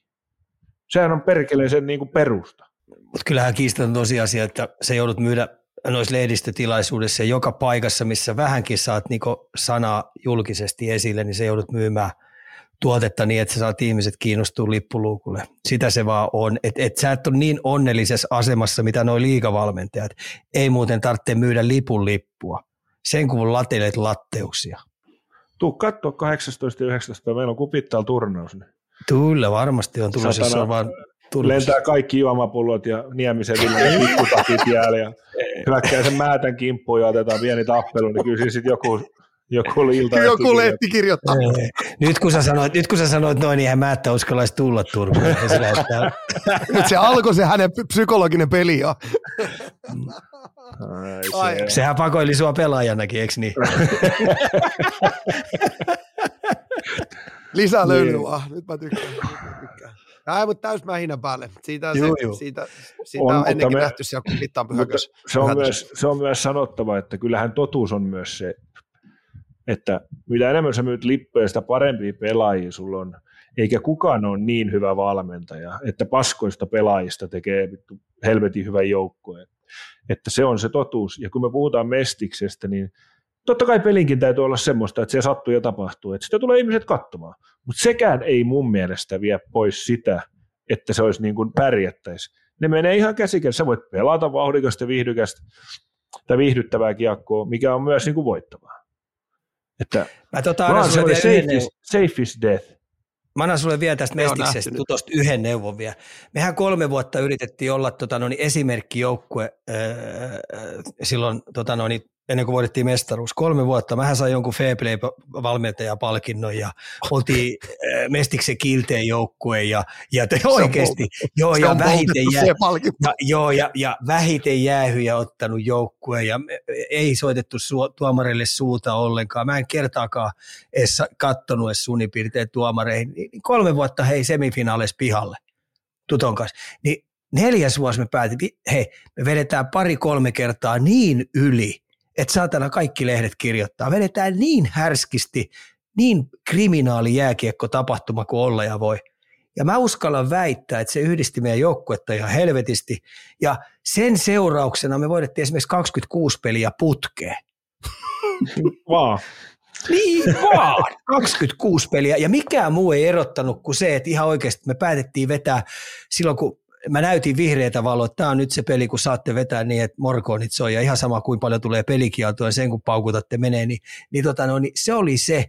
Sehän on perkeleen sen niin kuin perusta. Mutta kyllähän kiistaton tosiasia, että se joudut myydä noissa lehdistötilaisuudessa ja joka paikassa, missä vähänkin saat niin sanaa julkisesti esille, niin se joudut myymään tuotetta niin, että sä saat ihmiset kiinnostua lippuluukulle. Sitä se vaan on. Että et sä et ole niin onnellisessa asemassa, mitä nuo liikavalmentajat. Ei muuten tarvitse myydä lipun lippua. Sen kun latelet latteuksia. Tuu katsoa 18 ja 19. Meillä on kupittal turnaus. Kyllä, varmasti on tulossa, jos on vaan Turussa. Lentää kaikki juomapullot ja Niemisen Ville pikkutakit jäällä ja hyökkää sen määtän kimppuun ja otetaan pieni tappelu, niin kyllä sitten joku, joku ilta Joku lehti kirjoittaa. Nyt kun sä sanoit, nyt kun sä sanoit noin, niin eihän Määttä uskallaisi tulla Turkuun. Nyt se alkoi se hänen psykologinen peli jo. Ai, se. Sehän pakoili sua pelaajanakin, eikö niin? Lisää löylyä. Nyt mä tykkään. Nyt mä tykkään. Ai, mutta täys mähinä päälle. Siitä, juu, se, juu. siitä, siitä on, on ennenkin me, nähty siellä, kun mittaan pyhäkös. Se on, myös, se on myös sanottava, että kyllähän totuus on myös se, että mitä enemmän sä myyt lippuja, sitä parempia pelaajia sulla on. Eikä kukaan ole niin hyvä valmentaja, että paskoista pelaajista tekee helvetin hyvän joukkueen. Että se on se totuus. Ja kun me puhutaan mestiksestä, niin totta kai pelinkin täytyy olla semmoista, että se sattuu ja tapahtuu, että sitä tulee ihmiset katsomaan. Mutta sekään ei mun mielestä vie pois sitä, että se olisi niin kuin pärjättäisi. Ne menee ihan käsikädessä. Sä voit pelata vauhdikasta, viihdykästä tai viihdyttävää kiekkoa, mikä on myös niin kuin voittavaa. Että Mä tota, annan sulle safe, is, safe is death. Mä annan sulle vielä tästä mestiksestä tuosta yhden neuvon vielä. Mehän kolme vuotta yritettiin olla tota, no, niin esimerkkijoukkue äh, silloin tota, no, niin ennen kuin voitettiin mestaruus. Kolme vuotta. Mähän sain jonkun Fairplay-valmentajapalkinnon ja oltiin äh, Mestiksen kilteen joukkue ja, ja te oikeasti, joo, ja vähiten, jää, ja, joo, ja, ja vähiten jäähyjä ottanut joukkue ja ei soitettu su, tuomareille suuta ollenkaan. Mä en kertaakaan edes kattonut edes suunnipiirteet tuomareihin. Niin kolme vuotta hei semifinaaleissa pihalle Tuton kanssa. Niin neljäs vuosi me päätimme, hei, me vedetään pari-kolme kertaa niin yli – että saatana kaikki lehdet kirjoittaa. Vedetään niin härskisti, niin kriminaali jääkiekko tapahtuma kuin olla ja voi. Ja mä uskallan väittää, että se yhdisti meidän joukkuetta ihan helvetisti. Ja sen seurauksena me voidettiin esimerkiksi 26 peliä putkeen. Vaan. Niin vaan, 26 peliä. Ja mikään muu ei erottanut kuin se, että ihan oikeasti me päätettiin vetää silloin, kun mä näytin vihreitä valoa, että tämä on nyt se peli, kun saatte vetää niin, että morkoonit soi ja ihan sama kuin paljon tulee pelikieltoa ja sen kun paukutatte menee, niin, niin, tota, no, niin se oli se,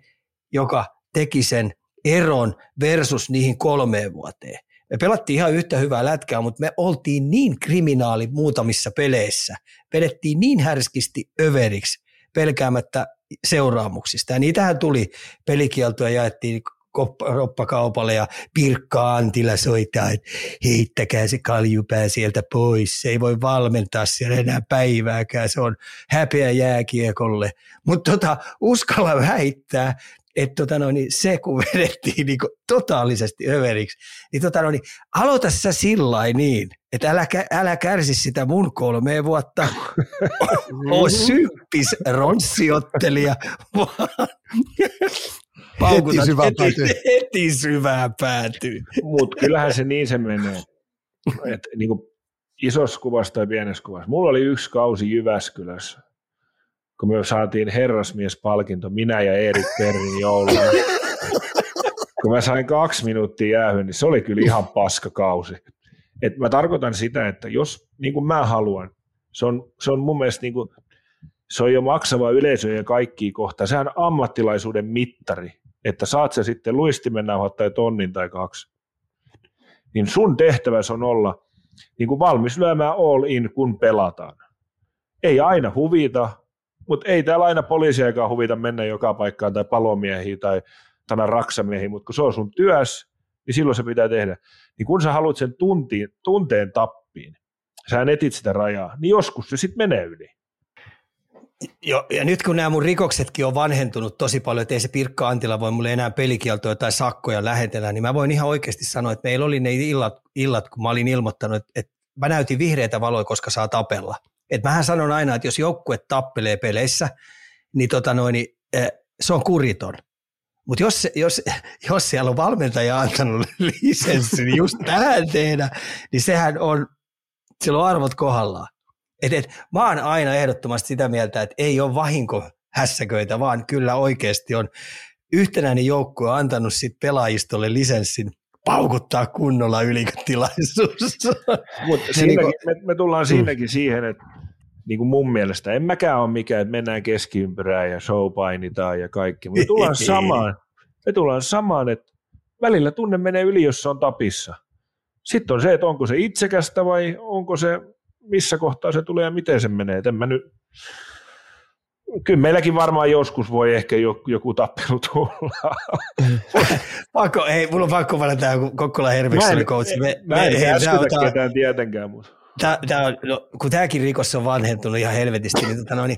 joka teki sen eron versus niihin kolmeen vuoteen. Me pelattiin ihan yhtä hyvää lätkää, mutta me oltiin niin kriminaali muutamissa peleissä. Vedettiin niin härskisti överiksi pelkäämättä seuraamuksista. Ja niitähän tuli pelikieltoja jaettiin roppakaupalle ja Pirkka Antila soittaa, että heittäkää se kaljupää sieltä pois. Se ei voi valmentaa siellä enää päivääkään. Se on häpeä jääkiekolle. Mutta tota, uskalla väittää, että tota no, niin se kun vedettiin niin kuin totaalisesti överiksi, niin, tota no, niin aloita sä sillä niin, että älä, älä kärsi sitä mun kolmea vuotta, oo symppis ronssiottelija, vaan heti syvään päätyy. Heti syvään päätyy. Mutta kyllähän se niin se menee. Et, niin kuin isossa kuvassa tai pienessä kuvassa. Mulla oli yksi kausi Jyväskylässä, kun me saatiin herrasmiespalkinto, minä ja Erik Perrin jouluna. kun mä sain kaksi minuuttia jäähyä, niin se oli kyllä ihan paska kausi. Et mä tarkoitan sitä, että jos niin kuin mä haluan, se on, se on mun mielestä niin kuin, se on jo maksava yleisö ja kaikki kohta. Sehän on ammattilaisuuden mittari, että saat se sitten luistimen tai tonnin tai kaksi. Niin sun tehtäväs on olla niin kuin valmis lyömään all in, kun pelataan. Ei aina huvita, mutta ei täällä aina poliisiakaan huvita mennä joka paikkaan tai palomiehiin tai tänä raksamiehiin, mutta kun se on sun työs, niin silloin se pitää tehdä. Niin kun sä haluat sen tuntiin, tunteen tappiin, sä etit sitä rajaa, niin joskus se sitten menee yli. Jo, ja nyt kun nämä mun rikoksetkin on vanhentunut tosi paljon, että ei se Pirkka Antila voi mulle enää pelikieltoja tai sakkoja lähetellä, niin mä voin ihan oikeasti sanoa, että meillä oli ne illat, illat kun mä olin ilmoittanut, että, mä näytin vihreitä valoja, koska saa tapella. Et mähän sanon aina, että jos joukkue tappelee peleissä, niin, tota noin, niin eh, se on kuriton. Mutta jos, jos, jos siellä on valmentaja antanut lisenssin niin just tähän tehdä, niin sehän on, sillä on arvot kohdallaan. Et, et, mä oon aina ehdottomasti sitä mieltä, että ei ole vahinko hässäköitä, vaan kyllä oikeasti on yhtenäinen joukkue antanut sit pelaajistolle lisenssin paukuttaa kunnolla ylitilaisuus. Mutta niin kuin... me, me tullaan siinäkin mm. siihen, että niin kuin mun mielestä, en mäkään ole mikään, että mennään keskiympyrään ja showpainitaan ja kaikki, mutta me tullaan samaan, me tullaan samaan, että välillä tunne menee yli, jos se on tapissa. Sitten on se, että onko se itsekästä vai onko se, missä kohtaa se tulee ja miten se menee. Et en mä nyt, kyllä meilläkin varmaan joskus voi ehkä joku tappelu tulla. pakko, ei, mulla on pakko valita joku Kokkola Herviksen coach. Me, mä en me, ketään tietenkään, mutta Tää, tää on, no, kun tämäkin rikos on vanhentunut ihan helvetisti, niin, tota, no, niin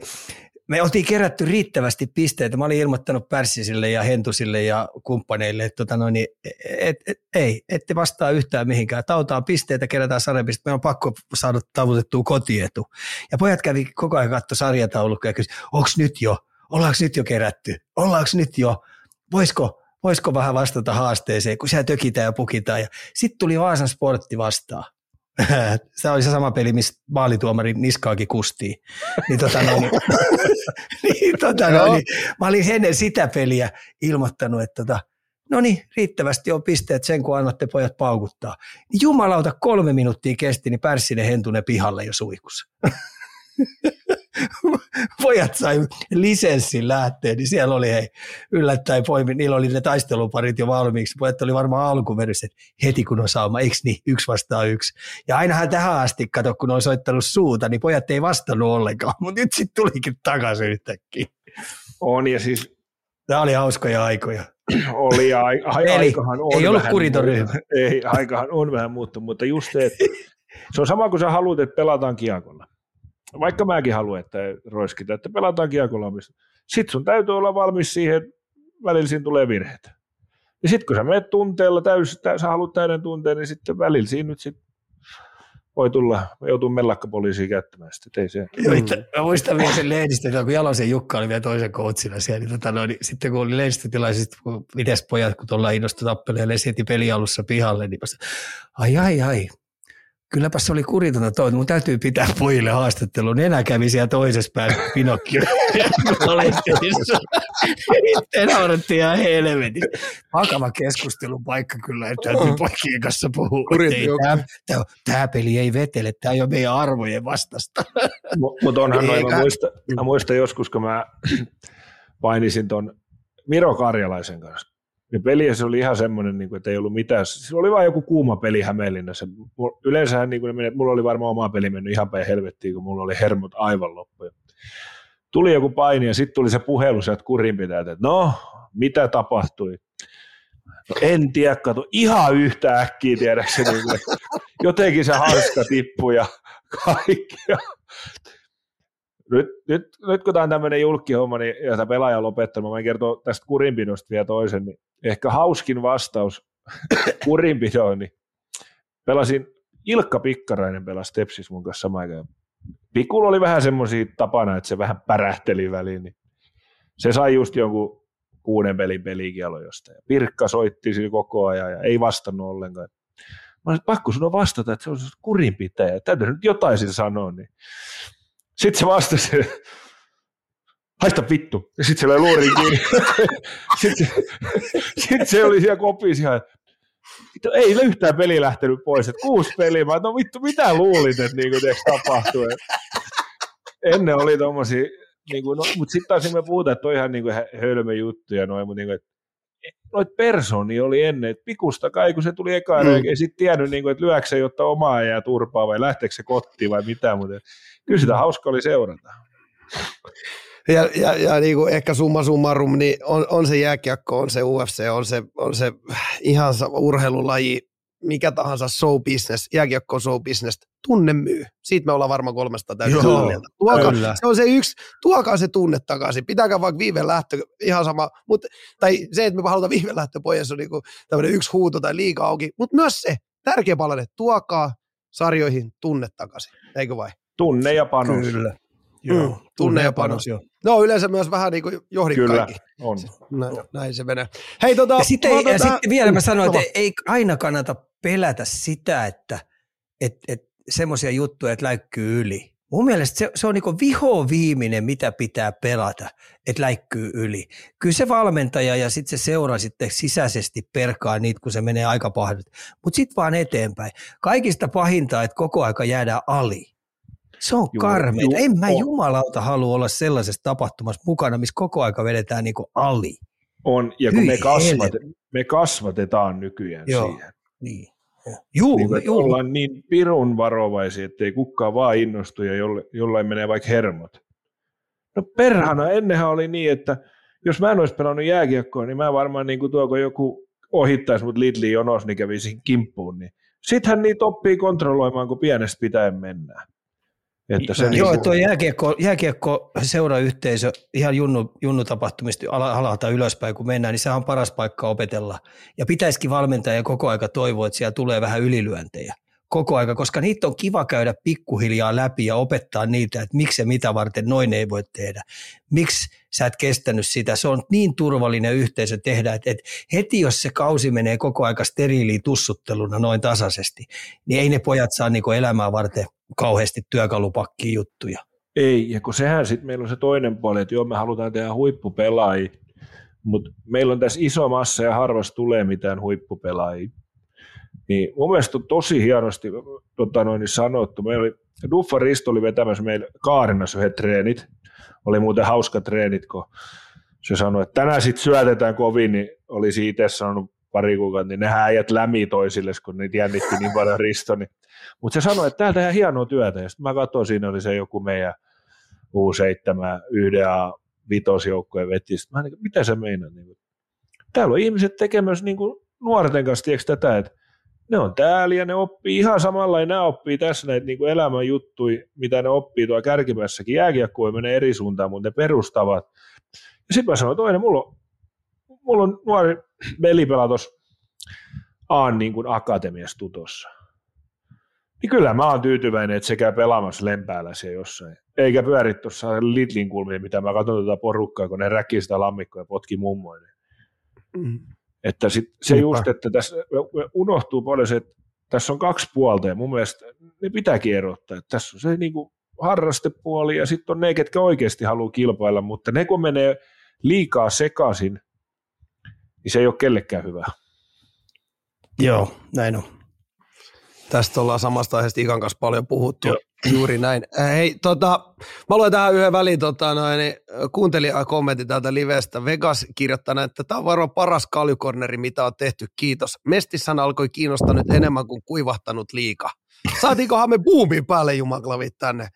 me oltiin kerätty riittävästi pisteitä. Mä olin ilmoittanut Pärssisille ja Hentusille ja kumppaneille, että tota, no, niin, et, et, ei, ette vastaa yhtään mihinkään. Tautaan pisteitä, kerätään sarjapisteitä. Meidän on pakko saada tavoitettua kotietu. Ja pojat kävi koko ajan katto sarjataulukkoa ja kysyi, onko nyt jo? Ollaanko nyt jo kerätty? Ollaanko nyt jo? Voisiko, voisiko vähän vastata haasteeseen, kun siellä tökitään ja pukitaan. Ja sitten tuli Vaasan sportti vastaan. se oli se sama peli, missä maalituomari niskaakin kustiin. Niin, tota noin, niin, niin, tota noin, niin, mä olin ennen sitä peliä ilmoittanut, että tota, no niin, riittävästi on pisteet sen, kun annatte pojat paukuttaa. Niin jumalauta kolme minuuttia kesti, niin Pärssinen hentune pihalle jo suikussa. pojat sai lisenssin lähteen, niin siellä oli hei, yllättäen poimi, niillä oli ne taisteluparit jo valmiiksi. Pojat oli varmaan alkuveryssä, heti kun on sauma, eikö niin, yksi vastaa yksi. Ja ainahan tähän asti, kato, kun on soittanut suuta, niin pojat ei vastannut ollenkaan, mutta nyt sitten tulikin takaisin yhtäkkiä. On ja siis... Tämä oli hauskoja aikoja. Oli ja ai, ai, Eli, aikahan on ei ollut kuriton ryhmä. Ei, aikahan on vähän muuttunut, mutta just se, että se on sama kuin sä haluat, että pelataan kiekolla vaikka mäkin haluan, että roiskita, että pelataan kiekolla. Sitten sun täytyy olla valmis siihen, välillä siinä tulee virheitä. Ja sitten kun sä menet tunteella, täys, täys, sä haluat täyden tunteen, niin sitten välillä siinä nyt sit voi tulla, joutuu mellakkapoliisiin käyttämään sitä, ei se. Mm. Mä muistan vielä sen lehdistön, kun Jalosen Jukka oli vielä toisen coachina siellä, niin, tota, no, niin sitten kun oli lehdistötilaisuus, kun mites pojat, kun tuolla innostu tappelemaan, ja peli alussa pihalle, niin mä ai ai ai, kylläpä se oli kuritonta toi, mun täytyy pitää pojille haastattelu. Nenä kävi siellä toisessa päässä Pinokkio. Sitten nauratti ihan helvetin. Vakava keskustelun paikka kyllä, että täytyy poikien kanssa puhua. Tämä, peli ei vetele, tämä ei ole meidän arvojen vastasta. Mutta onhan noin, mä muistan, mä muistan joskus, kun mä painisin ton Miro Karjalaisen kanssa ja peli se oli ihan semmoinen, niin kuin, että ei ollut mitään. Se oli vain joku kuuma peli Hämeenlinnassa. Yleensähän niin kuin, mulla oli varmaan oma peli mennyt ihan päin helvettiin, kun mulla oli hermot aivan loppu. Tuli joku paini ja sitten tuli se puhelu sieltä kurinpitäjät, että no, mitä tapahtui? No, en tiedä, kato, ihan yhtä äkkiä tiedäkseni. Niin jotenkin se hanska tippui ja kaikki nyt, nyt, nyt kun tämä on tämmöinen julkkihomma, niin, ja tämä pelaaja on lopettanut, mä kertoa tästä kurinpidosta vielä toisen, niin ehkä hauskin vastaus kurinpidoon, niin pelasin, Ilkka Pikkarainen pelasi Tepsis mun kanssa samaan aikaan. Pikul oli vähän semmoisia tapana, että se vähän pärähteli väliin, niin se sai just jonkun kuuden pelin pelikielo jostain. Ja Pirkka soitti sillä koko ajan ja ei vastannut ollenkaan. Mä olisin, pakko sun on vastata, että se on kurinpitäjä. Täytyy nyt jotain sanoa. Niin sitten se vastasi, haista vittu. Ja sitten se oli luurin kiinni. sitten, se, sit se oli siellä kopissa ihan, ei yhtään peli lähtenyt pois, että kuusi peliä. Mä no vittu, mitä luulit, että niinku, tapahtui. Ennen oli tommosia, niinku, no, mutta sitten taas me puhutaan, että on ihan niinku hölmö juttu ja noin, mutta niinku, että noit personi oli ennen, että pikusta kai, kun se tuli eka mm. ei sitten tiennyt, niin kuin, että lyökö se jotta omaa ja turpaa vai lähteekö se kotiin vai mitä, mutta kyllä sitä hauska oli seurata. Ja, ja, ja niin kuin ehkä summa summarum, niin on, on se jääkiekko, on se UFC, on se, on se ihan urheilulaji, mikä tahansa show business, jääkiekko show business, tunne myy. Siitä me ollaan varmaan kolmesta täysin samaa mieltä. Tuokaa, se on se yksi, tuokaa se tunne takaisin. Pitääkää vaikka viive lähtö, ihan sama. Mut, tai se, että me halutaan viive lähtö pois, on niinku tämmöinen yksi huuto tai liika auki. Mutta myös se, tärkeä palanen, tuokaa sarjoihin tunne takaisin. Eikö vai? Tunne ja panos. Kyllä. Joo, mm, tunne ja panos. Joo. No yleensä myös vähän niin kuin johdin Kyllä, kaikki. on. Näin, näin se menee. Hei, tota, ja sitten, tota, sitten vielä mä sanoin, että ei aina kannata pelätä sitä, että et, et semmoisia juttuja, että läikkyy yli. Mun mielestä se, se on niin viho viimeinen, mitä pitää pelata, että läikkyy yli. Kyllä se valmentaja ja sitten se seura sitten sisäisesti perkaa niitä, kun se menee aika pahdut. Mutta sitten vaan eteenpäin. Kaikista pahinta, että koko aika jäädään ali. Se on karmea. En mä jumalauta halua olla sellaisessa tapahtumassa mukana, missä koko aika vedetään niin ali. On, ja kun me, kasvat, me kasvatetaan nykyään Joo, siihen. Niin. Juu, niin, juu. Ollaan niin pirun varovaisia, ettei kukaan vaan innostu ja jolle, jollain menee vaikka hermot. No perhana, ennenhän oli niin, että jos mä en olisi pelannut jääkiekkoa, niin mä varmaan niin kuin tuo, kun joku ohittaisi mut Lidli jonos, niin kävisin kimppuun. Niin. Sittenhän niitä oppii kontrolloimaan, kun pienestä pitäen mennään. Että se Joo, niin tuo jääkiekko, jääkiekko seurayhteisö ihan junnu, junnu tapahtumista alalta ylöspäin, kun mennään, niin se on paras paikka opetella. Ja pitäisikin valmentaa ja koko aika toivoa, että siellä tulee vähän ylilyöntejä koko aika, koska niitä on kiva käydä pikkuhiljaa läpi ja opettaa niitä, että miksi ja mitä varten noin ei voi tehdä. Miksi sä et kestänyt sitä. Se on niin turvallinen yhteisö tehdä, että, että heti jos se kausi menee koko aika steriiliin tussutteluna noin tasaisesti, niin ei ne pojat saa niin elämää varten kauheasti työkalupakkiin juttuja. Ei, ja kun sehän sitten meillä on se toinen puoli, että joo, me halutaan tehdä huippupelaajia, mutta meillä on tässä iso massa ja harvassa tulee mitään huippupelaajia. Niin mun mielestä on tosi hienosti tota noin, sanottu. Meillä oli, Duffa Risto oli vetämässä meillä Kaarinassa yhdet treenit. Oli muuten hauska treenit, kun se sanoi, että tänään sitten syötetään kovin, niin oli siitä sanonut pari kuukautta, niin ne äijät lämi toisille, kun niitä jännitti niin paljon Risto. Niin. Mutta se sanoi, että täällä tehdään hienoa työtä. Ja sitten mä katsoin, siinä oli se joku meidän U7, yhden A vitosjoukkojen veti. Sitten mä niin, mitä se meinaa? Niin, täällä on ihmiset tekemässä niin kuin nuorten kanssa, tiedätkö tätä, että ne on täällä ja ne oppii ihan samalla ja ne oppii tässä näitä niin kuin elämän juttuja, mitä ne oppii tuolla kärkipässäkin. Jääkiekko mene eri suuntaan, mutta ne perustavat. Ja sitten mä sanoin toinen, mulla on, mulla on nuori veli pelaa tuossa Aan niin tutossa. Niin kyllä mä oon tyytyväinen, että se käy pelaamassa lempäällä siellä jossain. Eikä pyöri tuossa Lidlin kulmiin, mitä mä katson tuota porukkaa, kun ne räkkii sitä lammikkoa ja potki mummoille. Mm. Että sit, se Niinpä. just, että tässä unohtuu paljon se, että tässä on kaksi puolta ja mun mielestä ne pitääkin erottaa. Että tässä on se niin kuin harrastepuoli ja sitten on ne, ketkä oikeasti haluaa kilpailla, mutta ne kun menee liikaa sekaisin, niin se ei ole kellekään hyvä. Joo, näin on. Tästä ollaan samasta aiheesta Ikan kanssa paljon puhuttu. Joo. Juuri näin. Äh, hei, tota, mä luen tähän yhden väliin tota, noin, niin, kuuntelija kommentti täältä livestä. Vegas kirjoittaa, että tämä on varmaan paras kaljukorneri, mitä on tehty. Kiitos. Mestissan alkoi kiinnostaa nyt enemmän kuin kuivahtanut liika. Saatiinkohan me buumin päälle jumaklavit tänne?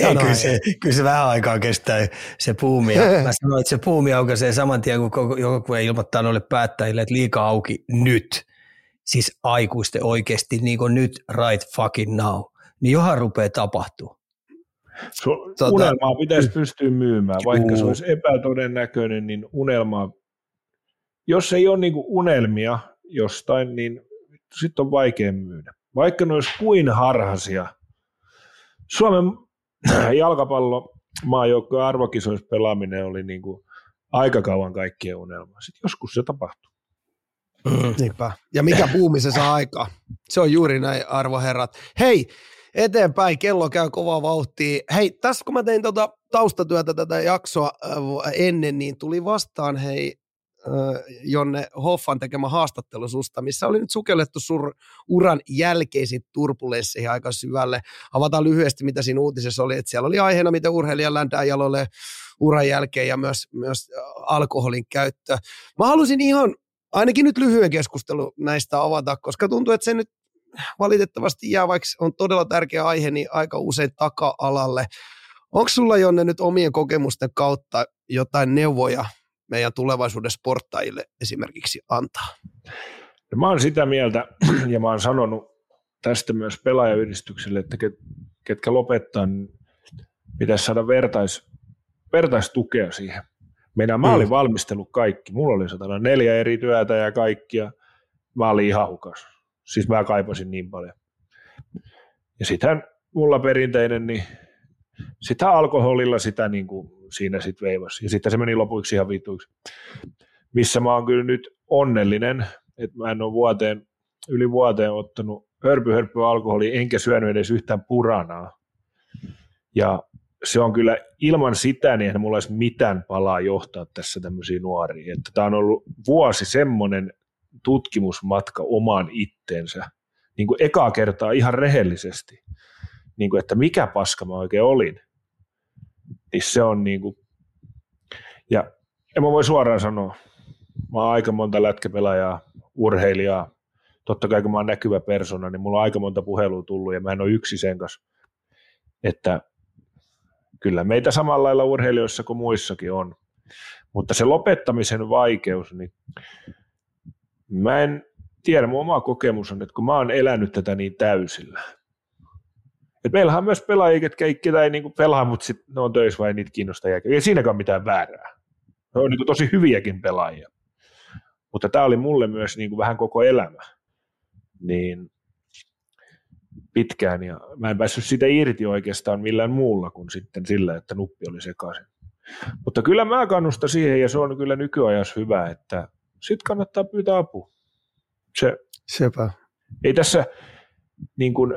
Ei, kyllä, se, kyllä se vähän aikaa kestää se puumi. mä sanoin, että se puumi aukaisee saman tien, kun joku ilmoittaa noille päättäjille, että liika auki nyt siis aikuisten oikeasti niin kuin nyt right fucking now, niin johan rupeaa tapahtuu. So, tota, unelmaa pitäisi pystyä myymään, vaikka se olisi epätodennäköinen, niin unelmaa, jos ei ole niin kuin unelmia jostain, niin sitten on vaikea myydä. Vaikka ne olisi kuin harhasia. Suomen jalkapallo maajoukkojen arvokisoissa pelaaminen oli niin kuin aika kauan kaikkien unelma. Sitten joskus se tapahtuu. Mm. Niinpä. Ja mikä puumi se saa aikaa. Se on juuri näin, arvoherrat. Hei, eteenpäin, kello käy kovaa vauhtia. Hei, tässä kun mä tein tuota taustatyötä tätä jaksoa äh, ennen, niin tuli vastaan, hei, äh, Jonne Hoffan tekemä haastattelu susta, missä oli nyt sukellettu sur uran jälkeisiin turbulensseihin aika syvälle. Avataan lyhyesti, mitä siinä uutisessa oli, että siellä oli aiheena, miten urheilija ländää jalolle uran jälkeen ja myös, myös alkoholin käyttö. Mä halusin ihan ainakin nyt lyhyen keskustelu näistä avata, koska tuntuu, että se nyt valitettavasti jää, vaikka on todella tärkeä aihe, niin aika usein taka-alalle. Onko sulla Jonne nyt omien kokemusten kautta jotain neuvoja meidän tulevaisuuden sporttajille esimerkiksi antaa? No, mä oon sitä mieltä, ja mä oon sanonut tästä myös pelaajayhdistykselle, että ketkä lopettaa, niin pitäisi saada vertais, vertaistukea siihen meidän, mä olin mm. valmistellut kaikki. Mulla oli satana neljä eri työtä ja kaikkia. Mä olin ihan hukas. Siis mä kaipasin niin paljon. Ja sitten mulla perinteinen, niin sitä alkoholilla sitä niin kuin siinä sitten veivasi. Ja sitten se meni lopuksi ihan vituiksi. Missä mä oon kyllä nyt onnellinen, että mä en ole vuoteen, yli vuoteen ottanut hörpy, hörpy alkoholi, enkä syönyt edes yhtään puranaa. Ja se on kyllä ilman sitä, niin eihän mulla olisi mitään palaa johtaa tässä tämmöisiä nuoria. Että tämä on ollut vuosi semmoinen tutkimusmatka omaan itteensä, niin kuin ekaa kertaa ihan rehellisesti, niin kuin, että mikä paska mä oikein olin. Niin se on niin kuin, ja en mä voi suoraan sanoa, mä oon aika monta lätkäpelaajaa, urheilijaa, totta kai kun mä oon näkyvä persona, niin mulla on aika monta puhelua tullut ja mä en ole yksi sen kanssa, että kyllä meitä samalla lailla urheilijoissa kuin muissakin on. Mutta se lopettamisen vaikeus, niin mä en tiedä, mun oma kokemus on, että kun mä oon elänyt tätä niin täysillä. Et meillähän on myös pelaajia, ketkä ei, ketä ei niinku pelaa, mutta sit ne on töissä vai niitä kiinnostaa. Ei siinäkään mitään väärää. Ne on niinku tosi hyviäkin pelaajia. Mutta tämä oli mulle myös niinku vähän koko elämä. Niin pitkään ja mä en päässyt siitä irti oikeastaan millään muulla kuin sitten sillä, että nuppi oli sekaisin. Mutta kyllä mä kannustan siihen ja se on kyllä nykyajassa hyvä, että sitten kannattaa pyytää apua. Se, Sepä. Ei tässä, niin kuin,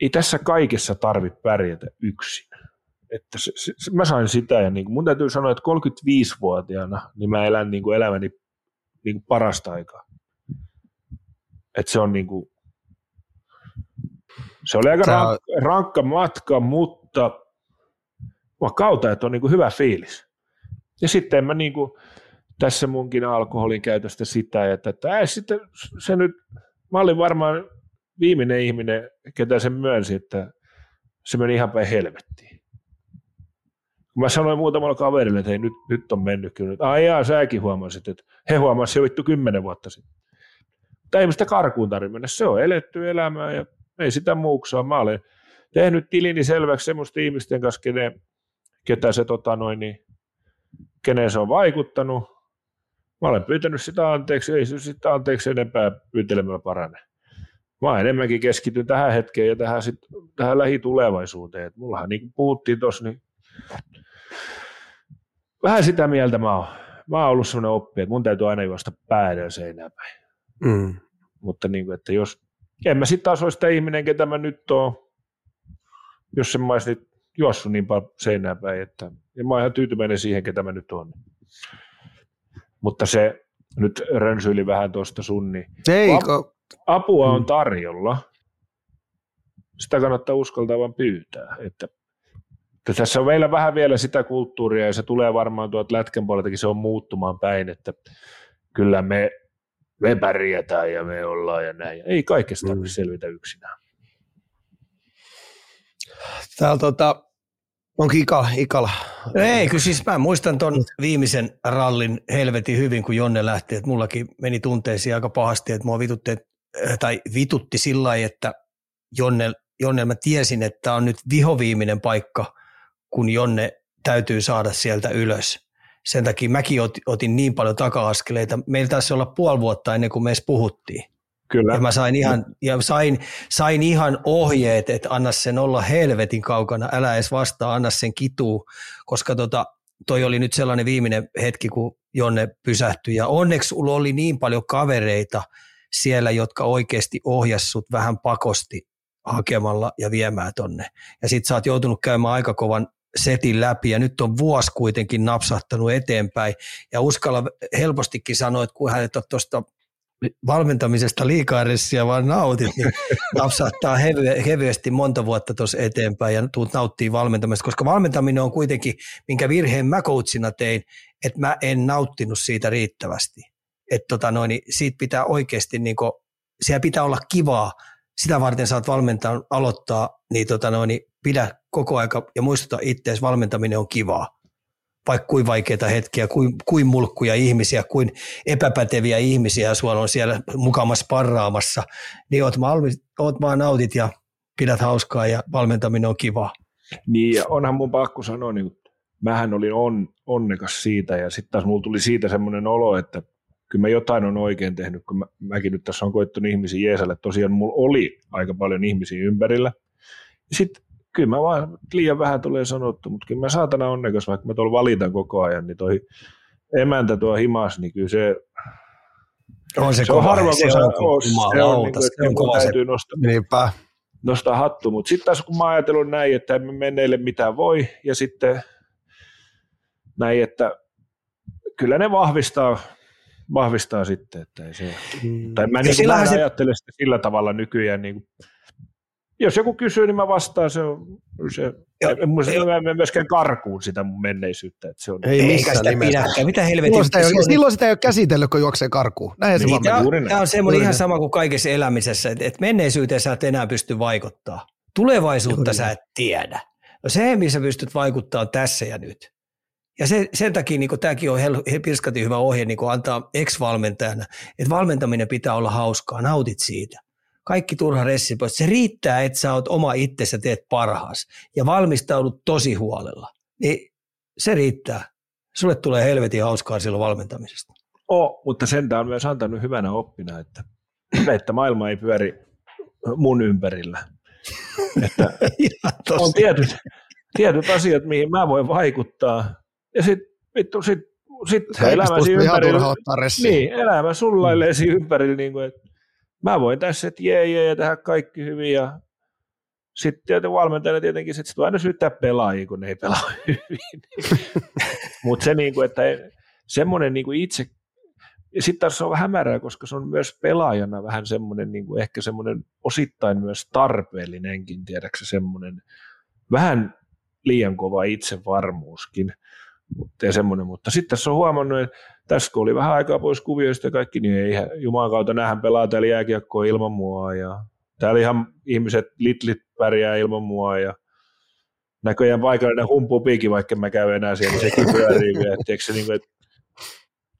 ei tässä kaikessa tarvitse pärjätä yksin. Että se, se, se, mä sain sitä ja niin kuin, mun täytyy sanoa, että 35-vuotiaana niin mä elän niin kuin elämäni niin kuin parasta aikaa. Että se on niin kuin, se oli aika Tää... rankka, rankka matka, mutta mä kautta, että on niin kuin hyvä fiilis. Ja sitten en mä niin kuin, tässä munkin alkoholin käytöstä sitä, että, että ää, sitten se nyt, mä olin varmaan viimeinen ihminen, ketä sen myönsi, että se meni ihan päin helvettiin. Kun mä sanoin muutamalla kaverille, että hei, nyt, nyt on mennyt kyllä. Ai jaa, säkin huomasit, että he huomasivat jo vittu kymmenen vuotta sitten. Mutta ei mistä karkuun tarvitse mennä. Se on eletty elämää ja ei sitä muuksaa. Mä olen tehnyt tilini selväksi semmoista ihmisten kanssa, kenen, ketä se, tota noin, niin, kenen se on vaikuttanut. Mä olen pyytänyt sitä anteeksi, ei se sitä anteeksi enempää pyytelemään parane. mä enemmänkin keskityn tähän hetkeen ja tähän, sit, tähän lähitulevaisuuteen. Et mullahan niin kuin puhuttiin tuossa, niin vähän sitä mieltä mä oon. Mä oon ollut sellainen oppi, että mun täytyy aina juosta päädön seinään päin. Mm. Mutta niin kuin, että jos, en mä sitten taas ole sitä ihminen, ketä mä nyt oon, jos en mä olisi juossut niin paljon seinään päin, että ja mä oon ihan tyytyväinen siihen, ketä mä nyt on. Mutta se nyt rönsyili vähän tuosta sun, niin Ei, apua on mm. tarjolla. Sitä kannattaa uskaltaa vaan pyytää. Että, että tässä on meillä vähän vielä sitä kulttuuria, ja se tulee varmaan tuolta lätkän puoleltakin, se on muuttumaan päin, että kyllä me, me pärjätään ja me ollaan ja näin. Ei kaikesta tarvitse mm. selvitä yksinään. Täällä tota, Onko Ika, Ikala? Ei, kyllä siis mä muistan ton viimeisen rallin helvetin hyvin, kun Jonne lähti, että mullakin meni tunteisiin aika pahasti, että mua vitutti, äh, tai vitutti sillä lailla, että Jonne, Jonne, mä tiesin, että on nyt vihoviiminen paikka, kun Jonne täytyy saada sieltä ylös. Sen takia mäkin otin niin paljon taka-askeleita. Meillä taisi olla puoli vuotta ennen kuin me edes puhuttiin. Kyllä. Ja mä sain ihan, ja sain, sain ihan ohjeet, että anna sen olla helvetin kaukana, älä edes vastaa, anna sen kituu, koska tota, toi oli nyt sellainen viimeinen hetki, kun Jonne pysähtyi. Ja onneksi sulla oli niin paljon kavereita siellä, jotka oikeasti ohjassut vähän pakosti hakemalla ja viemään tonne. Ja sit sä oot joutunut käymään aika kovan setin läpi ja nyt on vuosi kuitenkin napsahtanut eteenpäin. Ja uskalla helpostikin sanoa, että kun hänet on tuosta valmentamisesta liikaa ressiä vaan nautit, niin napsahtaa hevy- hevyesti monta vuotta tuossa eteenpäin ja tuut nauttii valmentamista, koska valmentaminen on kuitenkin, minkä virheen mä coachina tein, että mä en nauttinut siitä riittävästi. Että tota noin, niin siitä pitää oikeasti, niin kuin, siellä pitää olla kivaa, sitä varten saat valmentaa, aloittaa, niin, tota noin, niin pidä koko aika ja muistuta itseäsi, valmentaminen on kivaa vaikka kuin vaikeita hetkiä, kuin, kuin mulkkuja ihmisiä, kuin epäpäteviä ihmisiä sulla on siellä mukamassa parraamassa, niin oot, valmis, oot vaan nautit ja pidät hauskaa ja valmentaminen on kiva. Niin ja onhan mun pakko sanoa, niin mähän olin on, onnekas siitä ja sitten taas mulla tuli siitä semmoinen olo, että kyllä mä jotain on oikein tehnyt, kun mä, mäkin nyt tässä on koettanut ihmisiä Jeesalle, tosiaan mulla oli aika paljon ihmisiä ympärillä. Sitten kyllä mä vaan liian vähän tulee sanottu, mutta kyllä mä saatana onnekas, vaikka mä tuolla valitan koko ajan, niin toi emäntä tuo himas, niin kyllä se, on se, se on harva, kun se on, on, se on, niin kuin, se on kova täytyy nostaa, Niinpä. nostaa hattu, mutta sitten taas kun mä ajatellut näin, että emme menneille mitään voi, ja sitten näin, että kyllä ne vahvistaa, vahvistaa sitten, että ei se, mm. tai mä, niin kuin, mä se... ajattele sitä sillä tavalla nykyään, niin kuin, jos joku kysyy, niin mä vastaan. Se on, se, Joo, en, en, mä en myöskään karkuun sitä mun menneisyyttä. Että se on, ei missään sitä pidäkään. Mitä helvetin? Silloin sitä, ei, silloin sitä ei ole käsitellyt, kun juoksee karkuun. Näin se niin, tämä, on, tämä on semmoinen ihan sama kuin kaikessa elämisessä, että, että menneisyyteen sä et enää pysty vaikuttaa. Tulevaisuutta Juuri. sä et tiedä. No se, missä pystyt vaikuttaa, tässä ja nyt. Ja se, sen takia niin tämäkin on hel, Pirskatin hyvä ohje niin antaa ex-valmentajana, että valmentaminen pitää olla hauskaa, nautit siitä kaikki turha ressi pois. Se riittää, että sä oot oma itsessä teet parhaas ja valmistaudut tosi huolella. Niin se riittää. Sulle tulee helvetin hauskaa silloin valmentamisesta. Oh, mutta sen on myös antanut hyvänä oppina, että, että maailma ei pyöri mun ympärillä. Että on tietyt, tietyt asiat, mihin mä voin vaikuttaa. Ja sitten vittu, sit, sit elämäsi ympärillä. Niin, elämä sullaileesi ympärillä, niin kuin, että mä voin tässä, että jee, jee, ja tehdä kaikki hyvin, ja sitten tietenkin valmentajana tietenkin sit aina syyttää pelaajia, kun ne ei pelaa hyvin. Mutta se, kuin, että semmoinen kuin itse, ja sitten taas se on hämärää, koska se on myös pelaajana vähän semmoinen, kuin ehkä semmoinen osittain myös tarpeellinenkin, tiedäksä semmoinen vähän liian kova itsevarmuuskin. Ja semmoinen, mutta sitten tässä on huomannut, että tässä kun oli vähän aikaa pois kuvioista ja kaikki, niin ei Jumalan kautta nähän pelaa täällä jääkiekkoa ilman mua ja täällä ihan ihmiset litlit pärjää ilman mua ja näköjään paikallinen humpupiikin, vaikka mä käyn enää siellä, niin sekin pyörii vielä. Se, niin kuin, että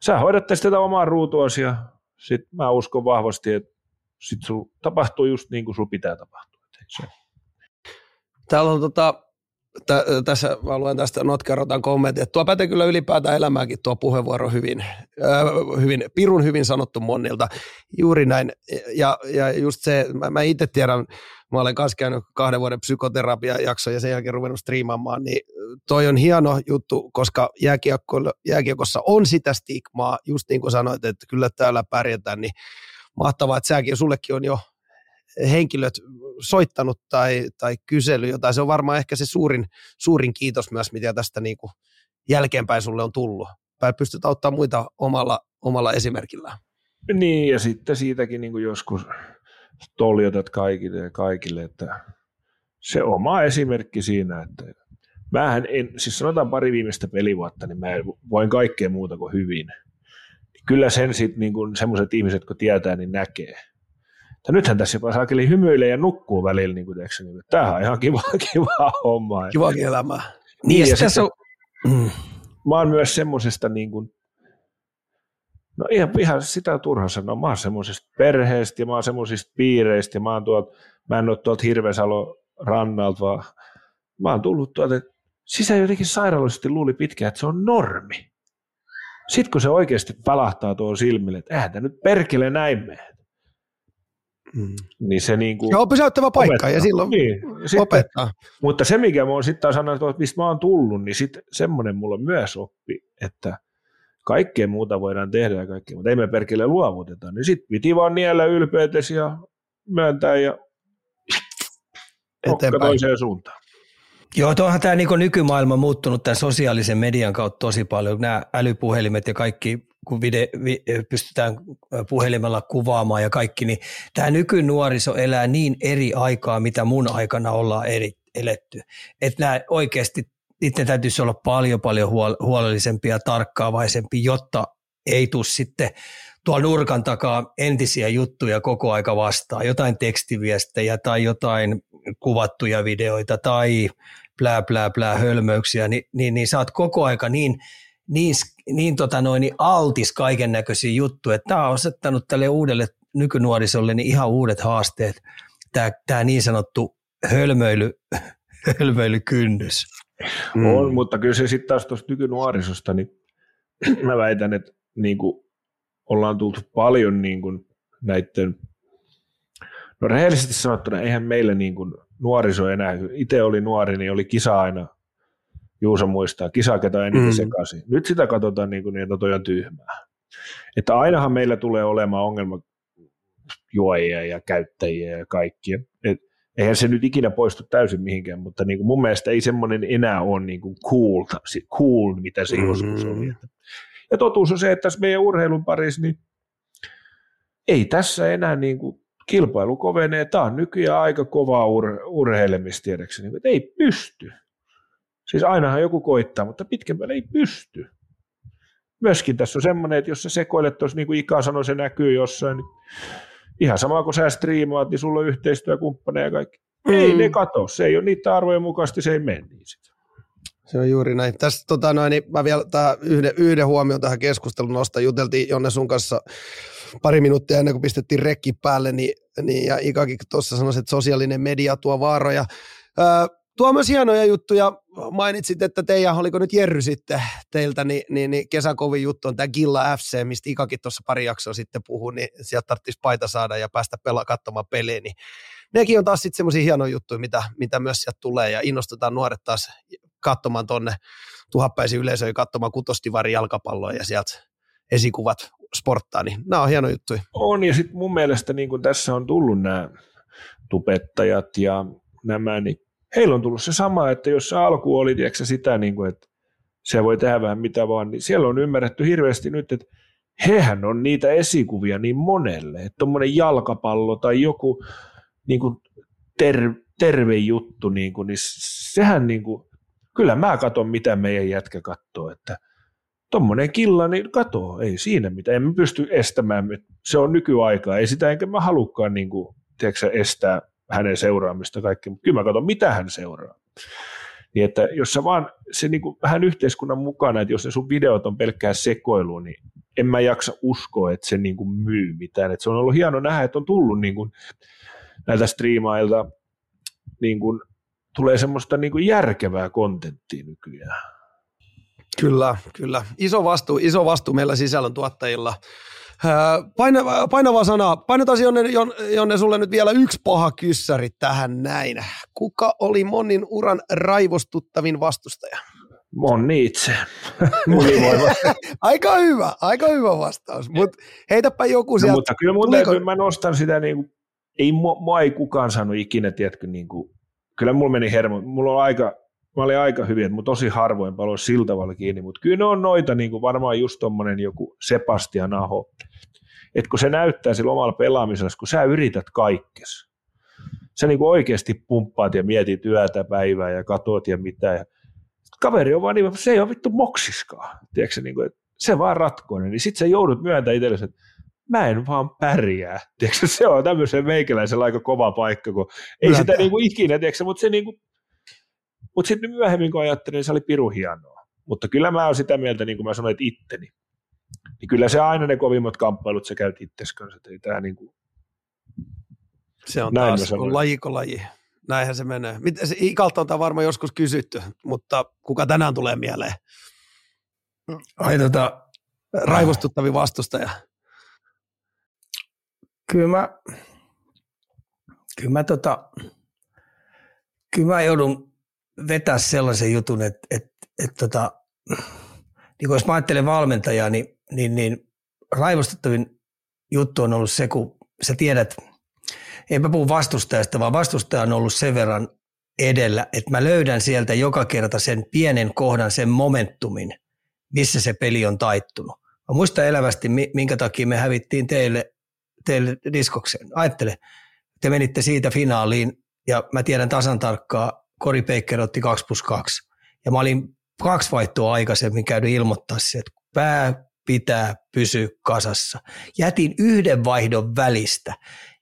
sä hoidat tästä omaa ruutuasi ja sit mä uskon vahvasti, että sit tapahtuu just niin kuin sul pitää tapahtua. Täällä on tota, Tä, tässä mä luen tästä notkerotan kommentin, että tuo pätee kyllä ylipäätään elämääkin tuo puheenvuoro hyvin, äh, hyvin, pirun hyvin sanottu Monnilta. Juuri näin. Ja, ja just se, mä, mä itse tiedän, mä olen kanssa käynyt kahden vuoden psykoterapiajakso ja sen jälkeen ruvennut striimaamaan, niin toi on hieno juttu, koska jääkiekossa on sitä stigmaa, just niin kuin sanoit, että kyllä täällä pärjätään, niin mahtavaa, että säkin, sullekin on jo henkilöt soittanut tai, tai kysely jotain. Se on varmaan ehkä se suurin, suurin kiitos myös, mitä tästä niin kuin jälkeenpäin sulle on tullut. Tai pystyt auttamaan muita omalla, omalla esimerkillä. Niin, ja sitten siitäkin niin kuin joskus toljotat kaikille ja kaikille, että se oma esimerkki siinä, että mähän en, siis sanotaan pari viimeistä pelivuotta, niin mä voin kaikkea muuta kuin hyvin. Kyllä sen sitten niin semmoiset ihmiset, kun tietää, niin näkee. Ja nythän tässä jopa saakeli hymyilee ja nukkuu välillä, niin kuin niin tämähän on ihan kiva, kiva homma. Kiva elämä. Niin, niin ja sitten, on... mm. mä oon myös semmoisesta niin kuin, no ihan, ihan sitä turha sanoa, mä oon semmoisesta perheestä ja mä oon semmoisista piireistä ja mä, oon tuolta, mä en ole tuolta Hirvesalo rannalta, vaan mä oon tullut tuolta, että sisä jotenkin sairaalisesti luuli pitkään, että se on normi. Sitten kun se oikeasti palahtaa tuon silmille, että eihän tämä nyt perkele näin mene. Mm. Niin se, niin kuin se on pysäyttävä paikka opettaa. ja silloin niin. sitten, opettaa. Mutta se, mikä mä oon sitten sanonut, että mistä mä oon tullut, niin sitten semmoinen mulla myös oppi, että kaikkea muuta voidaan tehdä ja kaikkea, mutta ei me perkele luovuteta. Niin sitten piti vaan niellä ylpeytes ja myöntää ja eteenpäin. toiseen suuntaan. Joo, tuohan tämä niin nykymaailma muuttunut tämän sosiaalisen median kautta tosi paljon. Nämä älypuhelimet ja kaikki, kun vide, vi, pystytään puhelimella kuvaamaan ja kaikki, niin tämä nykynuoriso elää niin eri aikaa, mitä mun aikana ollaan eri, eletty. Että nämä oikeasti, niiden täytyisi olla paljon paljon huolellisempia ja tarkkaavaisempia, jotta ei tule sitten tuolla nurkan takaa entisiä juttuja koko aika vastaan, jotain tekstiviestejä tai jotain kuvattuja videoita tai plää, plää, plää hölmöyksiä, niin, niin, niin sä oot koko aika niin, niin, niin, tota noin, niin altis kaiken näköisiä juttuja, että tämä on asettanut tälle uudelle nykynuorisolle niin ihan uudet haasteet, tämä, tämä niin sanottu hölmöily, hölmöilykynnys. Mm. On, mutta kyllä se sitten taas tuosta nykynuorisosta, niin mä väitän, että niin kuin ollaan tultu paljon niin kuin näiden, no rehellisesti sanottuna, eihän meillä niin kuin nuoriso enää, itse oli nuori, niin oli kisa aina, Juuso muistaa, kisa ketä eniten mm. sekaisin. Nyt sitä katsotaan niin kuin, että toi on tyhmää. Että ainahan meillä tulee olemaan ongelma juojia ja käyttäjiä ja kaikkia. Et eihän se nyt ikinä poistu täysin mihinkään, mutta niin kuin mun mielestä ei semmoinen enää ole niin kuin cool, cool, mitä se mm-hmm. joskus oli. Ja totuus on se, että tässä meidän urheilun parissa, niin ei tässä enää niin kuin kilpailu kovenee. Tämä on nykyään aika kovaa ur- urheilemista tiedekseni, että ei pysty. Siis ainahan joku koittaa, mutta pitkän päälle ei pysty. Myöskin tässä on semmoinen, että jos sä sekoilet tuossa, niin kuin Ika sanoi, se näkyy jossain, niin ihan sama kuin sä striimaat, niin sulla on yhteistyökumppaneja ja kaikki. Mm. Ei ne kato, se ei ole niitä arvojen mukaisesti, se ei mene niin sit. Se on juuri näin. Tässä tota noin, niin mä vielä tähän yhden, yhden huomion tähän keskusteluun nostan. Juteltiin Jonne sun kanssa pari minuuttia ennen kuin pistettiin rekki päälle, niin, niin ja Ikakin tuossa sanoi, että sosiaalinen media tuo vaaroja. Öö, tuo myös hienoja juttuja. Mainitsit, että teidän, oliko nyt Jerry sitten teiltä, niin, niin, niin kesän kovin juttu on tämä Gilla FC, mistä Ikakin tuossa pari jaksoa sitten puhui, niin sieltä tarvitsisi paita saada ja päästä pela- katsomaan peliä, niin nekin on taas sitten semmoisia hienoja juttuja, mitä, mitä myös sieltä tulee ja innostetaan nuoret taas katsomaan tuonne tuhappäisiin yleisöihin katsomaan kutostivari jalkapalloa ja sieltä esikuvat sporttaa, niin nämä on hieno juttu. On, ja sitten mun mielestä niin kun tässä on tullut nämä tubettajat ja nämä, niin heillä on tullut se sama, että jos alku oli tiedätkö, sitä, niin kuin, että se voi tehdä vähän mitä vaan, niin siellä on ymmärretty hirveästi nyt, että hehän on niitä esikuvia niin monelle, että tuommoinen jalkapallo tai joku niin kuin ter, terve juttu, niin, kuin, niin sehän niin kuin, kyllä mä katson, mitä meidän jätkä katsoo, että tuommoinen killa, niin katoo, ei siinä mitään, en pysty estämään, se on nykyaikaa, ei sitä enkä mä halukkaan niin kuin, tiedätkö, estää hänen seuraamista kaikki, mutta kyllä mä katson, mitä hän seuraa. Niin että jos sä vaan se niin kuin vähän yhteiskunnan mukana, että jos ne sun videot on pelkkää sekoilua, niin en mä jaksa uskoa, että se niin kuin myy mitään. Että se on ollut hieno nähdä, että on tullut niin kuin näiltä striimailta niin kuin tulee semmoista niin kuin järkevää kontenttia nykyään. Kyllä, kyllä. Iso vastuu, iso vastuu meillä sisällön tuottajilla. Painava, painava sana. Painetaan Jonne, Jonne sulle nyt vielä yksi paha kyssäri tähän näin. Kuka oli Monnin uran raivostuttavin vastustaja? Monni itse. aika hyvä, aika hyvä vastaus, mutta heitäpä joku no, sieltä. No, mutta kyllä mun täytyy, mä nostan sitä, niin kuin, ei, mua, mua ei kukaan saanut ikinä, tiedätkö, niin kuin, kyllä mulla meni hermo, mulla on aika, mä olin aika hyvin, että tosi harvoin palo sillä tavalla kiinni, mutta kyllä ne on noita niin kuin varmaan just tommonen joku Sebastian Aho, että kun se näyttää sillä omalla pelaamisella, kun sä yrität kaikkes, sä niin kuin oikeasti pumppaat ja mietit työtä päivää ja katot ja mitä, ja kaveri on vaan niin, se ei ole vittu moksiskaan, tiedätkö, niin kuin, että se vaan ratkoinen, niin sit sä joudut myöntämään itsellesi, että mä en vaan pärjää. Tiedätkö, se on tämmöisen meikäläisen aika kova paikka, kun ei Kyllä. sitä niinku ikinä, tiedätkö, mutta se niinku, mutta sitten myöhemmin kun ajattelin, niin se oli piru hienoa. Mutta kyllä mä oon sitä mieltä, niin kuin mä sanoin, että itteni. Niin kyllä se aina ne kovimmat kamppailut sä käyt itses kanssa. Ei tää niin kuin... Se on Näin taas on lajiko laji. Näinhän se menee. Se, Ikalta on tämä varmaan joskus kysytty, mutta kuka tänään tulee mieleen? Ai tota, raivostuttavi vastustaja. Kyllä mä, kyllä mä, tota, kyllä mä joudun vetää sellaisen jutun, että, että, että tota, niin jos mä ajattelen valmentajaa, niin, niin, niin raivostuttavin juttu on ollut se, kun sä tiedät, ei mä puhu vastustajasta, vaan vastustaja on ollut sen verran edellä, että mä löydän sieltä joka kerta sen pienen kohdan, sen momentumin, missä se peli on taittunut. Mä muistan elävästi, minkä takia me hävittiin teille, teille diskokseen. Ajattele, te menitte siitä finaaliin ja mä tiedän tasan tarkkaa, Kori Baker otti 2 plus 2. Ja mä olin kaksi vaihtoa aikaisemmin käynyt ilmoittaa se, että pää pitää pysyä kasassa. Jätin yhden vaihdon välistä.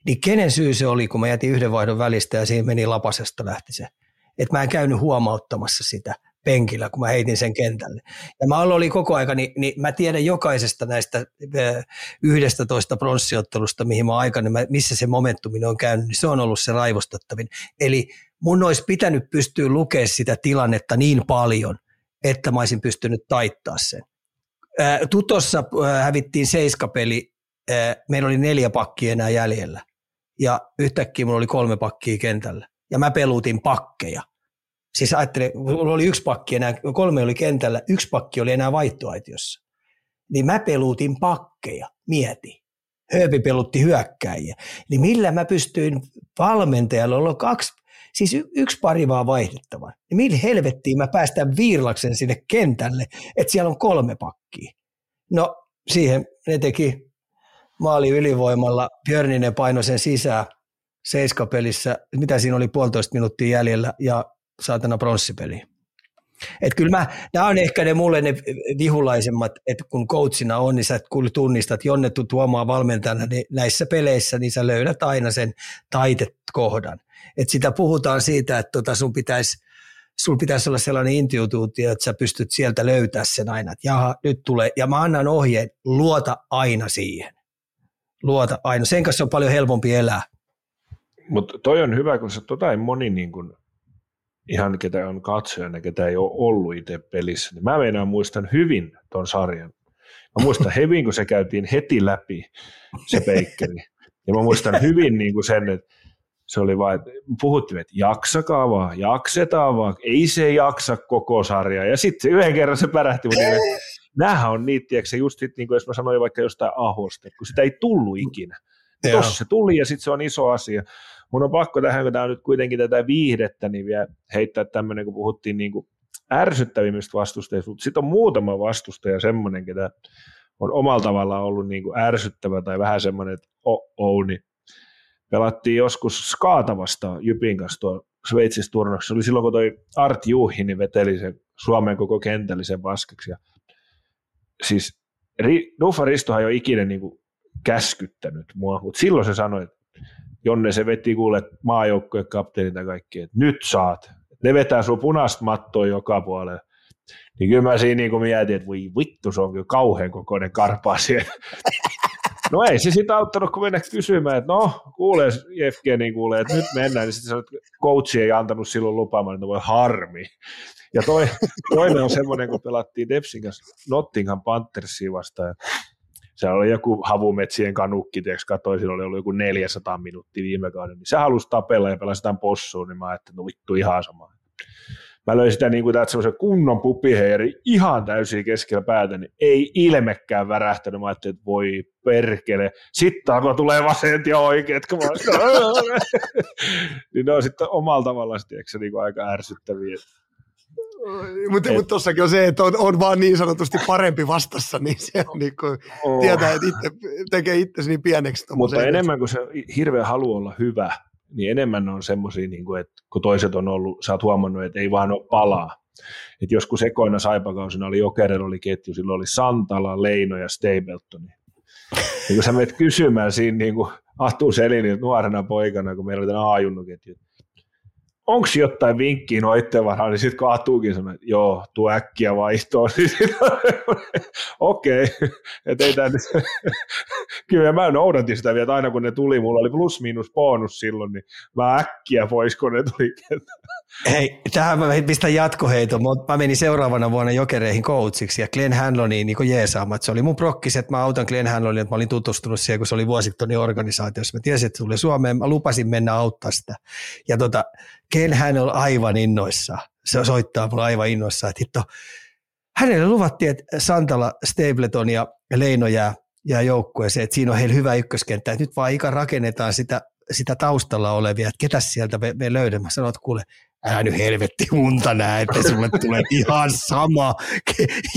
Niin kenen syy se oli, kun mä jätin yhden vaihdon välistä ja siinä meni lapasesta lähti se. Että mä en käynyt huomauttamassa sitä penkillä, kun mä heitin sen kentälle. Ja mä oli koko aika, niin, niin mä tiedän jokaisesta näistä 11 pronssiottelusta, mihin mä aikana, missä se momentuminen on käynyt, niin se on ollut se raivostattavin. Eli mun olisi pitänyt pystyä lukemaan sitä tilannetta niin paljon, että mä olisin pystynyt taittaa sen. Tutossa hävittiin seiskapeli, meillä oli neljä pakkia enää jäljellä ja yhtäkkiä mulla oli kolme pakkia kentällä ja mä peluutin pakkeja. Siis ajattelin, mulla oli yksi pakki enää, kolme oli kentällä, yksi pakki oli enää vaihtoaitiossa. Niin mä peluutin pakkeja, mieti. Hööpi pelutti hyökkäjiä. Niin millä mä pystyin valmentajalla, olla kaksi, siis y- yksi pari vaan vaihdettava. Niin millä helvettiin mä päästän viirlaksen sinne kentälle, että siellä on kolme pakkia. No siihen ne teki maali ylivoimalla, Björninen painoi sen sisään seiskapelissä, mitä siinä oli puolitoista minuuttia jäljellä ja saatana pronssipeli. Et kyllä mä, nämä on ehkä ne mulle ne vihulaisemmat, että kun coachina on, niin sä tunnistat Jonne tuomaan valmentajana niin näissä peleissä, niin sä löydät aina sen taitekohdan. Et sitä puhutaan siitä, että tota sun pitäisi sulla pitäisi olla sellainen intuituutio, että sä pystyt sieltä löytää sen aina, että jaha, nyt tulee, ja mä annan ohjeen, luota aina siihen. Luota aina. Sen kanssa on paljon helpompi elää. Mutta toi on hyvä, kun se tota ei moni niin kun ihan ketä on katsojana, ketä ei ole ollut itse pelissä, niin mä meinaan muistan hyvin ton sarjan. Mä muistan hyvin, kun se käytiin heti läpi, se peikkeri. Ja mä muistan hyvin niin kuin sen, että se oli vain, että puhuttiin, että jaksakaa vaan, jaksetaan vaan, ei se jaksa koko sarjaa. Ja sitten yhden kerran se pärähti, mutta niin, nämähän on niitä, tiedätkö, just sit, niin kuin jos mä sanoin vaikka jostain ahosta, kun sitä ei tullut ikinä. Tuossa se tuli ja sitten se on iso asia mun on pakko tähän, kun tämä on nyt kuitenkin tätä viihdettä, niin vielä heittää tämmöinen, kun puhuttiin niin kuin ärsyttävimmistä vastustajista, mutta sitten on muutama vastustaja semmoinen, ketä on omalla tavallaan ollut niin kuin ärsyttävä tai vähän semmoinen, että oh, oh niin pelattiin joskus Skaata vastaan Jypin kanssa tuo Sveitsissä turnauksessa. oli silloin, kun toi Art Juhini veteli sen Suomen koko kentällisen vaskaksi. Ja siis Duffa Ristohan ei ole ikinä niin kuin käskyttänyt mua, mutta silloin se sanoi, että Jonne se veti kuule maajoukkojen kapteenit ja kaikki, että nyt saat. Ne vetää sun punaista mattoa joka puolelle. Niin kyllä mä siinä niin mietin, että voi vittu, se on kyllä kauhean kokoinen karpaa siellä. No ei se sitä auttanut, kun mennä kysymään, että no, kuulee Jefkeni kuulee, että nyt mennään, niin sitten että coachi ei antanut silloin lupaamaan, että voi harmi. Ja toi, toinen on semmoinen, kun pelattiin Depsin kanssa Nottingham Panthersia vastaan, se oli joku havumetsien kanukki, tiiäks, katsoin, sillä oli ollut joku 400 minuuttia viime kauden, niin se halusi tapella ja pelasi tämän possuun, niin mä ajattelin, että no vittu ihan sama. Mä löin sitä niin kuin semmoisen kunnon pupiheeri ihan täysin keskellä päätä, niin ei ilmekään värähtänyt. Mä ajattelin, että voi perkele. Sitten alkoi tulee vaset ja oikeet, kun mä niin ne on sitten omalla tavallaan tiedätkö, niin kuin aika ärsyttäviä. Mutta mut tossakin on se, että on, on vaan niin sanotusti parempi vastassa, niin se on niin kuin, oh. tietää, että itse, tekee itsesi niin pieneksi. Mutta enemmän kuin se hirveä halu olla hyvä, niin enemmän on semmoisia, niin kuin, että kun toiset on ollut, sä oot huomannut, että ei vaan ole palaa. Et joskus ekoina saipakausina oli Jokerilla oli ketju, silloin oli Santala, Leino ja Stapleton. Niin kun sä menet kysymään siinä niin kuin Atu Selinilta nuorena poikana, kun meillä oli tämä A-junnuketju, onko jotain vinkkiä noitten varaan, niin sitten kaatuukin sanoo, että joo, tuo äkkiä vaihtoa. Okei, että ei Kyllä mä noudatin sitä vielä, että aina kun ne tuli, mulla oli plus minus bonus silloin, niin mä äkkiä pois, kun ne tuli Hei, tähän mä pistän jatkoheito. Mä menin seuraavana vuonna jokereihin coachiksi ja Glenn Hanloniin niin jeesaamaan. Se oli mun prokkis, että mä autan Glenn Hanlonia, että mä olin tutustunut siihen, kun se oli vuosittain organisaatiossa. Mä tiesin, että tuli Suomeen, mä lupasin mennä auttaa sitä. Ja tota, Ken hän on aivan innoissa. Se soittaa mulle aivan innoissa, että hitto, hänelle luvattiin, että Santala, Stapleton ja Leino jää, jää joukkueeseen, että siinä on heillä hyvä ykköskenttä, että nyt vaan ikä rakennetaan sitä, sitä taustalla olevia, että ketä sieltä me, me löydämme. Mä sanoin, että kuule, älä nyt helvetti unta näe, että sulle tulee ihan sama,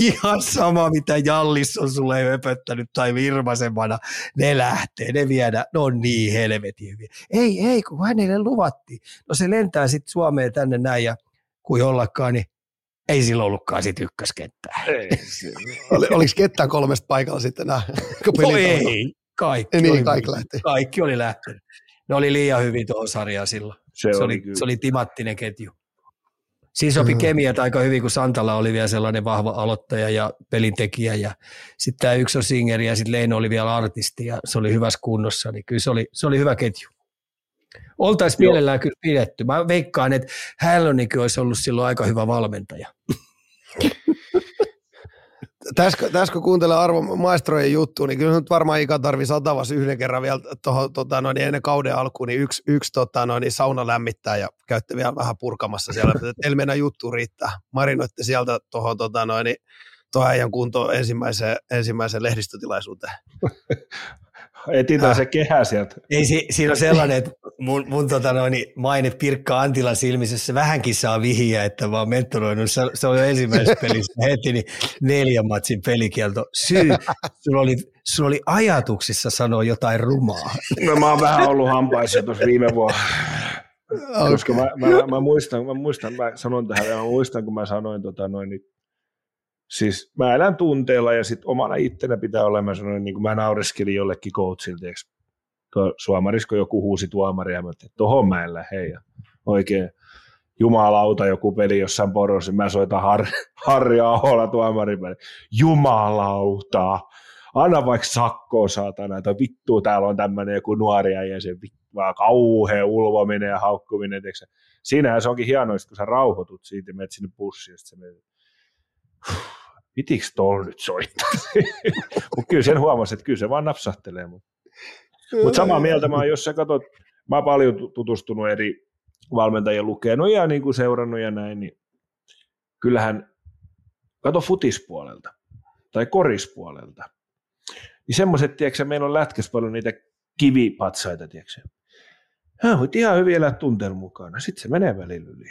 ihan sama, mitä Jallis on sulle höpöttänyt tai virmasemmana. Ne lähtee, ne viedä, ne on niin helvetin hyviä. Ei, ei, kun hänelle luvattiin. No se lentää sitten Suomeen tänne näin ja kuin jollakaan, niin ei sillä ollutkaan sit ykköskenttää. Ei, Oli, oliko ketään kolmesta paikalla sitten nämä? No ei, kaikki, niin, oli, kaikki, lähti. kaikki oli lähtenyt. Ne oli liian hyvin tuohon sarjaan silloin. Se, se, oli, se oli timattinen ketju. Siinä sopi mm. kemiat aika hyvin, kun Santala oli vielä sellainen vahva aloittaja ja pelintekijä. Ja sitten tämä yksi on singeri ja sitten Leino oli vielä artisti ja se oli hyvässä kunnossa. Niin kyllä se oli, se oli hyvä ketju. Oltaisiin mielellään kyllä pidetty. Mä veikkaan, että Hällönikin olisi ollut silloin aika hyvä valmentaja. tässä, tässä kun kuuntelee Arvo Maestrojen juttu, niin kyllä nyt varmaan Ika tarvii satavas yhden kerran vielä tuohon tota, noin, ennen kauden alkuun, niin yksi, yksi tota, noin, sauna lämmittää ja käytte vielä vähän purkamassa siellä. Teillä mennä juttu riittää. Marinoitte sieltä tuohon tota, noin, tuohon äijän kuntoon ensimmäiseen, ensimmäiseen lehdistötilaisuuteen. Etitään äh. se kehä sieltä. Ei, si, siinä on sellainen, että mun, mun tota noin, maine Pirkka Antilan silmissä vähänkin saa vihiä, että mä oon mentoroinut. Se, se on jo ensimmäisessä pelissä heti niin neljän matsin pelikielto. Syy, sulla oli, sulla oli ajatuksissa sanoa jotain rumaa. No mä oon vähän ollut hampaissa tuossa viime vuonna. Okay. Koska mä, mä, mä, muistan, mä muistan, mä sanon tähän, mä muistan, kun mä sanoin tota noin, niin siis mä elän tunteella ja sitten omana ittenä pitää olla, mä sanoin, niin kuin mä naureskelin jollekin coachilta, tuo suomarisko joku huusi tuomari ja mä että tohon mä en lähde ja oikein jumalauta joku peli jossain porossa, mä soitan Har, Harri Ahola tuomarin peli. Jumalauta, anna vaikka sakkoa saatana, että vittu täällä on tämmöinen joku nuori ja se vaan kauhea ulvominen ja haukkuminen. Siinähän se onkin hienoa, kun sä rauhoitut siitä ja menet sinne bussiin ja sitten pitikö tuolla nyt soittaa? mutta kyllä sen huomasi, että kyllä se vaan napsahtelee. Mutta mut samaa mieltä mä oon, jos sä katsot, mä oon paljon tutustunut eri valmentajien lukenut ja niin kuin seurannut ja näin, niin kyllähän, kato futispuolelta tai korispuolelta, niin semmoiset, tiedätkö meillä on lätkäs paljon niitä kivipatsaita, tiedätkö Hän voit ihan hyvin elää tunteen mukana, sitten se menee välillä yli.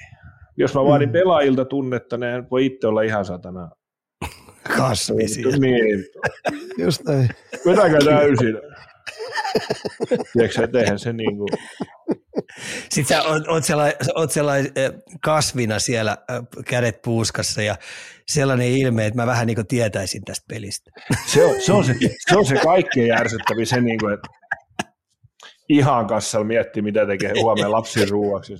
Jos mä vaadin mm. pelaajilta tunnetta, niin voi itse olla ihan satana kasvi siellä. Niin. Just näin. Vetäkää täysin. Tiedätkö että se niin kuin... Sitten sä oot, oot sellainen, oot sellainen kasvina siellä kädet puuskassa ja sellainen ilme, että mä vähän niin kuin tietäisin tästä pelistä. Se on se, on se, se, on se kaikkein järsyttävin, se niin kuin, että ihan kassalla miettii, mitä tekee huomenna lapsin ruuaksi.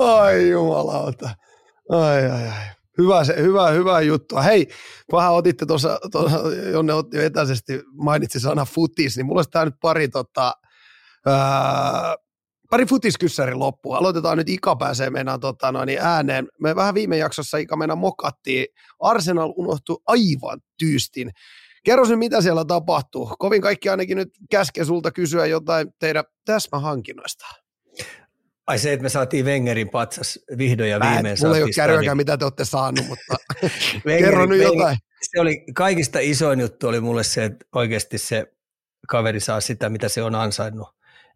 Ai jumalauta. Ai, ai, ai. Hyvä, se, hyvä, hyvä juttu. Hei, vähän otitte tuossa, Jonne otti jo etäisesti, mainitsi sana futis, niin mulla olisi tämä nyt pari, tota, ää, pari futiskyssärin loppuun. Aloitetaan nyt, Ika pääsee meidän tota, noin, ääneen. Me vähän viime jaksossa Ika meidän mokattiin. Arsenal unohtui aivan tyystin. Kerro nyt, mitä siellä tapahtuu. Kovin kaikki ainakin nyt käske sulta kysyä jotain teidän täsmähankinnoista. Ai se, että me saatiin Wengerin patsas vihdoin ja viimein. Mulla ei ole kärryäkään, niin... mitä te olette saanut, mutta kerro nyt jotain. Se oli kaikista isoin juttu oli mulle se, että oikeasti se kaveri saa sitä, mitä se on ansainnut.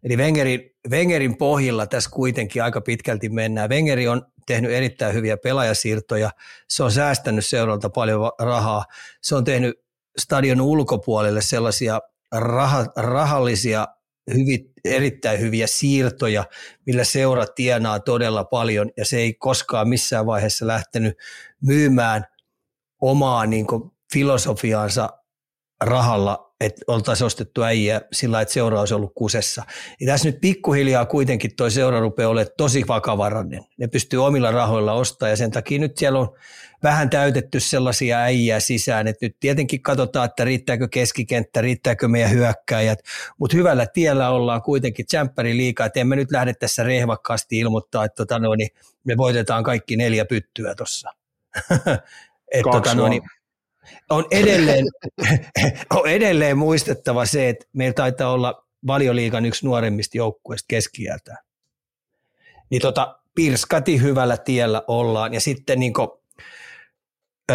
Eli Wengerin, Wengerin pohjilla tässä kuitenkin aika pitkälti mennään. Wengeri on tehnyt erittäin hyviä pelaajasiirtoja. Se on säästänyt seuralta paljon rahaa. Se on tehnyt stadion ulkopuolelle sellaisia rah- rahallisia hyvin, erittäin hyviä siirtoja, millä seura tienaa todella paljon ja se ei koskaan missään vaiheessa lähtenyt myymään omaa niin filosofiaansa rahalla, että oltaisiin ostettu äijä sillä että seura olisi ollut kusessa. Ja tässä nyt pikkuhiljaa kuitenkin tuo seura rupeaa olemaan tosi vakavarainen. Ne pystyy omilla rahoilla ostamaan ja sen takia nyt siellä on vähän täytetty sellaisia äijää sisään, että nyt tietenkin katsotaan, että riittääkö keskikenttä, riittääkö meidän hyökkäjät, mutta hyvällä tiellä ollaan kuitenkin tsemppäri liikaa, että emme nyt lähde tässä rehvakkaasti ilmoittaa, että tota, no, niin me voitetaan kaikki neljä pyttyä tuossa. tota, no, niin, on, edelleen, on edelleen muistettava se, että meillä taitaa olla valioliikan yksi nuoremmista joukkueista keskiältä. Niin tota, pirskati hyvällä tiellä ollaan. Ja sitten niin kuin,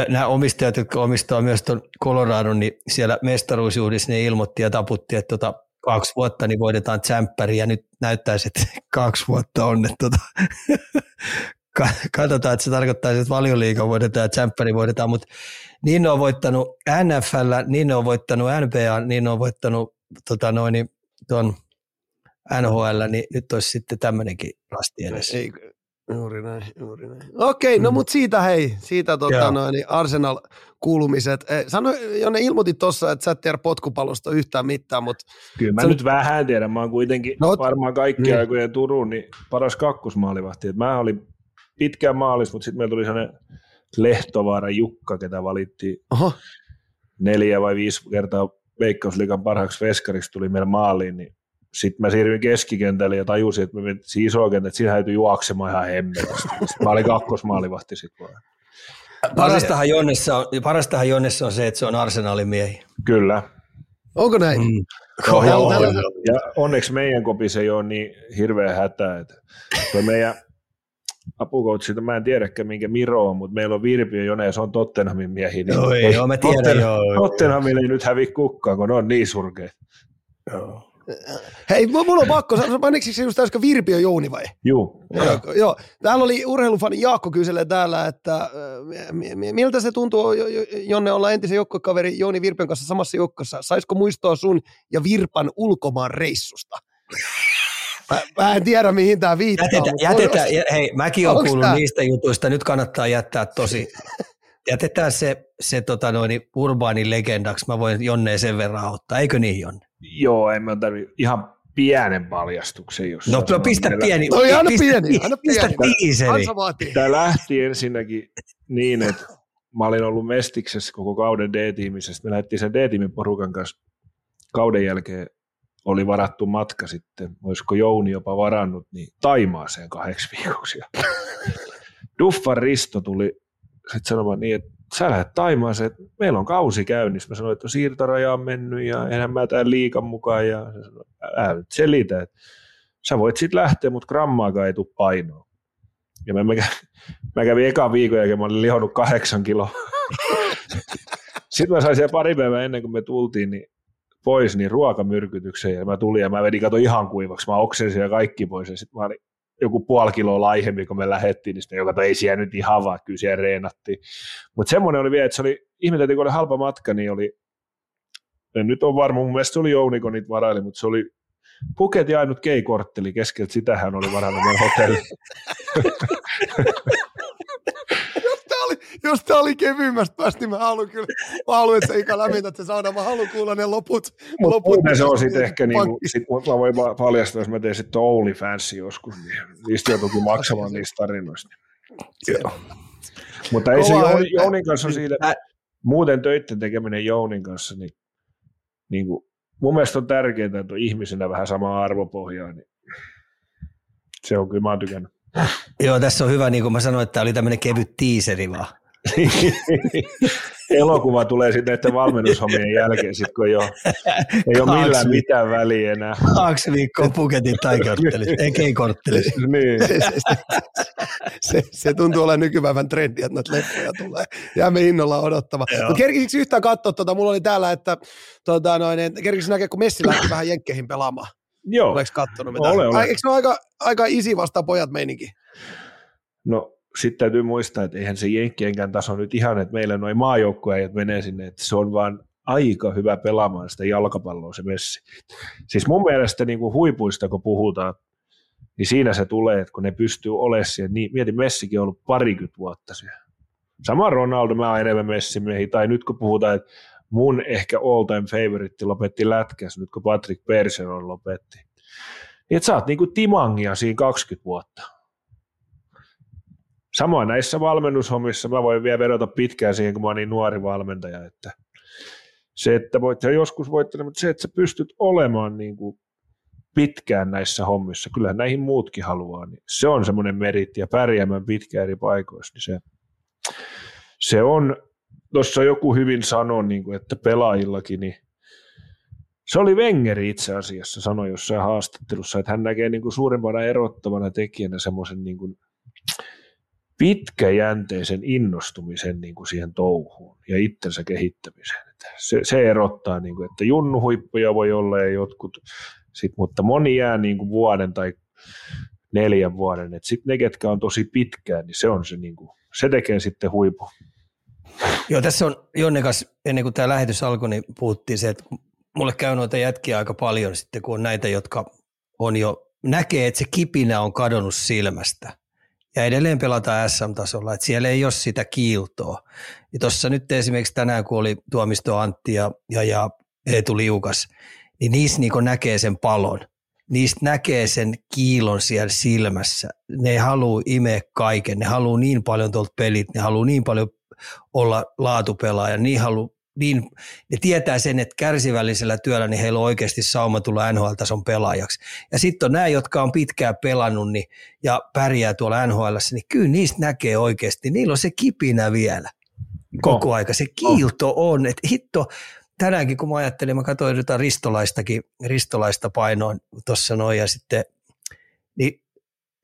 nämä omistajat, jotka omistaa myös tuon Colorado, niin siellä mestaruusjuhdissa ne ilmoitti ja taputti, että tota, kaksi vuotta niin voitetaan tsemppäri. Ja nyt näyttäisi, että kaksi vuotta on, että tota, katsotaan, että se tarkoittaa, että valioliiga voitetaan ja tsemppäri voitetaan, mutta niin ne on voittanut NFL, niin ne on voittanut NBA, niin ne on voittanut tota noin, tuon NHL, niin nyt olisi sitten tämmöinenkin rasti edessä. Ei, Juuri näin, juuri näin. Okei, no mm. mutta siitä hei, siitä tota, noin, niin Arsenal-kuulumiset. Eh, sano, Jonne ilmoitit tuossa, että sä et tiedä potkupallosta yhtään mitään, mutta... Kyllä mä sä... nyt vähän tiedän, mä oon kuitenkin no, varmaan kaikki niin. aikojen Turun, niin paras kakkosmaalivahti. Et mä olin pitkään maalis, mutta sitten meillä tuli sellainen Lehtovaara Jukka, ketä valittiin Oho. neljä vai viisi kertaa Veikkausliikan parhaaksi veskariksi tuli meillä maaliin, niin sitten mä siirryin keskikentälle ja tajusin, että mä menin isoa kenttä, että siinä täytyy juoksemaan ihan hemmetisti. Mä olin kakkosmaalivahti sitten vaan. Parastahan Jonnessa, on, parastahan Jonnessa on se, että se on arsenaalin miehi. Kyllä. Onko näin? Mm. Oh, joo, joo, ja onneksi meidän kopissa ei ole niin hirveä hätä. Että meidän apukoutsilta, mä en tiedäkään minkä Miro on, mutta meillä on Virpi ja Jone ja se on Tottenhamin miehiä. Niin joo, joo, mä tiedän, Totten, joo. Tottenhamille ei nyt hävi kukkaan, kun ne on niin surkeita. Joo. Hei, mulla on pakko, mainitsi se just äsken Virpi ja Jouni vai? Joo. Joo, joo. Täällä oli urheilufani Jaakko kyselee täällä, että miltä se tuntuu, Jonne olla entisen joukkokaveri Jouni Virpen kanssa samassa joukkossa. Saisiko muistoa sun ja Virpan ulkomaan reissusta? Mä, mä en tiedä, mihin tämä viittaa. Jätetä, jätetä, hei, mäkin olen kuullut tää? niistä jutuista, nyt kannattaa jättää tosi, jätetään se, se tota noin, urbaani legendaksi, mä voin Jonneen sen verran auttaa, eikö niin Jonne? Joo, en mä tarvitse ihan pienen paljastuksen, jos No, no pistä meillä... pieni. No aina pistä, pieni, aina pistä tiiseri. Tämä lähti ensinnäkin niin, että mä olin ollut Mestiksessä koko kauden D-tiimissä, me lähdettiin sen D-tiimin porukan kanssa kauden jälkeen oli varattu matka sitten, olisiko Jouni jopa varannut, niin Taimaaseen kahdeksi viikoksi. Duffan Risto tuli sitten sanomaan niin, että sä lähdet Taimaaseen, että meillä on kausi käynnissä. Mä sanoin, että siirtoraja on mennyt ja enhän mä tämän liikan mukaan. Ja se sanoi, älä nyt selitä, että sä voit sitten lähteä, mutta grammaakaan ei tule painoa. Ja mä, mä, mä kävin eka viikon jälkeen, mä olin lihonnut kahdeksan kiloa. sitten mä sain siellä pari päivää ennen kuin me tultiin, niin pois niin ruokamyrkytykseen ja mä tulin ja mä vedin kato ihan kuivaksi, mä oksensin ja kaikki pois ja sitten mä olin joku puoli kiloa laihempi, kun me lähdettiin, niin sitten joka ei siellä nyt ihan vaan, kyllä siellä reenattiin. Mutta semmoinen oli vielä, että se oli, ihmeteltiin, kun oli halpa matka, niin oli, en nyt on varma, mun mielestä se oli Jouni, kun niitä varaili, mutta se oli Puket ja ainut keikortteli keskeltä, sitähän oli varannut hotelli. jos tämä oli kevyimmästä päästä, niin mä haluan kyllä, mä haluan, että se ikä lämmintä, että se saadaan, mä haluan kuulla ne loput. Mutta loput se on sitten ehkä, niin kuin, sit mä voin paljastaa, jos mä teen sitten OnlyFansi joskus, niin niistä joutuukin maksamaan niistä tarinoista. Joo. Mutta ei se. Jounin kanssa siitä, muuten töiden tekeminen Jounin kanssa, niin, niin kuin, mun mielestä on tärkeää, että on ihmisenä vähän samaa arvopohjaa, niin se on kyllä, mä oon tykännyt. Joo, tässä on hyvä, niin kuin mä sanoin, että tämä oli tämmöinen kevyt tiiseri vaan. Elokuva tulee sitten näiden valmennushommien jälkeen, sit kun ei ole, ei ole millään Kaksi. mitään väliä enää. Kaksi viikkoa puketin tai korttelissa, ei keikorttelissa. niin. Se, se, se, tuntuu olevan nykypäivän trendi, että noita leffoja tulee. Jäämme innolla odottamaan. Joo. Mutta kerkisikö yhtään katsoa, tota, mulla oli täällä, että tota, noin, että kerkisikö näkee, kun Messi lähti vähän jenkkeihin pelaamaan? Joo, Oletko kattonut mitään? Olen. Ai, Eikö se ole aika, aika isi vasta pojat meininki? no sitten täytyy muistaa, että eihän se Jenkkienkään taso nyt ihan, että meillä noin maajoukkueet menee sinne, että se on vaan aika hyvä pelaamaan sitä jalkapalloa se Messi. Siis mun mielestä niin kuin huipuista, kun puhutaan, niin siinä se tulee, että kun ne pystyy olemaan siellä, niin mietin, Messikin on ollut parikymmentä vuotta siellä. Sama Ronaldo, mä oon enemmän Messimiehi, tai nyt kun puhutaan, että mun ehkä all time favorite lopetti lätkäs, nyt kun Patrick Persson lopetti. Niin että sä oot niinku timangia siinä 20 vuotta. Samoin näissä valmennushommissa mä voin vielä vedota pitkään siihen, kun mä oon niin nuori valmentaja, että se, että voit ja joskus voittaa, mutta se, että sä pystyt olemaan niin kuin pitkään näissä hommissa, kyllähän näihin muutkin haluaa, niin se on semmoinen meritti ja pärjäämään pitkään eri paikoissa, niin se, se on, tuossa joku hyvin sanoi, niin kuin, että pelaajillakin, niin se oli Wengeri itse asiassa, sanoi jossain haastattelussa, että hän näkee niin kuin suurimpana erottavana tekijänä semmoisen niin kuin pitkäjänteisen innostumisen niin kuin siihen touhuun ja itsensä kehittämiseen. Se, se erottaa, niin kuin, että junnuhuippuja voi olla ja jotkut, sit, mutta moni jää niin kuin vuoden tai neljän vuoden. Sitten ne, ketkä on tosi pitkään, niin se on se, niin kuin, se tekee sitten huipu. Joo, tässä on Jonne kanssa, ennen kuin tämä lähetys alkoi, niin puhuttiin se, että mulle käy noita jätkiä aika paljon sitten, kun on näitä, jotka on jo, näkee, että se kipinä on kadonnut silmästä. Ja edelleen pelataan SM-tasolla, että siellä ei ole sitä kiiltoa. Ja tuossa nyt esimerkiksi tänään, kun oli Tuomisto Antti ja, ja, ja Eetu Liukas, niin niissä niin näkee sen palon. Niistä näkee sen kiilon siellä silmässä. Ne haluaa imeä kaiken, ne haluaa niin paljon tuolta pelit, ne haluaa niin paljon olla laatupelaaja, niin halu, niin, ne tietää sen, että kärsivällisellä työllä niin heillä on oikeasti sauma tulla NHL-tason pelaajaksi. Ja sitten on nämä, jotka on pitkään pelannut niin, ja pärjää tuolla NHL, niin kyllä niistä näkee oikeasti, niillä on se kipinä vielä koko aika. Se kiilto on, että hitto, tänäänkin kun mä ajattelin, mä katsoin jotain ristolaistakin, ristolaista painoin tuossa noin ja sitten,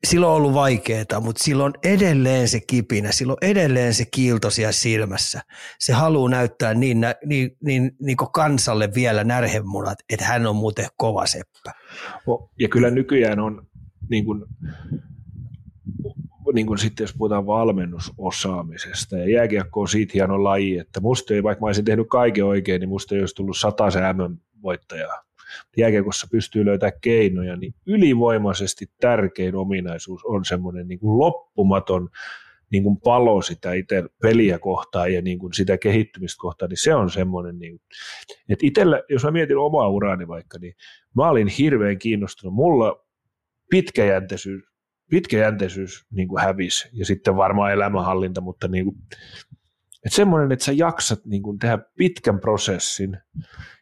silloin on ollut vaikeaa, mutta silloin edelleen se kipinä, silloin edelleen se kiilto siellä silmässä. Se haluaa näyttää niin, niin, niin, niin kuin kansalle vielä närhemunat, että hän on muuten kova seppä. Ja kyllä nykyään on, niin kuin, niin kuin sitten jos puhutaan valmennusosaamisesta, ja jääkiekko on siitä hieno laji, että musta ei, vaikka mä olisin tehnyt kaiken oikein, niin musta ei olisi tullut sata MM-voittajaa jääkiekossa pystyy löytämään keinoja, niin ylivoimaisesti tärkein ominaisuus on semmoinen niin kuin loppumaton niin kuin palo sitä itse peliä kohtaan ja niin kuin sitä kehittymistä kohtaan, niin se on semmoinen, niin, että itsellä, jos mä mietin omaa uraani vaikka, niin mä olin hirveän kiinnostunut. Mulla pitkäjänteisyys, pitkäjänteisyys niin kuin hävisi ja sitten varmaan elämänhallinta, mutta niin kuin, että semmoinen, että sä jaksat niin kuin tehdä pitkän prosessin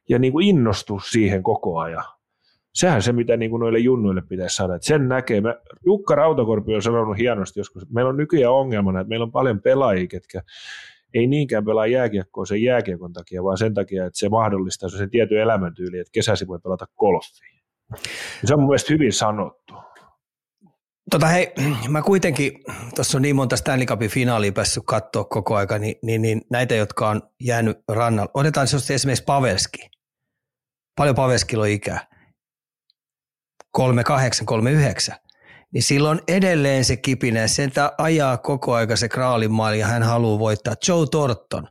ja niin kuin innostua siihen koko ajan. Sehän se, mitä niin kuin noille junnuille pitäisi saada. Että sen näkee. Mä, Jukka Rautakorpi on sanonut hienosti joskus, meillä on nykyään ongelmana, että meillä on paljon pelaajia, ketkä ei niinkään pelaa jääkiekkoa sen jääkiekon takia, vaan sen takia, että se mahdollistaa sen tietyn elämäntyyli, että kesäsi voi pelata golfia. Ja se on mun mielestä hyvin sanottu. Tota hei, mä kuitenkin, tuossa on niin monta Stanley Cupin finaalia päässyt katsoa koko aika, niin, niin, niin näitä, jotka on jäänyt rannalle. Otetaan esimerkiksi Pavelski. Paljon Pavelskilla on ikää. 38, 39. Niin silloin edelleen se kipinä, sen ajaa koko aika se kraalin maali ja hän haluaa voittaa. Joe Torton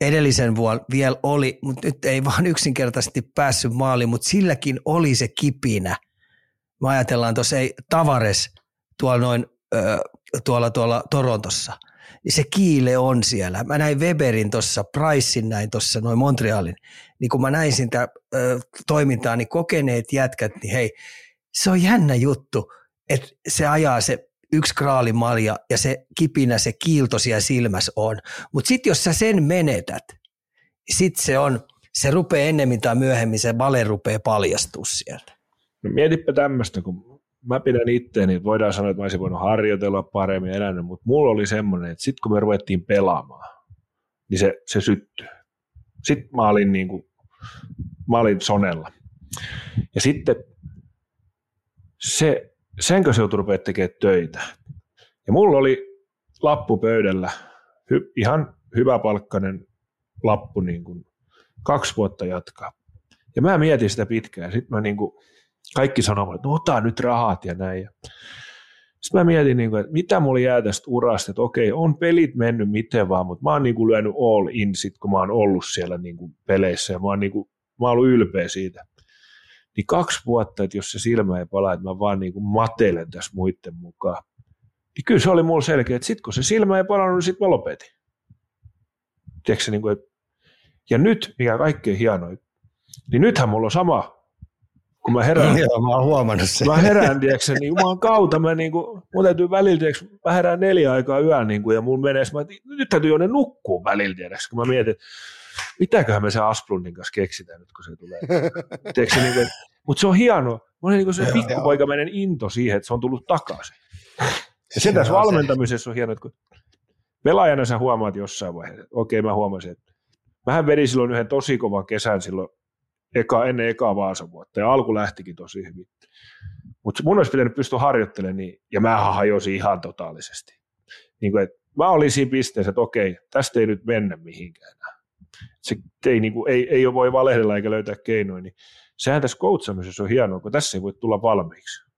edellisen vuonna vielä oli, mutta nyt ei vaan yksinkertaisesti päässyt maaliin, mutta silläkin oli se kipinä – me ajatellaan tuossa ei Tavares tuolla noin ö, tuolla, tuolla Torontossa, niin se kiile on siellä. Mä näin Weberin tuossa, Pricein näin tuossa noin Montrealin, niin kun mä näin sitä toimintaa, niin kokeneet jätkät, niin hei, se on jännä juttu, että se ajaa se yksi kraalimalja ja se kipinä, se kiilto siellä silmässä on. Mutta sitten jos sä sen menetät, sitten se on, se rupeaa ennemmin tai myöhemmin, se vale rupeaa paljastua sieltä. No mietipä tämmöistä, kun mä pidän itteeni, voidaan sanoa, että mä olisin voinut harjoitella paremmin elänyt, mutta mulla oli semmoinen, että sitten kun me ruvettiin pelaamaan, niin se, se syttyi. Sitten mä olin, niin kuin, mä olin sonella. Ja sitten se, senkö se joutui tekemään töitä. Ja mulla oli lappu pöydällä, hy, ihan hyväpalkkainen lappu, niin kuin kaksi vuotta jatkaa. Ja mä mietin sitä pitkään. Sitten mä niin kuin, kaikki sanoivat, että no ota nyt rahat ja näin. Sitten mä mietin, niin kuin, että mitä mulla jää tästä urasta, että okei, on pelit mennyt miten vaan, mutta mä oon niin kuin lyönyt all in sit, kun mä oon ollut siellä niin kuin peleissä ja mä oon, niin kuin, mä oon ollut ylpeä siitä. Niin kaksi vuotta, että jos se silmä ei palaa, että mä vaan niin kuin matelen tässä muiden mukaan. Niin kyllä se oli mulla selkeä, että sitten kun se silmä ei palannut, niin sitten mä lopetin. Tiedätkö, niin kuin, että... Ja nyt, mikä kaikkein hienoin, niin nythän mulla on sama kun mä herään. Joo, mä oon huomannut sen. Mä herään, tiedätkö, niin jumalan kautta, mä niin kuin, mun täytyy välillä, tiedätkö, mä herään neljä aikaa yön, niin kuin, ja mun menee, mä, nyt täytyy jo ne nukkuu välillä, tiedätkö, kun mä mietin, mitäköhän me se Asplundin kanssa keksitään nyt, kun se tulee. tiedätkö, niin kuin, mutta se on hienoa, Mä niin kuin se pikkupoikamainen into siihen, että se on tullut takaisin. Ja sen tässä valmentamisessa on hienoa, että kun pelaajana sä huomaat jossain vaiheessa, okei mä huomasin, että mähän vedin silloin yhden tosi kovan kesän silloin eka, ennen ekaa Vaasan vuotta, ja alku lähtikin tosi hyvin. Mutta mun olisi pitänyt pystyä harjoittelemaan, niin, ja mä hajosin ihan totaalisesti. Niin kuin, mä olin siinä pisteessä, että okei, tästä ei nyt mennä mihinkään enää. Se ei, niin kuin, ei, ei voi valehdella eikä löytää keinoja, niin sehän tässä coachamisessa on hienoa, kun tässä ei voi tulla valmiiksi.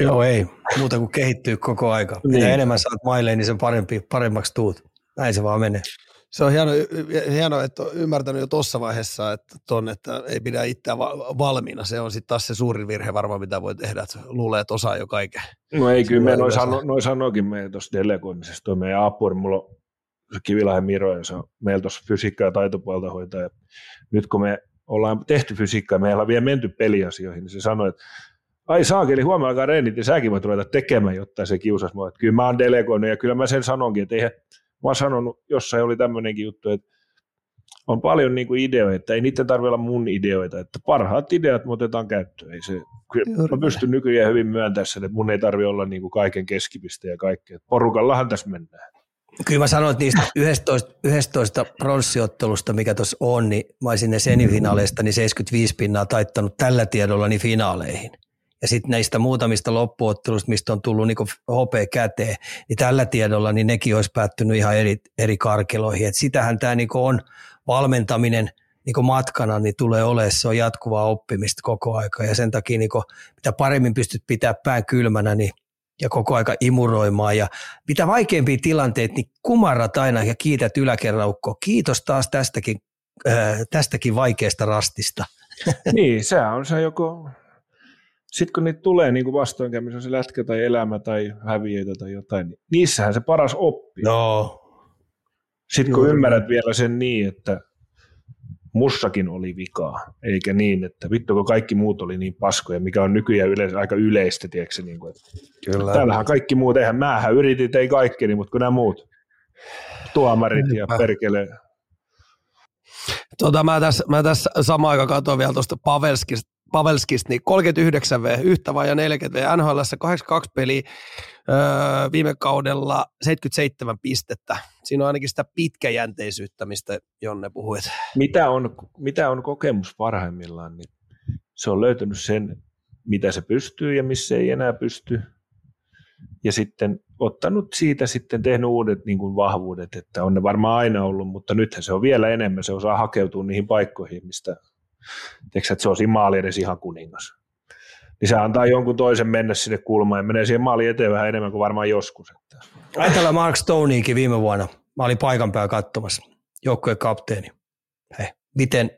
Joo, ei. Muuta kuin kehittyy koko aika. Mitä niin. enemmän saat maileen, niin sen parempi, paremmaksi tuut. Näin se vaan menee. Se on hieno, hieno että on ymmärtänyt jo tuossa vaiheessa, että, ton, että ei pidä itseä valmiina. Se on sitten taas se suurin virhe varmaan, mitä voi tehdä, että luulee, että osaa jo kaiken. No ei, kyllä me noin, sano, noin sanoikin meidän tuossa delegoimisessa. Tuo meidän apuri, mulla on Kivilahden Miro, ja se on meillä tuossa fysiikka- ja taitopuolta hoitaa. Ja nyt kun me ollaan tehty fysiikkaa, meillä on vielä menty peliasioihin, niin se sanoi, että ai saakeli, huomenna alkaa reenit, ja säkin voit ruveta tekemään, jotta se kiusasi mua. Että kyllä mä oon delegoinut, ja kyllä mä sen sanonkin, että eihän, mä oon sanonut, jossain oli tämmöinenkin juttu, että on paljon niin kuin ideoita, että ei niiden tarvitse olla mun ideoita, että parhaat ideat me otetaan käyttöön. Ei se, kyllä mä pystyn nykyään hyvin myöntämään sen, että mun ei tarvitse olla niin kuin kaiken keskipiste ja kaikkea. Porukallahan tässä mennään. Kyllä mä sanoin, että niistä 11, 11 pronssiottelusta, mikä tuossa on, niin mä olisin ne semifinaaleista niin 75 pinnaa taittanut tällä tiedolla niin finaaleihin ja sitten näistä muutamista loppuotteluista, mistä on tullut niin HP käteen, niin tällä tiedolla niin nekin olisi päättynyt ihan eri, eri karkeloihin. Et sitähän tämä niin on valmentaminen niin matkana, niin tulee olemaan, se on jatkuvaa oppimista koko aika ja sen takia niin mitä paremmin pystyt pitää pään kylmänä, niin ja koko aika imuroimaan. Ja mitä vaikeampia tilanteet, niin kumarrat aina ja kiität yläkerraukko. Kiitos taas tästäkin, äh, tästäkin vaikeasta rastista. Niin, se on se joko sitten kun niitä tulee niin vastoinkäymisiä, se lätkä tai elämä tai häviöitä tai jotain, niin niissähän se paras oppi. No. Sitten kun ymmärrät vielä sen niin, että mussakin oli vikaa, eikä niin, että vittu kun kaikki muut oli niin paskoja, mikä on nykyään yleis- aika yleistä, tiedätkö, niin kuin, että Kyllä. täällähän kaikki muut, eihän mähän yritin, ei kaikki, mutta kun nämä muut tuomarit ja perkele. Tota, mä, tässä, mä tässä samaan aikaan katsoin vielä tuosta Pavelskista, Pavelskista, niin 39 V, yhtä vai 40 V, NHL 82 peliä, öö, viime kaudella 77 pistettä. Siinä on ainakin sitä pitkäjänteisyyttä, mistä Jonne puhuit. Mitä on, mitä on kokemus parhaimmillaan, niin se on löytänyt sen, mitä se pystyy ja missä ei enää pysty. Ja sitten ottanut siitä sitten tehnyt uudet niin kuin vahvuudet, että on ne varmaan aina ollut, mutta nythän se on vielä enemmän, se osaa hakeutua niihin paikkoihin, mistä tiedätkö, että se on siinä maali edes ihan kuningas. Niin se antaa jonkun toisen mennä sinne kulmaan ja menee siihen maaliin eteen vähän enemmän kuin varmaan joskus. Ajatellaan Mark Stoneykin viime vuonna. Mä olin paikan päällä katsomassa, joukkueen kapteeni. Hei, miten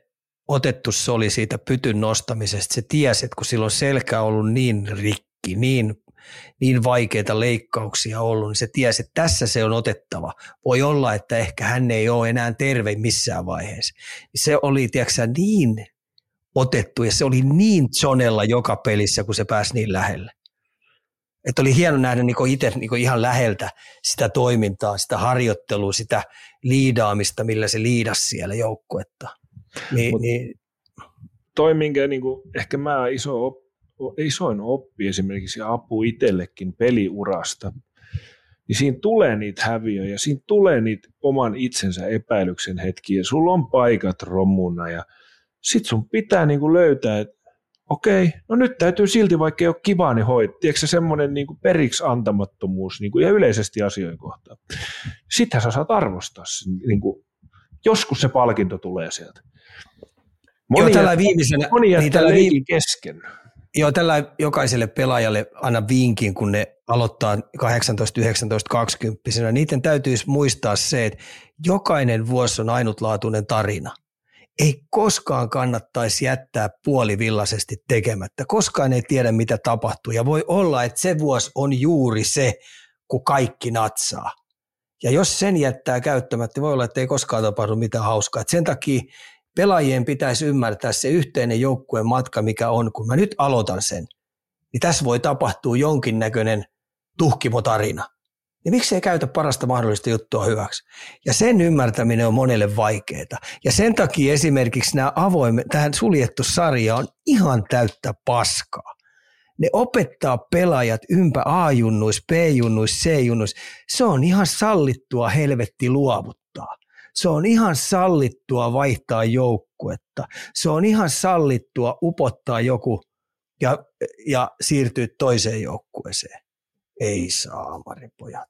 otettu se oli siitä pytyn nostamisesta. Se tiesi, että kun silloin selkä on ollut niin rikki, niin, niin vaikeita leikkauksia ollut, niin se tiesi, että tässä se on otettava. Voi olla, että ehkä hän ei ole enää terve missään vaiheessa. Se oli, tiedätkö, niin otettu ja se oli niin Johnella joka pelissä, kun se pääsi niin lähelle. Että oli hieno nähdä niin itse niin ihan läheltä sitä toimintaa, sitä harjoittelua, sitä liidaamista, millä se liidasi siellä joukkuetta. Niin, Mut niin, Toi, minkä niin kuin, ehkä mä iso op, isoin oppi esimerkiksi ja apu itsellekin peliurasta, niin siinä tulee niitä häviöjä, siinä tulee niitä oman itsensä epäilyksen hetkiä, sulla on paikat rommuna ja sit sun pitää niin kuin löytää, että okei, no nyt täytyy silti, vaikka ei ole kiva, niin hoitaa. Tiedätkö se semmoinen niin kuin periksi antamattomuus niin kuin ja yleisesti asioiden kohtaan. Sittenhän sä saat arvostaa sen, niin kuin, joskus se palkinto tulee sieltä. Moni, joo, tällä viimeisenä, moni niin tällä, viime, kesken. joo, tällä jokaiselle pelaajalle anna vinkin, kun ne aloittaa 18, 19, 20 niiden täytyisi muistaa se, että jokainen vuosi on ainutlaatuinen tarina. Ei koskaan kannattaisi jättää puolivillaisesti tekemättä. Koskaan ei tiedä, mitä tapahtuu. Ja voi olla, että se vuosi on juuri se, kun kaikki natsaa. Ja jos sen jättää käyttämättä, voi olla, että ei koskaan tapahdu mitään hauskaa. Et sen takia pelaajien pitäisi ymmärtää se yhteinen joukkueen matka, mikä on, kun mä nyt aloitan sen, niin tässä voi tapahtua jonkinnäköinen tuhkimotarina. Niin miksi ei käytä parasta mahdollista juttua hyväksi? Ja sen ymmärtäminen on monelle vaikeaa. Ja sen takia esimerkiksi nämä avoimet, tähän suljettu sarja on ihan täyttä paskaa. Ne opettaa pelaajat ympä A-junnuis, B-junnuis, C-junnuis. Se on ihan sallittua helvetti luovuttaa. Se on ihan sallittua vaihtaa joukkuetta. Se on ihan sallittua upottaa joku ja, ja siirtyä toiseen joukkueeseen. Ei saa, pojat.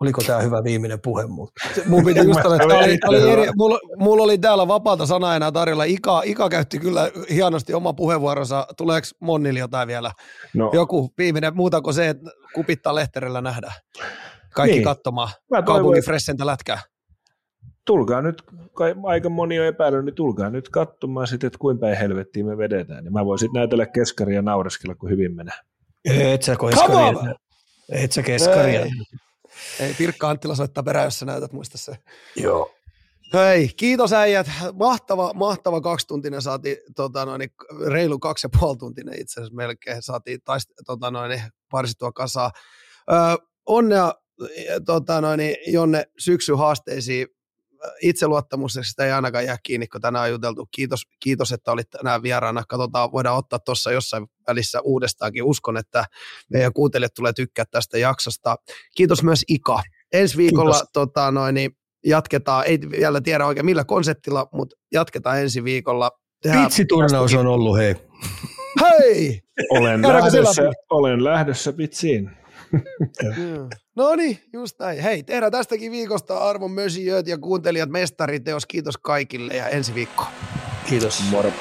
Oliko tämä hyvä viimeinen puhe multa? Mun piti just sanoa, että tää oli, tää oli eri, mulla, mulla, oli täällä vapaata sanaa enää tarjolla. Ika, Ika käytti kyllä hienosti oma puheenvuoronsa. Tuleeko Monnille jotain vielä? No, Joku viimeinen, muuta kuin se, että kupittaa lehterillä nähdään. Kaikki Niin. katsomaan toivon, kaupungin Fressentä lätkää. tulkaa nyt, kai aika moni on epäillyt, niin tulkaa nyt katsomaan sitten, että kuinka päin helvettiin me vedetään. Niin mä voin sitten näytellä keskaria ja naureskella, kun hyvin menee. Et sä on! Et sä keskaria. Ei. Ei, Pirkka Anttila soittaa perään, jos sä näytät, muista se. Joo. Hei, kiitos äijät. Mahtava, mahtava kaksituntinen saatiin, tota noin, reilu kaksi ja puoli tuntinen itse asiassa melkein saatiin taist, tota noin, parsittua kasaan. Öö, onnea tota noin, Jonne syksy haasteisiin. Itseluottamuksesta ei ainakaan jää kiinni, kun tänään on juteltu. Kiitos, kiitos että olit tänään vieraana. Katsotaan, voidaan ottaa tuossa jossain välissä uudestaankin. Uskon, että meidän kuuntelijat tulee tykkää tästä jaksosta. Kiitos myös Ika. Ensi viikolla Kiitos. tota, noin, niin jatketaan, ei vielä tiedä oikein millä konseptilla, mutta jatketaan ensi viikolla. Pitsiturnaus on ollut, hei. Hei! Olen Käydäänkö lähdössä, olen lähdössä pitsiin. No niin, just näin. Hei, tehdään tästäkin viikosta arvon mösijöt ja kuuntelijat mestariteos. Kiitos kaikille ja ensi viikkoon. Kiitos. Moro.